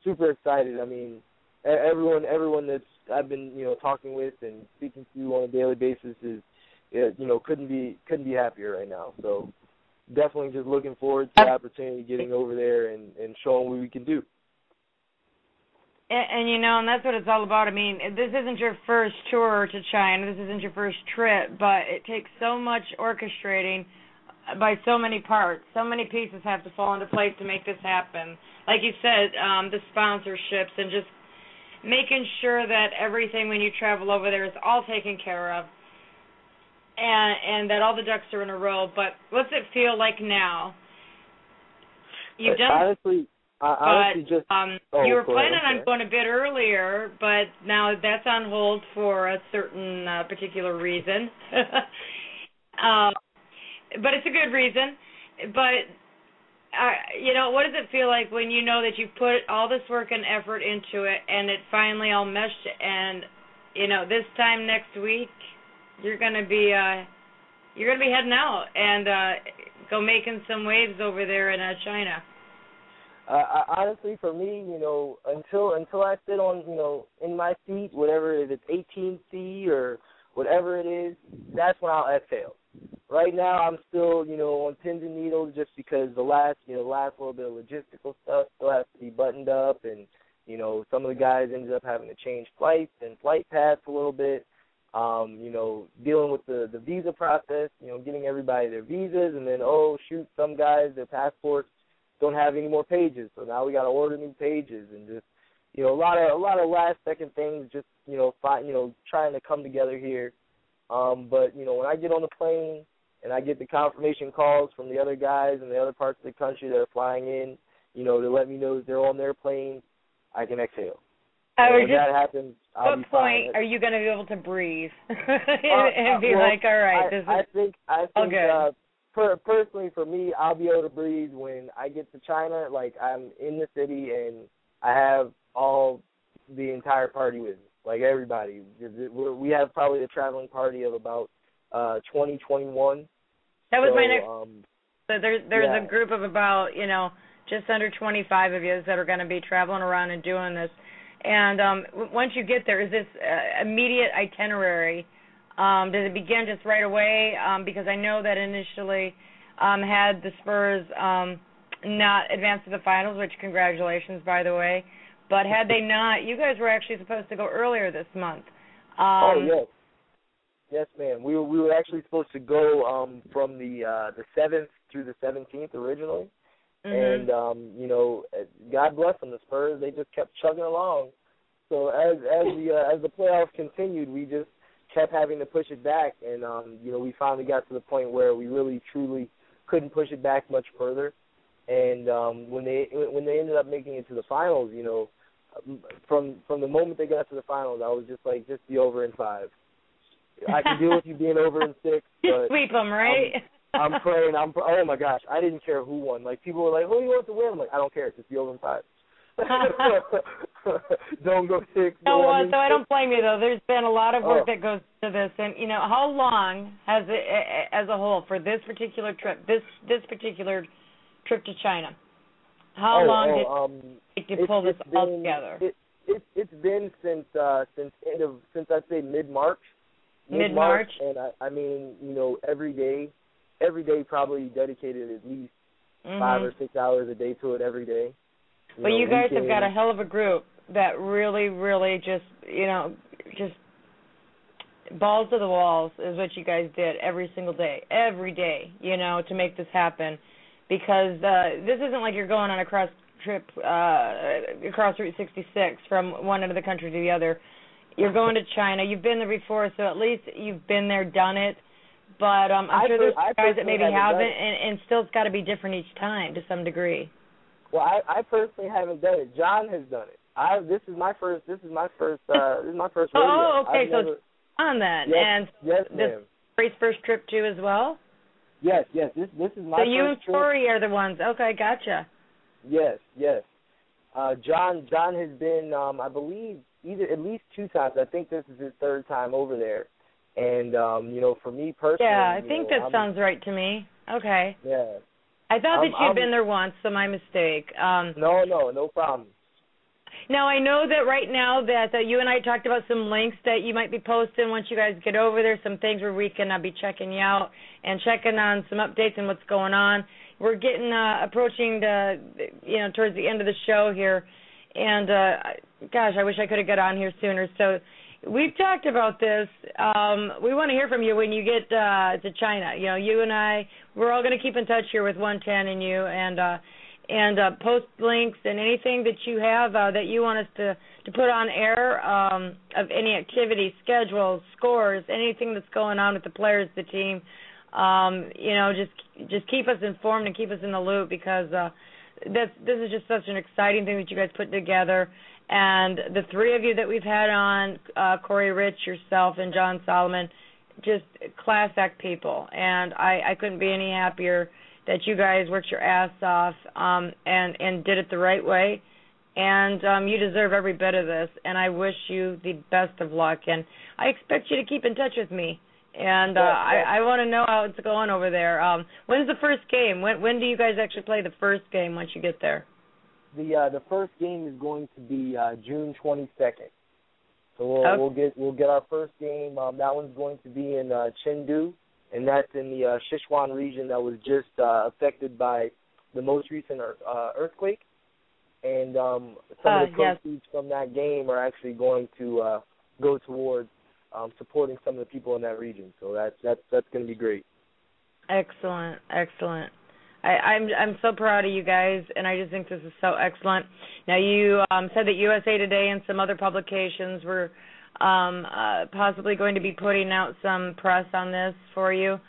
D: super excited. I mean, everyone everyone that's I've been, you know, talking with and speaking to on a daily basis is uh, you know, couldn't be couldn't be happier right now. So definitely just looking forward to the opportunity getting over there and and showing what we can do.
E: And, and you know, and that's what it's all about. I mean, this isn't your first tour to China. This isn't your first trip, but it takes so much orchestrating by so many parts. So many pieces have to fall into place to make this happen. Like you said, um, the sponsorships and just making sure that everything when you travel over there is all taken care of. And and that all the ducks are in a row. But what's it feel like now? You've done
D: honestly, I
E: but
D: just
E: um,
D: oh,
E: you were
D: go ahead,
E: planning on going a bit earlier, but now that's on hold for a certain uh, particular reason. uh, but it's a good reason. But uh, you know, what does it feel like when you know that you put all this work and effort into it, and it finally all meshed? And you know, this time next week, you're gonna be uh, you're gonna be heading out and uh, go making some waves over there in uh, China.
D: Uh, I, honestly, for me, you know, until until I sit on, you know, in my seat, whatever if it's 18C or whatever it is, that's when I'll exhale. Right now, I'm still, you know, on pins and needles just because the last, you know, last little bit of logistical stuff still has to be buttoned up, and you know, some of the guys ended up having to change flights and flight paths a little bit. Um, you know, dealing with the the visa process, you know, getting everybody their visas, and then oh shoot, some guys their passports don't have any more pages, so now we got to order new pages and just you know a lot of a lot of last second things, just you know find you know trying to come together here. Um, but you know when I get on the plane and I get the confirmation calls from the other guys in the other parts of the country that are flying in, you know to let me know that they're on their plane, I can exhale.
E: I was just
D: that happens, I'll
E: what point
D: fine.
E: are you going to be able to breathe and,
D: Uh,
E: and be
D: well,
E: like, all right,
D: I,
E: this is
D: I think I think
E: good.
D: uh per, personally for me, I'll be able to breathe when I get to China. Like I'm in the city and I have all the entire party with me, like everybody. We have probably a traveling party of about uh twenty twenty one.
E: that was
D: so,
E: my next.
D: Um,
E: So there's there's
D: yeah.
E: a group of about you know just under 25 of you that are going to be traveling around and doing this. And um once you get there, is this uh, immediate itinerary? Um, does it begin just right away? Um, because I know that initially, um, had the Spurs um, not advanced to the finals, which congratulations by the way, but had they not, you guys were actually supposed to go earlier this month. Um,
D: oh yes, yes, ma'am. We were we were actually supposed to go um from the uh the seventh through the seventeenth originally.
E: mhm.
D: and um, you know, God bless them. The Spurs they just kept chugging along. So as as the uh, as the playoffs continued, we just kept having to push it back, and um, you know, we finally got to the point where we really truly couldn't push it back much further. And um, when they when they ended up making it to the finals, you know, from from the moment they got to the finals, I was just like, just be over in five. I can deal with you being over in six, but
E: Sweep them, right?
D: I'm praying. I'm. Oh my gosh, I didn't care who won. Like people were like, "Who do you want to win?" I'm like, "I don't care. Just be over in five. don't go six.
E: No,
D: go
E: uh,
D: under
E: so I don't blame you though. There's been a lot of work
D: Oh.
E: that goes to this, and you know, how long has it, as a whole, for this particular trip, this this particular trip to China? How
D: oh,
E: long
D: oh,
E: did it
D: um,
E: take to pull this
D: it's
E: all together?
D: It, it, it's been since uh since end of since I'd say mid March.
E: Mid-March?
D: and I, I mean, you know, every day, every day probably dedicated at least
E: Mhm.
D: five or six hours a day to it every day.
E: But
D: know,
E: you guys have got a hell of a group that really, really just you know just balls to the walls is what you guys did every single day, every day, you know, to make this happen. Because uh this isn't like you're going on a cross trip uh across Route 66 from one end of the country to the other. You're going to China. You've been there before, so at least you've been there, done it. But um I'm
D: I
E: sure
D: per-
E: there's
D: I
E: guys that maybe
D: haven't done
E: haven't,
D: it.
E: and, and still it's got to be different each time to some degree.
D: Well, I, I personally haven't done it. John has done it. I this is my first. This is my first. uh This is my first rodeo.
E: Oh, okay,
D: I've
E: so
D: never,
E: On that
D: Yes,
E: and
D: yes,
E: this
D: ma'am.
E: Corey's first trip too as well.
D: Yes, yes. This this is my
E: so you and. Corey are the ones. Okay, gotcha.
D: Yes, yes. Uh John John has been um I believe either at least two times. I think this is his third time over there. And um, you know, for me personally,
E: Yeah, I think
D: know,
E: that
D: I'm-
E: sounds right to me. Okay.
D: Yeah.
E: I thought that you'd
D: I'm-
E: been there once, so my mistake. Um
D: No, no, no problem.
E: Now I know that right now that uh, you and I talked about some links that you might be posting once you guys get over there. Some things where we can uh, be checking you out and checking on some updates and what's going on. We're getting uh, approaching the you know towards the end of the show here, and uh, gosh, I wish I could have got on here sooner. So we've talked about this. Um, we want to hear from you when you get uh, to China. You know, you and I, we're all going to keep in touch here with 110 and you, and uh, and uh, post links and anything that you have uh, that you want us to to put on air um, of any activity, schedules, scores, anything that's going on with the players, the team. Um, you know, just just keep us informed and keep us in the loop because uh, this this is just such an exciting thing that you guys put together. And the three of you that we've had on, uh, Corey Rich, yourself, and John Solomon, just class act people. And I, I couldn't be any happier that you guys worked your ass off um and and did it the right way and um you deserve every bit of this and I wish you the best of luck and I expect you to keep in touch with me and uh I. I want to know how it's going over there um when's the first game when when do you guys actually play the first game once you get there
D: The uh the first game is going to be uh June twenty second. So we'll
E: Okay.
D: we'll get we'll get our first game. Um that one's going to be in uh Chengdu and that's in the uh Sichuan region that was just uh affected by the most recent uh earthquake. And um some of the
E: Uh, yes.
D: proceeds from that game are actually going to uh go towards um supporting some of the people in that region. So that's that's that's gonna be great.
E: Excellent, excellent. I, I'm I'm so proud of you guys, and I just think this is so excellent. Now you um, said that USA Today and some other publications were um, uh, possibly going to be putting out some press on this for you.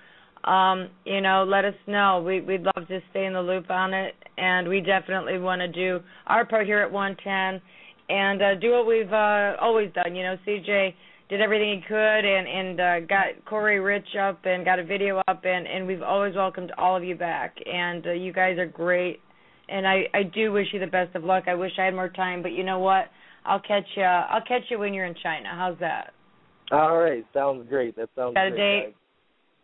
E: Um, you know, let us know. We we'd love to stay in the loop on it, and we definitely want to do our part here at 110 and uh, do what we've uh, always done. You know, CJ did everything he could and and uh, got Corey Rich up and got a video up and and we've always welcomed all of you back and uh, you guys are great and I I do wish you the best of luck. I wish I had more time, but you know what? I'll catch you. I'll catch you when you're in China. How's that?
D: All right, sounds great. That sounds
E: Got a
D: great.
E: date?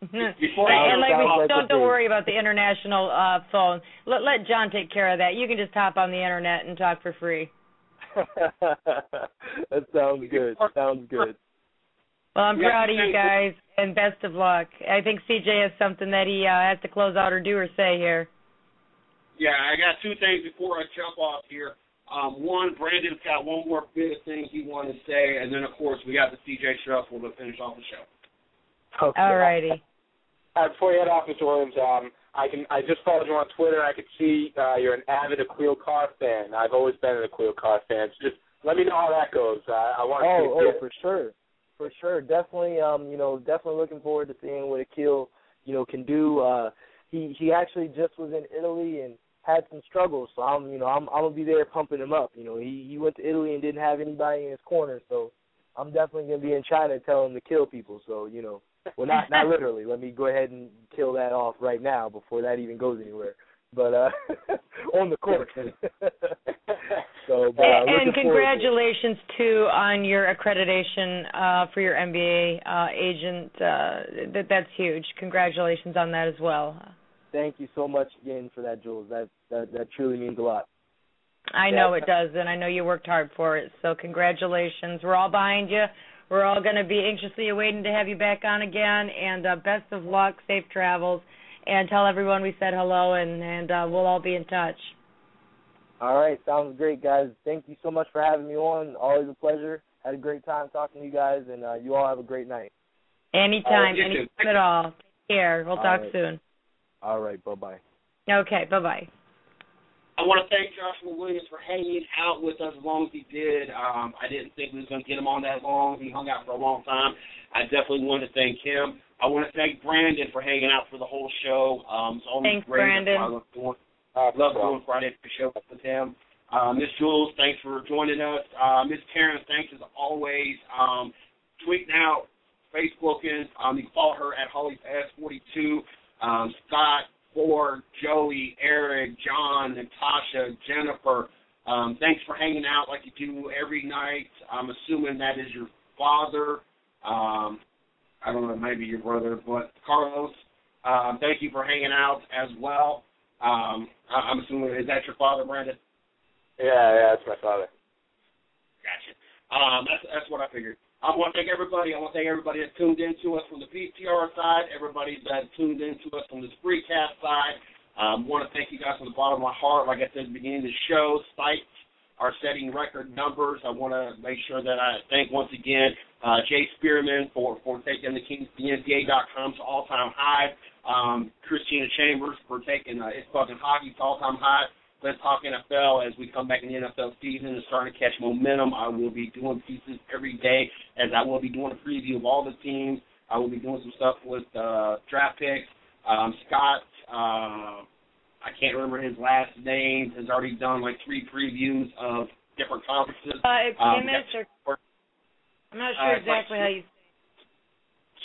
B: Before
E: and like we
D: sounds like
E: don't don't worry about the international uh phone. Let let John take care of that. You can just hop on the internet and talk for free.
D: that sounds good. Sounds good.
E: Well, I'm
B: Yeah,
E: proud of you
B: thank you.
E: guys and best of luck. I think CJ has something that he uh, has to close out or do or say here.
B: Yeah, I got two things before I jump off here. Um, one, Brandon's got one more bit of things he wanted to say, and then of course we got the CJ Shuffle to finish off the show.
D: Okay.
E: All righty.
C: Uh, before you head off, Mr. Williams, um, I can I just followed you on Twitter. I could see uh, you're an avid Aquille Carr fan. I've always been an Aquille Carr fan. So just let me know how that goes. Uh, I want to.
D: Oh,
C: to
D: oh,
C: see
D: for sure, for sure. Definitely, um, you know, definitely looking forward to seeing what Aquille, you know, can do. Uh, he he actually just was in Italy and had some struggles, so I'm, you know, I'm I'm gonna be there pumping him up. You know, he he went to Italy and didn't have anybody in his corner, so I'm definitely gonna be in China telling him to kill people. So you know, well, not not literally. Let me go ahead and kill that off right now before that even goes anywhere. But uh, on the court. so, but, uh,
E: and, and
D: looking forward to
E: congratulations too on your accreditation uh, for your NBA uh, agent. Uh, that that's huge. Congratulations on that as well.
D: Thank you so much again for that, Jules. That that that truly means a lot.
E: I know it does, and I know you worked hard for it. So congratulations. We're all behind you. We're all going to be anxiously awaiting to have you back on again. And uh, best of luck, safe travels, and tell everyone we said hello, and and uh, we'll all be in touch.
D: All right, sounds great, guys. Thank you so much for having me on. Always a pleasure. Had a great time talking to you guys, and uh, you all have a great night.
E: Anytime,
B: you
E: anytime at all. Take care. We'll
D: All
E: talk
D: right.
E: soon.
D: All right, bye bye.
E: Okay, bye bye.
B: I want to thank Joshua Williams for hanging out with us as long as he did. Um, I didn't think we was going to get him on that long. He hung out for a long time. I definitely want to thank him. I want to thank Brandon for hanging out for the whole show. Um, it's always
E: Thanks,
B: great.
E: Brandon.
B: I love doing,
C: Uh,
B: love doing Friday Night show with him. Uh, Miss Jules, thanks for joining us. Uh, Miss Karen, thanks as always. Um, tweeting out, Facebooking. Um, you can follow her at Holly's S42. Um, Scott, Ford, Joey, Eric, John, Natasha, Jennifer. Um, thanks for hanging out like you do every night. I'm assuming that is your father. Um, I don't know, maybe your brother, but Carlos. Um, thank you for hanging out as well. Um, I- I'm assuming is that your father, Brandon?
C: yeah, yeah, that's my father.
B: Gotcha. Um, that's that's what I figured. I want to thank everybody. I want to thank everybody that tuned in to us from the BTR side, everybody that tuned in to us from the Spreecast side. Um, want to thank you guys from the bottom of my heart. Like I said at the beginning of the show, sites are setting record numbers. I want to make sure that I thank once again uh, Jay Spearman for, for taking the KingsTheNBA.com to all-time high. Um, Christina Chambers for taking uh, It's Fucking Hockey to all-time high. Let's talk NFL as we come back in the NFL season and starting to catch momentum. I will be doing pieces every day as I will be doing a preview of all the teams. I will be doing some stuff with uh, draft picks. Um, Scott, uh, I can't remember his last name, has already done like three previews of different conferences.
E: Uh, it's
B: Um,
E: Kimmich or I'm not sure
B: Uh, it's like-
E: exactly how you.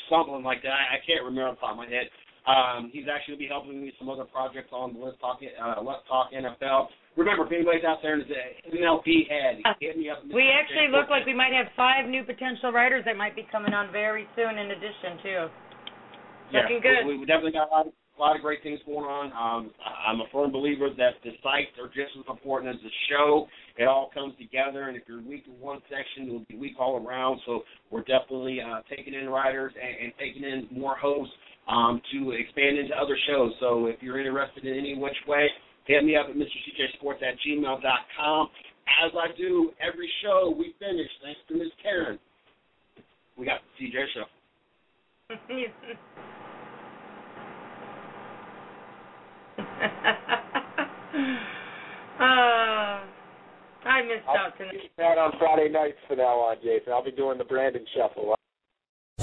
B: something like that. I, I can't remember off the top of my head. Um, he's actually going to be helping me with some other projects on the Let's Talk uh, Let's Talk NFL. Remember, if anybody's out there and is an MLB head, hit me up.
E: We actually look like we might have five new potential writers that might be coming on very soon. In addition, too.
B: yeah,
E: looking good.
B: We, we definitely got a lot, a lot of great things going on. Um, I'm a firm believer that the sites are just as important as the show. It all comes together, and if you're weak in one section, you'll be weak all around. So we're definitely uh, taking in writers and, and taking in more hosts um, to expand into other shows. So if you're interested in any which way, hit me up at MrCJSports at gmail.com. As I do every show, we finish, thanks to Miss Karen. We got the CJ show.
E: uh, I missed
C: I'll
E: out tonight.
C: be that on Friday nights from now on, Jason. I'll be doing the Brandon Shuffle.